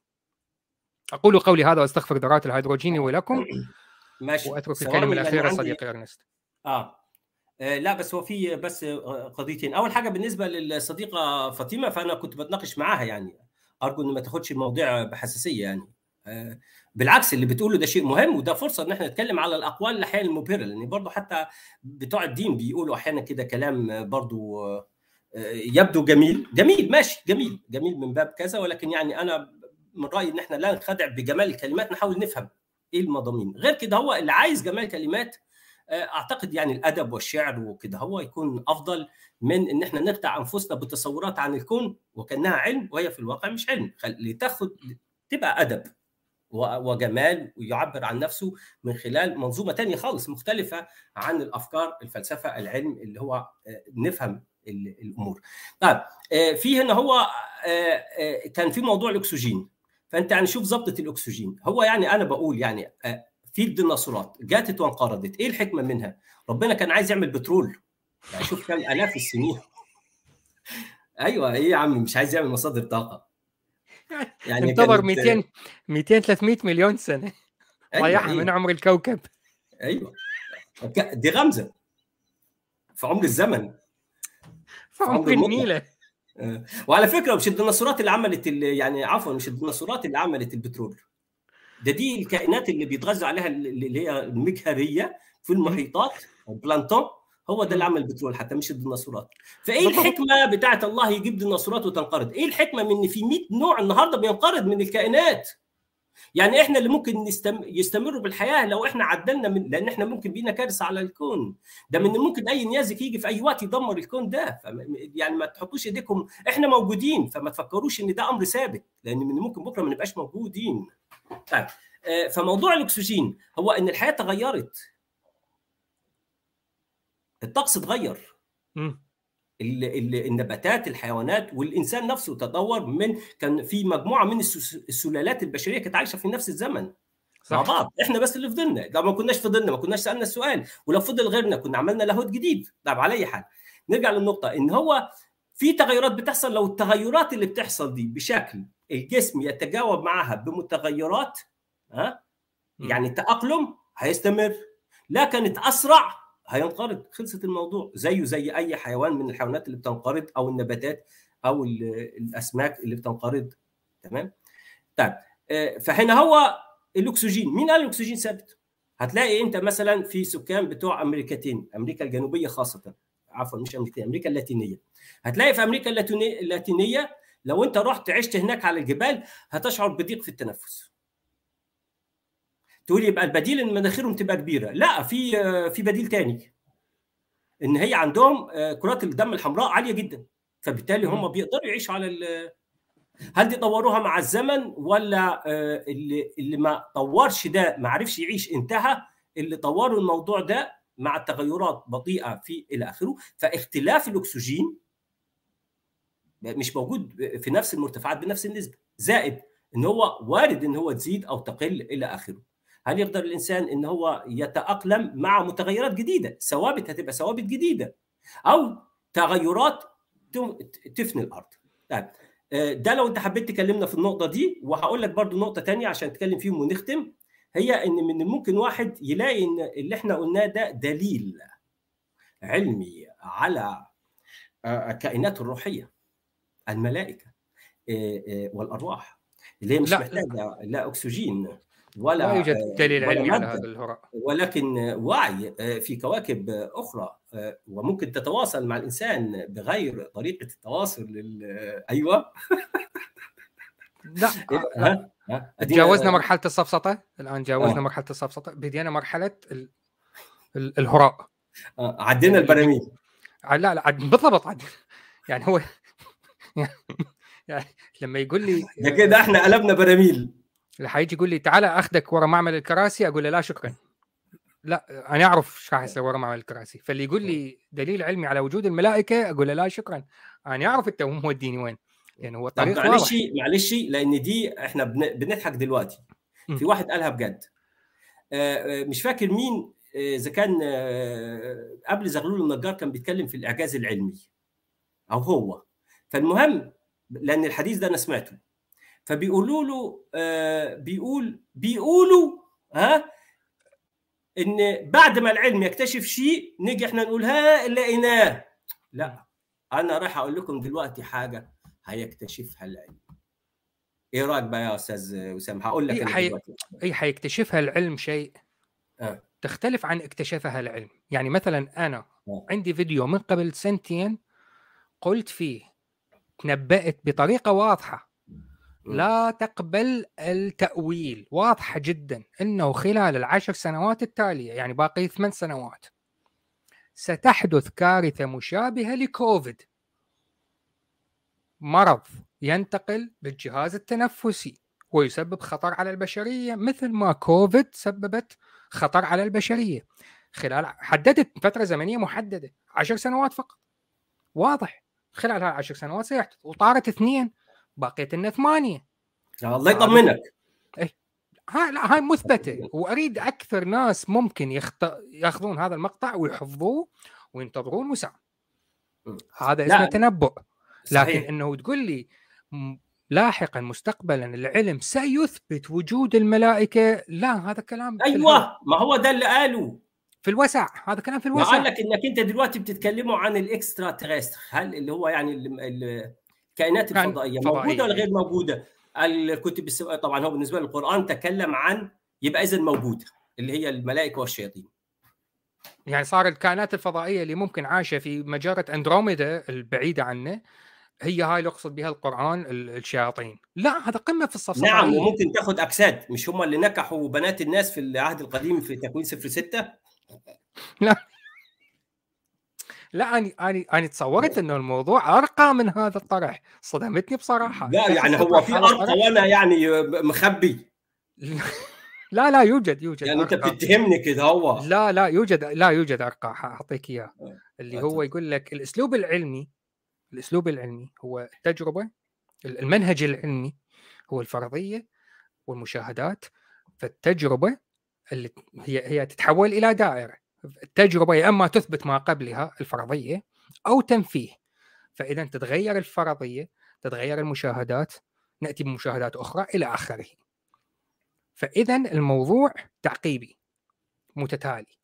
أقول قولي هذا وأستغفر ذرات الهيدروجيني ولكم <coughs> ماشي وأترك الكلمة الاخيره صديقي أرنست. آه. آه لا بس هو في بس قضيتين أول حاجة بالنسبة للصديقة فاطمة فأنا كنت بتناقش معاها يعني أرجو ان ما تاخدش الموضوع بحساسية يعني آه بالعكس اللي بتقوله ده شيء مهم وده فرصة إن إحنا نتكلم على الأقوال الاحيانا المبهرة لأن برضه حتى بتوع الدين بيقولوا أحيانا كده كلام برضه يبدو جميل. جميل ماشي. جميل. جميل من باب كذا ولكن يعني أنا من رأيي إن إحنا لا نخدع بجمال الكلمات نحاول نفهم إيه المضامين. غير كده هو اللي عايز جمال كلمات أعتقد يعني الأدب والشعر وكده هو يكون أفضل من إن إحنا نخدع أنفسنا بتصورات عن الكون وكأنها علم وهي في الواقع مش علم. لتاخد تبقى أدب وجمال ويعبر عن نفسه من خلال منظومة تانية خالص مختلفة عن الأفكار الفلسفة العلم اللي هو نفهم الأمور. طيب في هنا هو كان في موضوع الأكسجين. فأنت يعني شوف ضبطه الأكسجين. هو يعني أنا بقول يعني في الديناصورات جاتت وانقرضت. إيه الحكمة منها؟ ربنا كان عايز يعمل بترول. يعني شوف كم آلاف السنين. <laughs> أيوه إيه يا عم مش عايز يعمل مصادر طاقة. يعني <laughs> انتظر 200 200 300 مليون سنة. أيوة ضيعها أيوة. من عمر الكوكب. أيوه. دي غمزة. في عمر الزمن. عمر النيله وعلى فكرة مش الديناصورات اللي عملت اللي يعني عفوا مش الديناصورات اللي عملت البترول. ده دي الكائنات اللي بيتغذى عليها اللي هي المجهرية في المحيطات البلانتون هو ده اللي عمل البترول حتى مش الديناصورات. فإيه الحكمة بتاعت الله يجيب ديناصورات وتنقرض؟ إيه الحكمة من إن في 100 نوع النهارده بينقرض من الكائنات؟ يعني إحنا اللي ممكن نستم... يستمروا بالحياة لو إحنا عدلنا من لأن إحنا ممكن بينا كارثة على الكون. ده من ممكن أي نيازك يجي في أي وقت يدمر الكون ده. ف... يعني ما تحطوش إيديكم إحنا موجودين فما تفكروش إن ده أمر ثابت لأن من ممكن بكرة ما نبقاش موجودين. طيب فموضوع الأكسجين هو إن الحياة تغيرت. الطقس اتغير. النباتات الحيوانات والإنسان نفسه تطور من كان في مجموعة من السلالات البشرية كانت عايشة في نفس الزمن. صح. مع بعض. إحنا بس اللي فضلنا لو ما كناش فضلنا ما كناش سألنا السؤال. ولو فضل غيرنا كنا عملنا لاهوت جديد. طب على أي حال. نرجع للنقطة. إن هو في تغيرات بتحصل. لو التغيرات اللي بتحصل دي بشكل الجسم يتجاوب معها بمتغيرات ها؟ يعني التأقلم هيستمر. لا كانت اسرع هينقرض. خلصت الموضوع. زيه زي أي حيوان من الحيوانات اللي بتنقرض أو النباتات أو الأسماك اللي بتنقرض. تمام؟ طيب فهنا هو الأكسجين. مين قال الأكسجين ثابت؟ هتلاقي أنت مثلا في سكان بتوع أمريكتين أمريكا الجنوبية خاصة. عفوا مش أمريكا أمريكا اللاتينية. هتلاقي في أمريكا اللاتينية لو أنت رحت عشت هناك على الجبال هتشعر بضيق في التنفس. تقول يبقى البديل إن مناخيرهم تبقى كبيرة. لا في في بديل تاني. إن هي عندهم كرات الدم الحمراء عالية جدا. فبالتالي هم بيقدروا يعيشوا على هل دي طوروها مع الزمن ولا اللي اللي ما طورش ده ما عرفش يعيش انتهى. اللي طوروا الموضوع ده مع التغيرات بطيئة في إلى آخره. فاختلاف الأكسجين مش موجود في نفس المرتفعات بنفس النسبة. زائد إن هو وارد إن هو تزيد أو تقل إلى آخره. هل يقدر الإنسان إن هو يتأقلم مع متغيرات جديدة؟ ثوابت هتبقى ثوابت جديدة. أو تغيرات تفني الأرض. طيب ده لو أنت حبيت تكلمنا في النقطة دي وهقول لك برضو نقطة تانية عشان نتكلم فيهم ونختم هي إن من الممكن واحد يلاقي إن اللي إحنا قلناه ده دليل علمي على الكائنات الروحية الملائكة والأرواح اللي هي مش لا. محتاجة لا أكسجين. ولا لا يوجد دليل علمي على هذا الهراء ولكن وعي في كواكب أخرى وممكن تتواصل مع الإنسان بغير طريقة التواصل لل... أيوه <laughs> لا؟ ها؟ تجاوزنا مرحلة السفسطه الآن جاوزنا آه. مرحلة السفسطه بدينا مرحلة ال... ال... الهراء آه. عدينا البراميل لا لا عد... بالضبط عد... <laughs> يعني هو <laughs> يعني لما يقول لي ده كده إحنا قلبنا براميل اللي حيجي يقول لي تعال أخذك ورا معمل الكراسي أقول له لا شكرا. لا أنا أعرف إيش راح يصير ورا معمل الكراسي. فاللي يقول لي دليل علمي على وجود الملائكة أقول له لا شكرا. أنا أعرف أنت موديني وين. يعني هو الطريق معلش معلش لأن دي إحنا بنضحك دلوقتي. في واحد قالها بجد. مش فاكر مين إذا كان قبل زغلول النجار كان بيتكلم في الإعجاز العلمي. أو هو. فالمهم لأن الحديث ده أنا سمعته. فبيقولوا له آه بيقول بيقولوا ها إن بعد ما العلم يكتشف شيء نيجي إحنا نقول ها لقيناه. لا أنا رايح أقول لكم دلوقتي حاجة هيكتشفها العلم. إيه رأيك بقى يا أستاذ وسام؟ هقول لك اي حي... اي حيكتشفها العلم شيء؟ آه. تختلف عن اكتشفها العلم. يعني مثلا أنا آه. عندي فيديو من قبل سنتين قلت فيه تنبأت بطريقة واضحة. لا تقبل التأويل. واضحة جدا أنه خلال العشر سنوات التالية يعني باقي ثمان سنوات ستحدث كارثة مشابهة لكوفيد. مرض ينتقل بالجهاز التنفسي ويسبب خطر على البشرية مثل ما كوفيد سببت خطر على البشرية. خلال حددت فترة زمنية محددة عشر سنوات فقط. واضح خلال هالعشر سنوات سيحدث وطارت اثنين. بقيت لنا ثمانية. الله يطمنك. إيه. هاي لا هاي مثبته وأريد أكثر ناس ممكن يخط... يأخذون هذا المقطع ويحفظوه وينتظرون وسام هذا اسمه تنبؤ. لكن إنه تقول لي لاحقا مستقبلا العلم سيثبت وجود الملائكة. لا هذا كلام أيوه. ما هو ده اللي قالوا في الوسع. هذا كلام في الوسع. قال لك إنك أنت دلوقتي بتتكلموا عن الاكسترا تريستر هل اللي هو يعني الكائنات الفضائية موجودة ولا غير موجودة؟ الكتب طبعا هو بالنسبة للقرآن تكلم عن يبقى اذا موجودة اللي هي الملائكة والشياطين. يعني صار الكائنات الفضائية اللي ممكن عايشة في مجرة أندروميدا البعيدة عنه هي هاي اللي يقصد بها القرآن الشياطين. لا هذا قمة في الصفصفة. نعم وممكن تاخذ اجساد مش هم اللي نكحوا بنات الناس في العهد القديم في تكوين صفر ستة؟ لا. لا أني أني أني تصورت إنه الموضوع أرقى من هذا الطرح. صدمتني بصراحة. لا يعني هو في أرقى وأنا يعني مخبي. لا لا يوجد يوجد يعني أنت بتتهمني كده هو. لا لا يوجد لا يوجد أرقى اعطيك إياه. اللي هو يقول لك الأسلوب العلمي الأسلوب العلمي هو التجربة المنهج العلمي هو الفرضية والمشاهدات فالتجربة اللي هي هي تتحول إلى دائرة. التجربه يا إما تثبت ما قبلها الفرضية أو تنفيه. فإذا تتغير الفرضية تتغير المشاهدات نأتي بمشاهدات أخرى إلى آخره. فإذا الموضوع تعقيبي متتالي.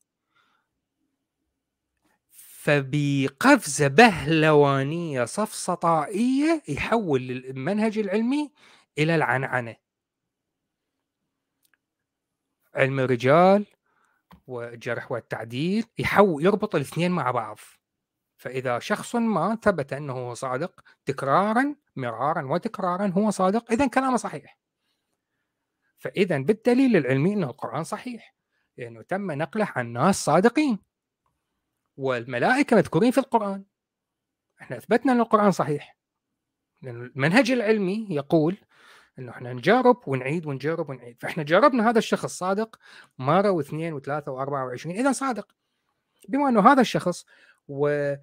فبقفزة بهلوانية صفصطائية يحول المنهج العلمي إلى العنعنة. علم الرجال والجرح والتعديل يحول يربط الاثنين مع بعض. فإذا شخص ما ثبت أنه هو صادق تكرارا مرارا وتكرارا هو صادق إذا كلامه صحيح. فإذا بالدليل العلمي أنه القرآن صحيح لأنه تم نقله عن ناس صادقين. والملائكة مذكورين في القرآن. إحنا أثبتنا أن القرآن صحيح. لأن المنهج العلمي يقول إنه إحنا نجرب ونعيد ونجرب ونعيد. فإحنا جربنا هذا الشخص صادق مرة واثنين وثلاثة وأربعة وعشرين إذا صادق. بما إنه هذا الشخص و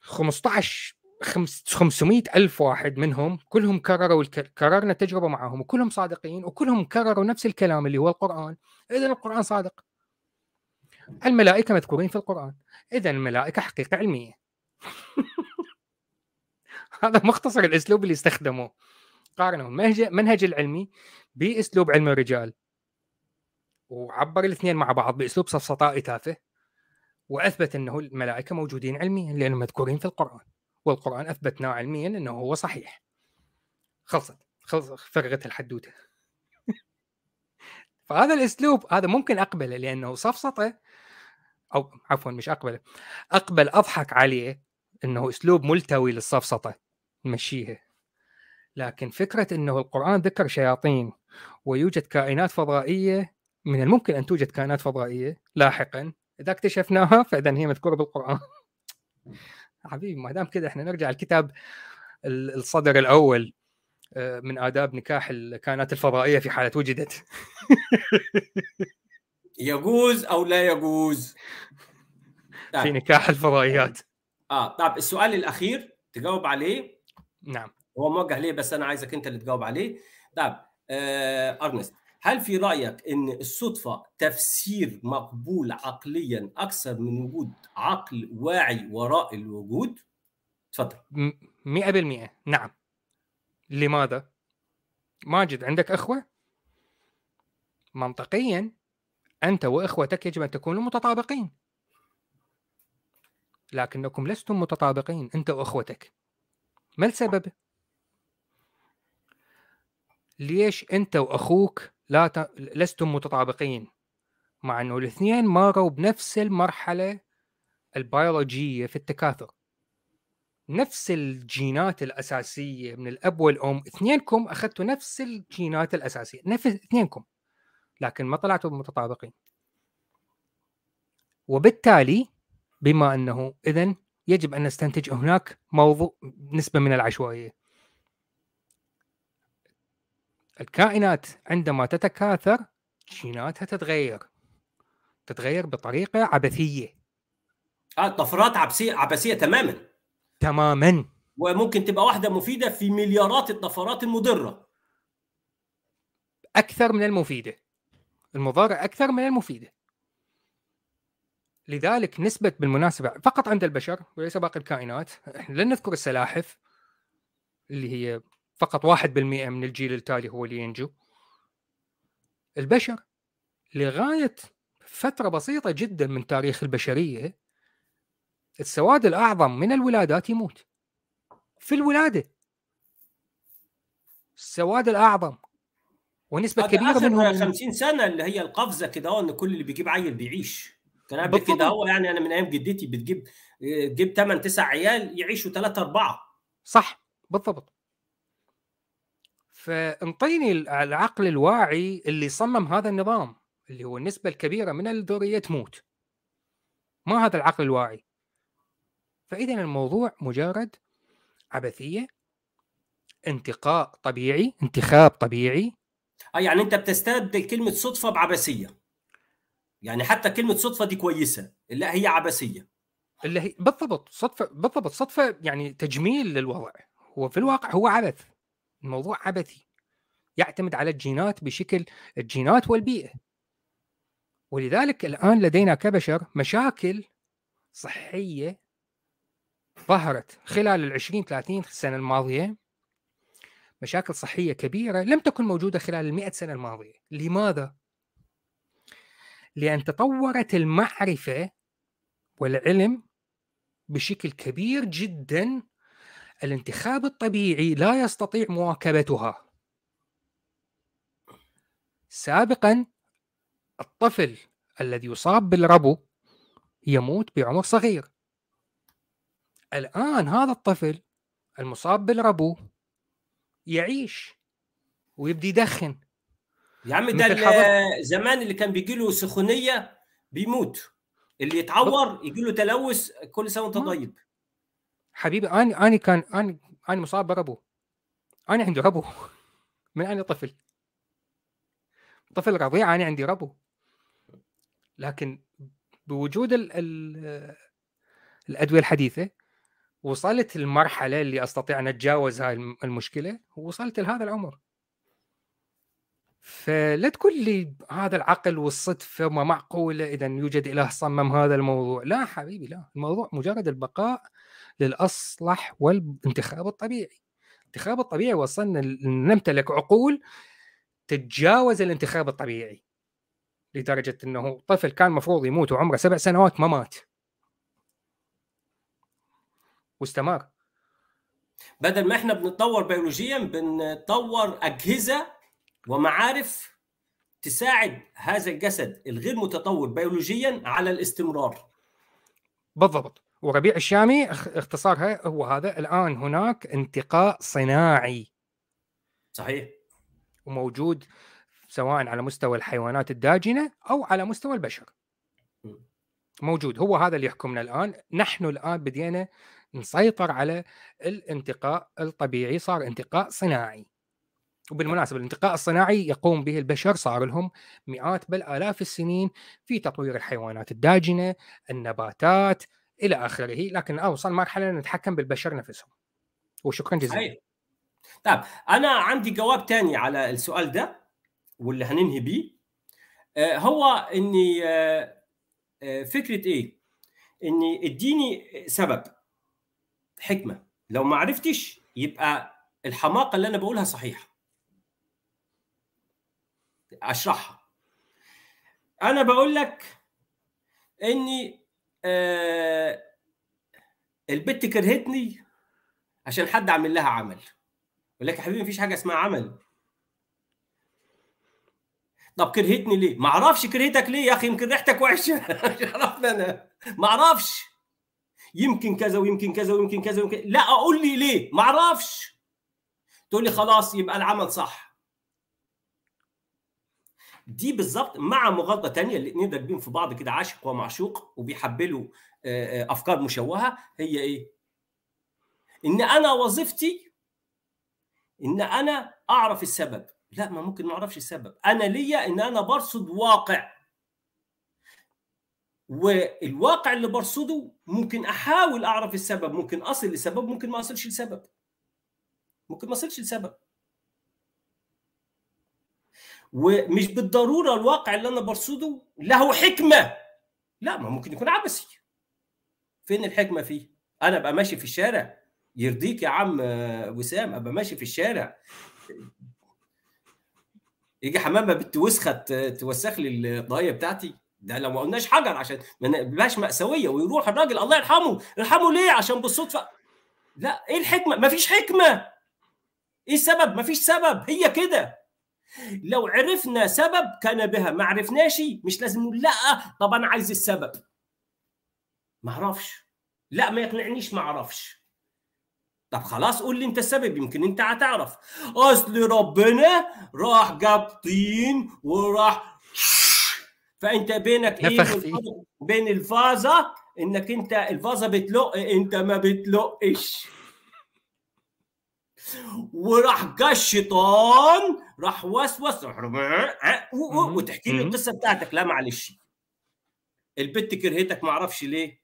15 500 ألف واحد منهم كلهم كرروا. كررنا التجربة معهم وكلهم صادقين وكلهم كرروا نفس الكلام اللي هو القرآن. إذا القرآن صادق. الملائكة مذكورين في القرآن. إذا الملائكة حقيقة علمية. <laughs> هذا مختصر الأسلوب اللي استخدموه. قارنوا منهج العلمي بأسلوب علم الرجال. وعبر الاثنين مع بعض بأسلوب سفسطائي تافه. وأثبت أنه الملائكة موجودين علميا لأنهم مذكورين في القرآن. والقرآن أثبتناه علميا أنه هو صحيح. خلصت. خلص فرغت الحدوتة. <laughs> فهذا الأسلوب هذا ممكن أقبله لأنه سفسطه أو عفوا مش أقبله. أقبل أضحك عليه أنه أسلوب ملتوي للسفسطه نمشيها لكن فكرة إنه القرآن ذكر شياطين ويوجد كائنات فضائية من الممكن أن توجد كائنات فضائية لاحقا. إذا اكتشفناها فاذا هي مذكورة بالقرآن. <laughs> حبيبي ما دام كذا إحنا نرجع الكتاب الصدر الأول آه، من آداب نكاح الكائنات الفضائية في حالة وجدت. <laughs> يجوز أو لا يجوز؟ في طيب. نكاح الفضائيات. آه طيب. السؤال الأخير تجاوب عليه. نعم. هو موجه ليه بس أنا عايزك أنت اللي تجاوب عليه طيب آه أرنست هل في رأيك أن الصدفة تفسير مقبول عقليا أكثر من وجود عقل واعي وراء الوجود؟ تفضل 100% نعم لماذا؟ ماجد عندك أخوة؟ منطقيا أنت وإخوتك يجب أن تكونوا متطابقين لكنكم لستم متطابقين أنت وإخوتك ما السبب؟ ليش أنت وأخوك لا ت... لستم متطابقين؟ مع إنه الاثنين مروا بنفس المرحلة البيولوجية في التكاثر. نفس الجينات الأساسية من الأب والأم اثنينكم أخذتوا نفس الجينات الأساسية نفس اثنينكم لكن ما طلعتوا متطابقين. وبالتالي بما أنه اذا يجب أن نستنتج هناك موضوع نسبة من العشوائية. الكائنات عندما تتكاثر جيناتها تتغير. تتغير بطريقة عبثية. آه طفرات عبثيه عبثية تماما. تماما. وممكن تبقى واحدة مفيدة في مليارات الطفرات المضرة. أكثر من المفيدة. المضاره أكثر من المفيدة. لذلك نسبة بالمناسبة فقط عند البشر وليس باقي الكائنات لن نذكر السلاحف اللي هي فقط واحد بالمئة من الجيل التالي هو اللي ينجو. البشر لغاية فترة بسيطة جدا من تاريخ البشرية السواد الأعظم من الولادات يموت. في الولادة. السواد الأعظم. ونسبة كبيرة منهم 50 سنة اللي هي القفزة كده إن كل اللي بيجيب عيل بيعيش. كان قبل كده هو يعني أنا من أيام جدتي بتجيب تجيب 8 9 عيال يعيشوا 3 4 صح. بالضبط. فانطيني العقل الواعي اللي صمم هذا النظام اللي هو النسبة الكبيرة من الذرية تموت ما هذا العقل الواعي. فإذا الموضوع مجرد عبثية انتقاء طبيعي انتخاب طبيعي. آه يعني أنت بتستبدل كلمة صدفة بعبثية. يعني حتى كلمة صدفة دي كويسة لا هي عبثية. اللي هي بالضبط صدفة بالضبط صدفة يعني تجميل للوضع. هو في الواقع هو عبث. الموضوع عبثي يعتمد على الجينات بشكل الجينات والبيئة. ولذلك الآن لدينا كبشر مشاكل صحية ظهرت خلال ال 20 30 سنة الماضية. مشاكل صحية كبيرة لم تكن موجودة خلال المئة سنة الماضية. لماذا؟ لأن تطورت المعرفة والعلم بشكل كبير جدا الانتخاب الطبيعي لا يستطيع مواكبتها. سابقا الطفل الذي يصاب بالربو يموت بعمر صغير. الآن هذا الطفل المصاب بالربو يعيش ويبدي يدخن. يا عم ده زمان اللي كان بيجي له سخونية بيموت. اللي يتعور يجي له تلوث كل سنة وانت طيب. حبيبي أنا أنا كان أنا أنا مصاب بربو. أنا عندي ربو. <laughs> من أنا طفل. طفل رضيع أنا عندي ربو. لكن بوجود ال ال الأدوية الحديثة وصلت المرحلة اللي أستطيع أن أتجاوز هاي المشكلة ووصلت لهذا العمر. فلا تقول لي هذا العقل والصدفة ما معقولة إذا يوجد إله صمم هذا الموضوع. لا حبيبي لا. الموضوع مجرد البقاء للأصلح والانتخاب الطبيعي. الانتخاب الطبيعي وصلنا نمتلك عقول تتجاوز الانتخاب الطبيعي. لدرجة أنه طفل كان مفروض يموت وعمره سبع سنوات ما مات. واستمر. بدل ما إحنا بنتطور بيولوجيا بنطور أجهزة ومعارف تساعد هذا الجسد الغير متطور بيولوجيا على الاستمرار. بالضبط. وربيع الشامي اختصارها هو هذا. الآن هناك انتقاء صناعي. صحيح. وموجود سواء على مستوى الحيوانات الداجنة أو على مستوى البشر. موجود. هو هذا اللي يحكمنا الآن. نحن الآن بدينا نسيطر على الانتقاء الطبيعي. صار انتقاء صناعي. وبالمناسبة الانتقاء الصناعي يقوم به البشر. صار لهم مئات بل آلاف السنين في تطوير الحيوانات الداجنة، النباتات إلى آخره، لكن أوصل مرحلة نتحكم بالبشر نفسهم. وشكرا جزيلا. طيب أنا عندي جواب ثاني على السؤال ده واللي هننهي بيه آه، هو إني آه، آه، فكرة إيه؟ إني إديني سبب حكمة لو ما عرفتش يبقى الحماقة اللي أنا بقولها صحيحة أشرحها أنا بقول لك إني آه البت كرهتني عشان حد عامل لها عمل. يقول لك يا حبيبي مفيش حاجة اسمها عمل. طب كرهتني ليه؟ ما أعرفش كرهتك ليه يا أخي يمكن ريحتك وحشة. <laughs> عرفنا أنا. ما أعرفش. يمكن كذا ويمكن كذا ويمكن كذا ويمكن لا أقول لي ليه؟ ما أعرفش. تقول لي خلاص يبقى العمل صح. دي بالظبط مع مغالطة تانية الاثنين راكبين في بعض كده عاشق ومعشوق وبيحبلوا أفكار مشوهة. هي إيه؟ إن أنا وظيفتي إن أنا أعرف السبب. لا ما ممكن ما أعرفش السبب. أنا ليا إن أنا برصد واقع. والواقع اللي برصده ممكن أحاول أعرف السبب ممكن أصل لسبب ممكن ما أصلش لسبب. ممكن ما أصلش لسبب. ومش بالضرورة الواقع اللي أنا برصده له حكمة. لا ما ممكن يكون عبثي. فين الحكمة فيه؟ أنا أبقى ماشي في الشارع. يرضيك يا عم وسام أبقى ماشي في الشارع. يجي حمامة بنت وسخة توسخ لي الضايه بتاعتي. ده لو ما قلناش حجر عشان ما نبقاش مأساوية. ويروح الراجل الله يرحمه. يرحمه ليه؟ عشان بالصدفة. لا إيه الحكمة؟ مفيش حكمة. إيه السبب؟ مفيش سبب. هي كده. لو عرفنا سبب كان بها ما عرفناش مش لازم نقول لا طب أنا عايز السبب. ما أعرفش لا ما يقنعنيش ما أعرفش طب خلاص قول لي أنت السبب يمكن أنت هتعرف. أصل ربنا راح جاب طين وراح فأنت بينك إيه بين الفازة؟ إنك أنت الفازة بتلق أنت ما بتلقش. وراح جا الشيطان راح وسوس وتحكي لي القصة بتاعتك لا معلش. البت كرهتك ما أعرفش ليه.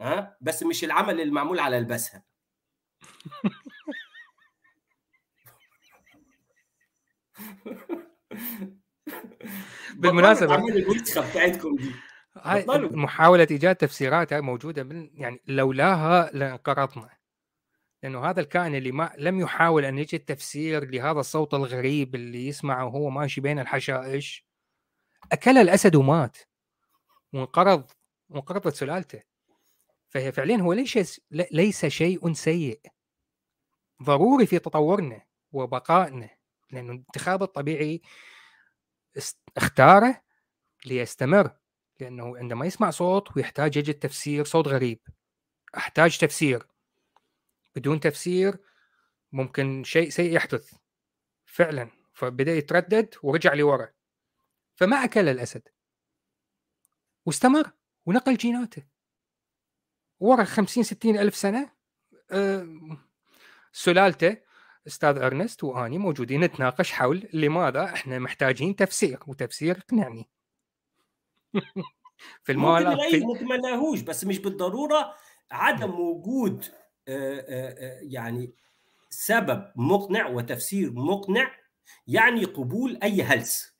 ها بس مش العمل اللي معمول على البسها <laughs> بالمناسبة. بتاعتكم دي. محاولة إيجاد تفسيرات موجودة من يعني لولاها لانقرضنا. لأنه هذا الكائن اللي ما لم يحاول أن يجد تفسير لهذا الصوت الغريب اللي يسمعه وهو ماشي بين الحشائش أكل الأسد ومات وانقرض وانقرضت سلالته. فهي فعليا هو ليس ليس شيء سيء. ضروري في تطورنا وبقائنا لأنه الانتخاب الطبيعي اختاره ليستمر لأنه عندما يسمع صوت ويحتاج يجد تفسير صوت غريب أحتاج تفسير. بدون تفسير ممكن شيء سيء يحدث. فعلا فبدأ يتردد ورجع لورا. فما أكل الأسد. واستمر ونقل جيناته. ورا 50 60 ألف سنة أه سلالته أستاذ أرنست وأني موجودين نتناقش حول لماذا إحنا محتاجين تفسير وتفسير يقنعني <laughs> في المال ممكن ما نلاقيهوش بس مش بالضرورة عدم وجود آآ آآ يعني سبب مقنع وتفسير مقنع يعني قبول أي هلس.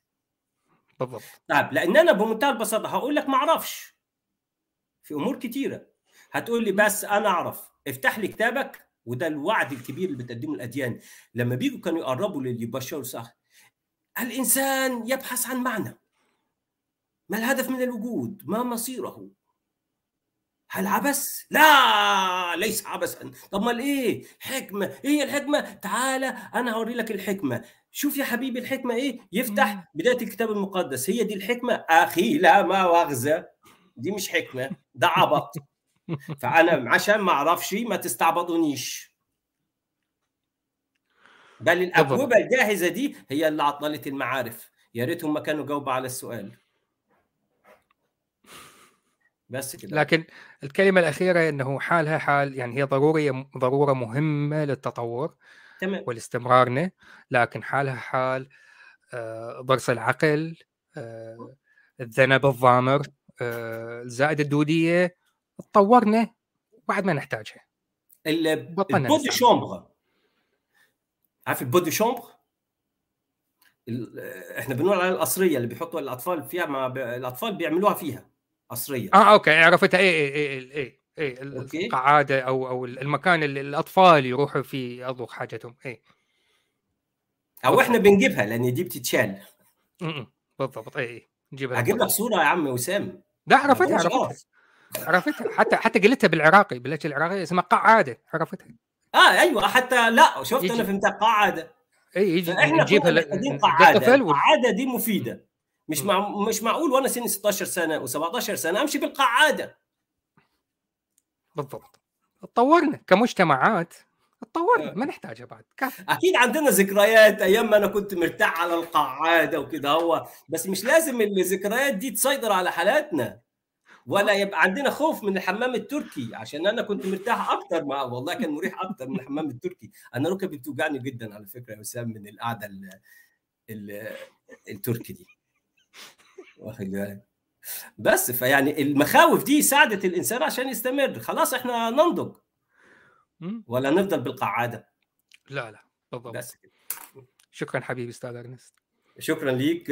بالضبط. طيب لأن أنا بمنتهى البساطة هقول لك ما أعرفش. في أمور كتيرة. هتقول لي بس أنا أعرف. افتح لي كتابك وده الوعد الكبير اللي بتقدمه الأديان. لما بيجوا كانوا يقربوا للي يبشروا صح الإنسان يبحث عن معنى. ما الهدف من الوجود؟ ما مصيره؟ هل عبث؟ لا ليس عبثا طب ما إيه حكمة. إيه هي الحكمة؟ تعالى أنا هوري لك الحكمة. شوف يا حبيبي الحكمة إيه؟ يفتح بداية الكتاب المقدس. هي دي الحكمة؟ أخي لا ما واغزه دي مش حكمة ده عبط. <laughs> فأنا عشان ما أعرفش ما تستعبطونيش. بل الاجوبه الجاهزة دي هي اللي عطلت المعارف. يا ريتهم ما كانوا جاوبوا على السؤال. بس كده. لكن الكلمة الأخيرة إنه حالها حال يعني هي ضرورية ضرورة مهمة للتطور تمام. ولاستمرارنا لكن حالها حال آه، ضرس العقل آه، الذنب الضامر آه، الزائده الدودية تطورنا بعد ما نحتاجها. البودي شومبر عارف البودي شومبر إحنا بنقول على القصريه اللي بيحطوا الأطفال فيها ما ب... الأطفال بيعملوها فيها. قصريه آه okay. عرفتها اي اي اي اي اي القعادة أو أو المكان اللي الأطفال يروحوا فيه يقضوا حاجتهم. اي أو إحنا بنجيبها لأن دي بتتشال. بالضبط. اي نجيبها أجيب لك صورة يا عم وسام. لا عرفتها عرفتها. <laughs> عرفتها. حتى حتى قلتها بالعراقي. باللهجة العراقية اسمها قعادة. عرفتها. آه أيوه. حتى لا شفت أنا فهمتها قاعدة اي يجي. إحنا نجيبها القعاده دي مفيدة. مش مع... مش معقول وأنا سني 16 سنة و17 سنة أمشي بالقعادة. بالضبط. تطورنا كمجتمعات. تطورنا ما نحتاجها بعد. كافي. أكيد عندنا ذكريات أيام ما أنا كنت مرتاح على القعادة وكده هو بس مش لازم الذكريات دي تسيطر على حالاتنا. ولا يبقى عندنا خوف من الحمام التركي عشان أنا كنت مرتاح أكتر مع والله كان مريح أكتر من الحمام التركي. أنا ركبي بتوجعني جدا على فكرة يا وسام من القعدة ال ال التركي دي. واخد بالك بس فيعني المخاوف دي ساعدت الإنسان عشان يستمر. خلاص إحنا ننضج. ولا نفضل بالقعادة. لا لا. بالضبط. بس كده. شكرا حبيبي أستاذ أرنست. شكرا ليك.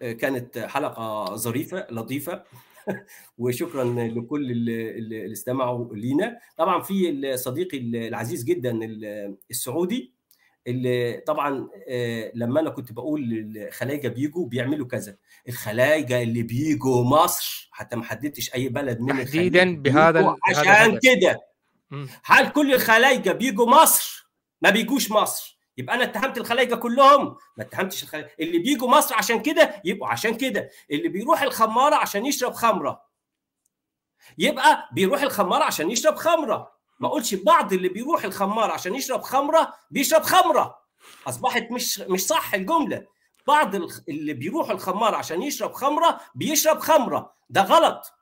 كانت حلقة ظريفة لطيفة. <laughs> وشكرا لكل اللي استمعوا لينا. طبعا في صديقي العزيز جدا السعودي. اللي طبعا لما أنا كنت بقول الخلايجه بيجوا بيعملوا كذا. الخلايجة اللي بيجوا مصر حتى ما حددتش أي بلد من تحديدا بهذا عشان كده. هل كل الخلايجة بيجوا مصر؟ ما بيجوش مصر. يبقى أنا اتهمت الخلايجة كلهم. ما اتهمتش الخلايجة. اللي بيجوا مصر عشان كده يبقوا عشان كده. اللي بيروح الخمارة عشان يشرب خمرة. يبقى بيروح الخمارة عشان يشرب خمرة. ما اقولش بعض اللي بيروح الخمارة عشان يشرب خمرة بيشرب خمرة. أصبحت مش مش صح الجملة. بعض اللي بيروح الخمارة عشان يشرب خمرة بيشرب خمرة. ده غلط.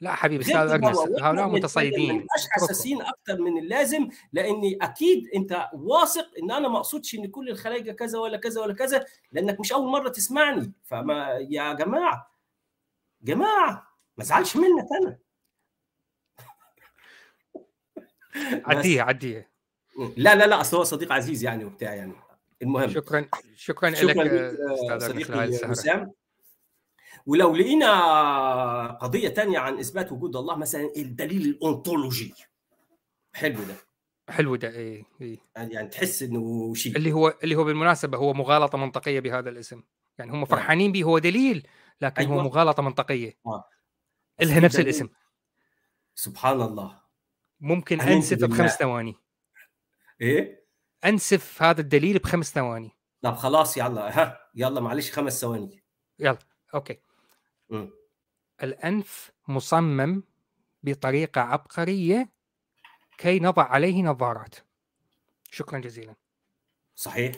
لا حبيبي أستاذ ارنست هؤلاء متصيدين. مش حساسين أكتر من اللازم لأني أكيد أنت واثق إن أنا ما أقصدش إن كل الخلايجة كذا ولا كذا ولا كذا لأنك مش أول مرة تسمعني. فما يا جماعة جماعة ما أزعلش منك أنا. عديها عديها. لا لا لا أصل هو صديق عزيز يعني وبتاع يعني. المهم. شكرا شكرا, شكرا لك أستاذ صديقي وسام. ولو لقينا قضية تانية عن إثبات وجود الله مثلا الدليل الأونتولوجي حلو ده. حلو ده إيه إيه. يعني تحس إنه شيء. اللي هو اللي هو بالمناسبة هو مغالطة منطقية بهذا الاسم. يعني هم فرحانين به هو دليل لكن أيوة. هو مغالطة منطقية. آه. لها نفس الاسم. سبحان الله. ممكن أنسف بخمس ثواني. إيه؟ أنسف هذا الدليل بخمس ثواني. طب خلاص يلا. ها يلا معلش خمس ثواني. يلا okay. م. الأنف مصمم بطريقة عبقرية كي نضع عليه نظارات. شكرا جزيلا. صحيح.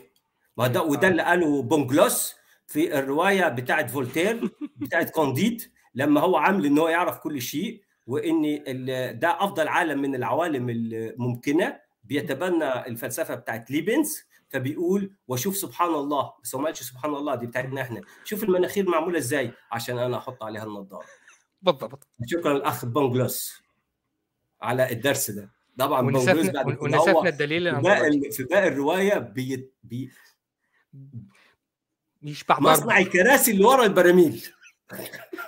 ما ده وده اللي قاله بونجلوس في الرواية بتاعت فولتير <laughs> بتاعت كانديد لما هو عامل ان هو يعرف كل شيء. وان ده أفضل عالم من العوالم الممكنة. بيتبنى الفلسفة بتاعت ليبنز فبيقول وشوف سبحان الله. بس هو ما قالش سبحان الله دي بتاعتنا إحنا. شوف المناخير معمولة إزاي؟ عشان أنا أحط عليها النضاره بالضبط. شكرا الاخ بونجلوس على الدرس ده. طبعا ونسفنا, ونسفنا الدليل في باقي, في باقي الرواية بي بي يشبع مصنع الكراسي اللي ورا البراميل.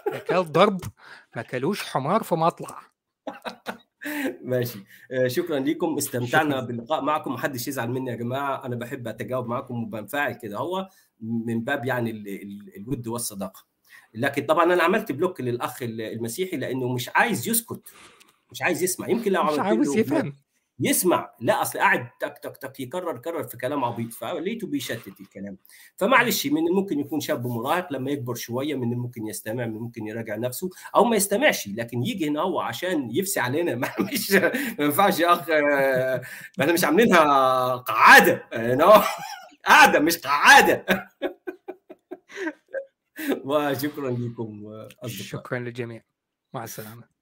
اكل ضرب. ما كلوش حمار في مطلع. <laughs> ماشي. آه، شكرا لكم استمتعنا شكرا. باللقاء معكم. محدش يزعل مني يا جماعة. أنا بحب أتجاوب معكم وبنفعل كده. هو من باب يعني الود والصداقة. لكن طبعا أنا عملت بلوك للأخ المسيحي لأنه مش عايز يسكت. مش عايز يسمع. يمكن لو مش عاوز يفهم. يسمع لا أصل قاعد تك تك تك يكرر كرر في كلام عبيط فلقيته بيشتت الكلام. فمعلش من الممكن يكون شاب مراهق لما يكبر شوية من الممكن يستمع من الممكن يراجع نفسه أو ما يستمعش لكن يجي هنا هو عشان يفسي علينا. <laughs> ما مش ما ينفعش يا اخ إحنا مش عاملينها قعادة قاعدة مش قعادة. <laughs> وشكرا لكم شكرا للجميع. مع السلامة.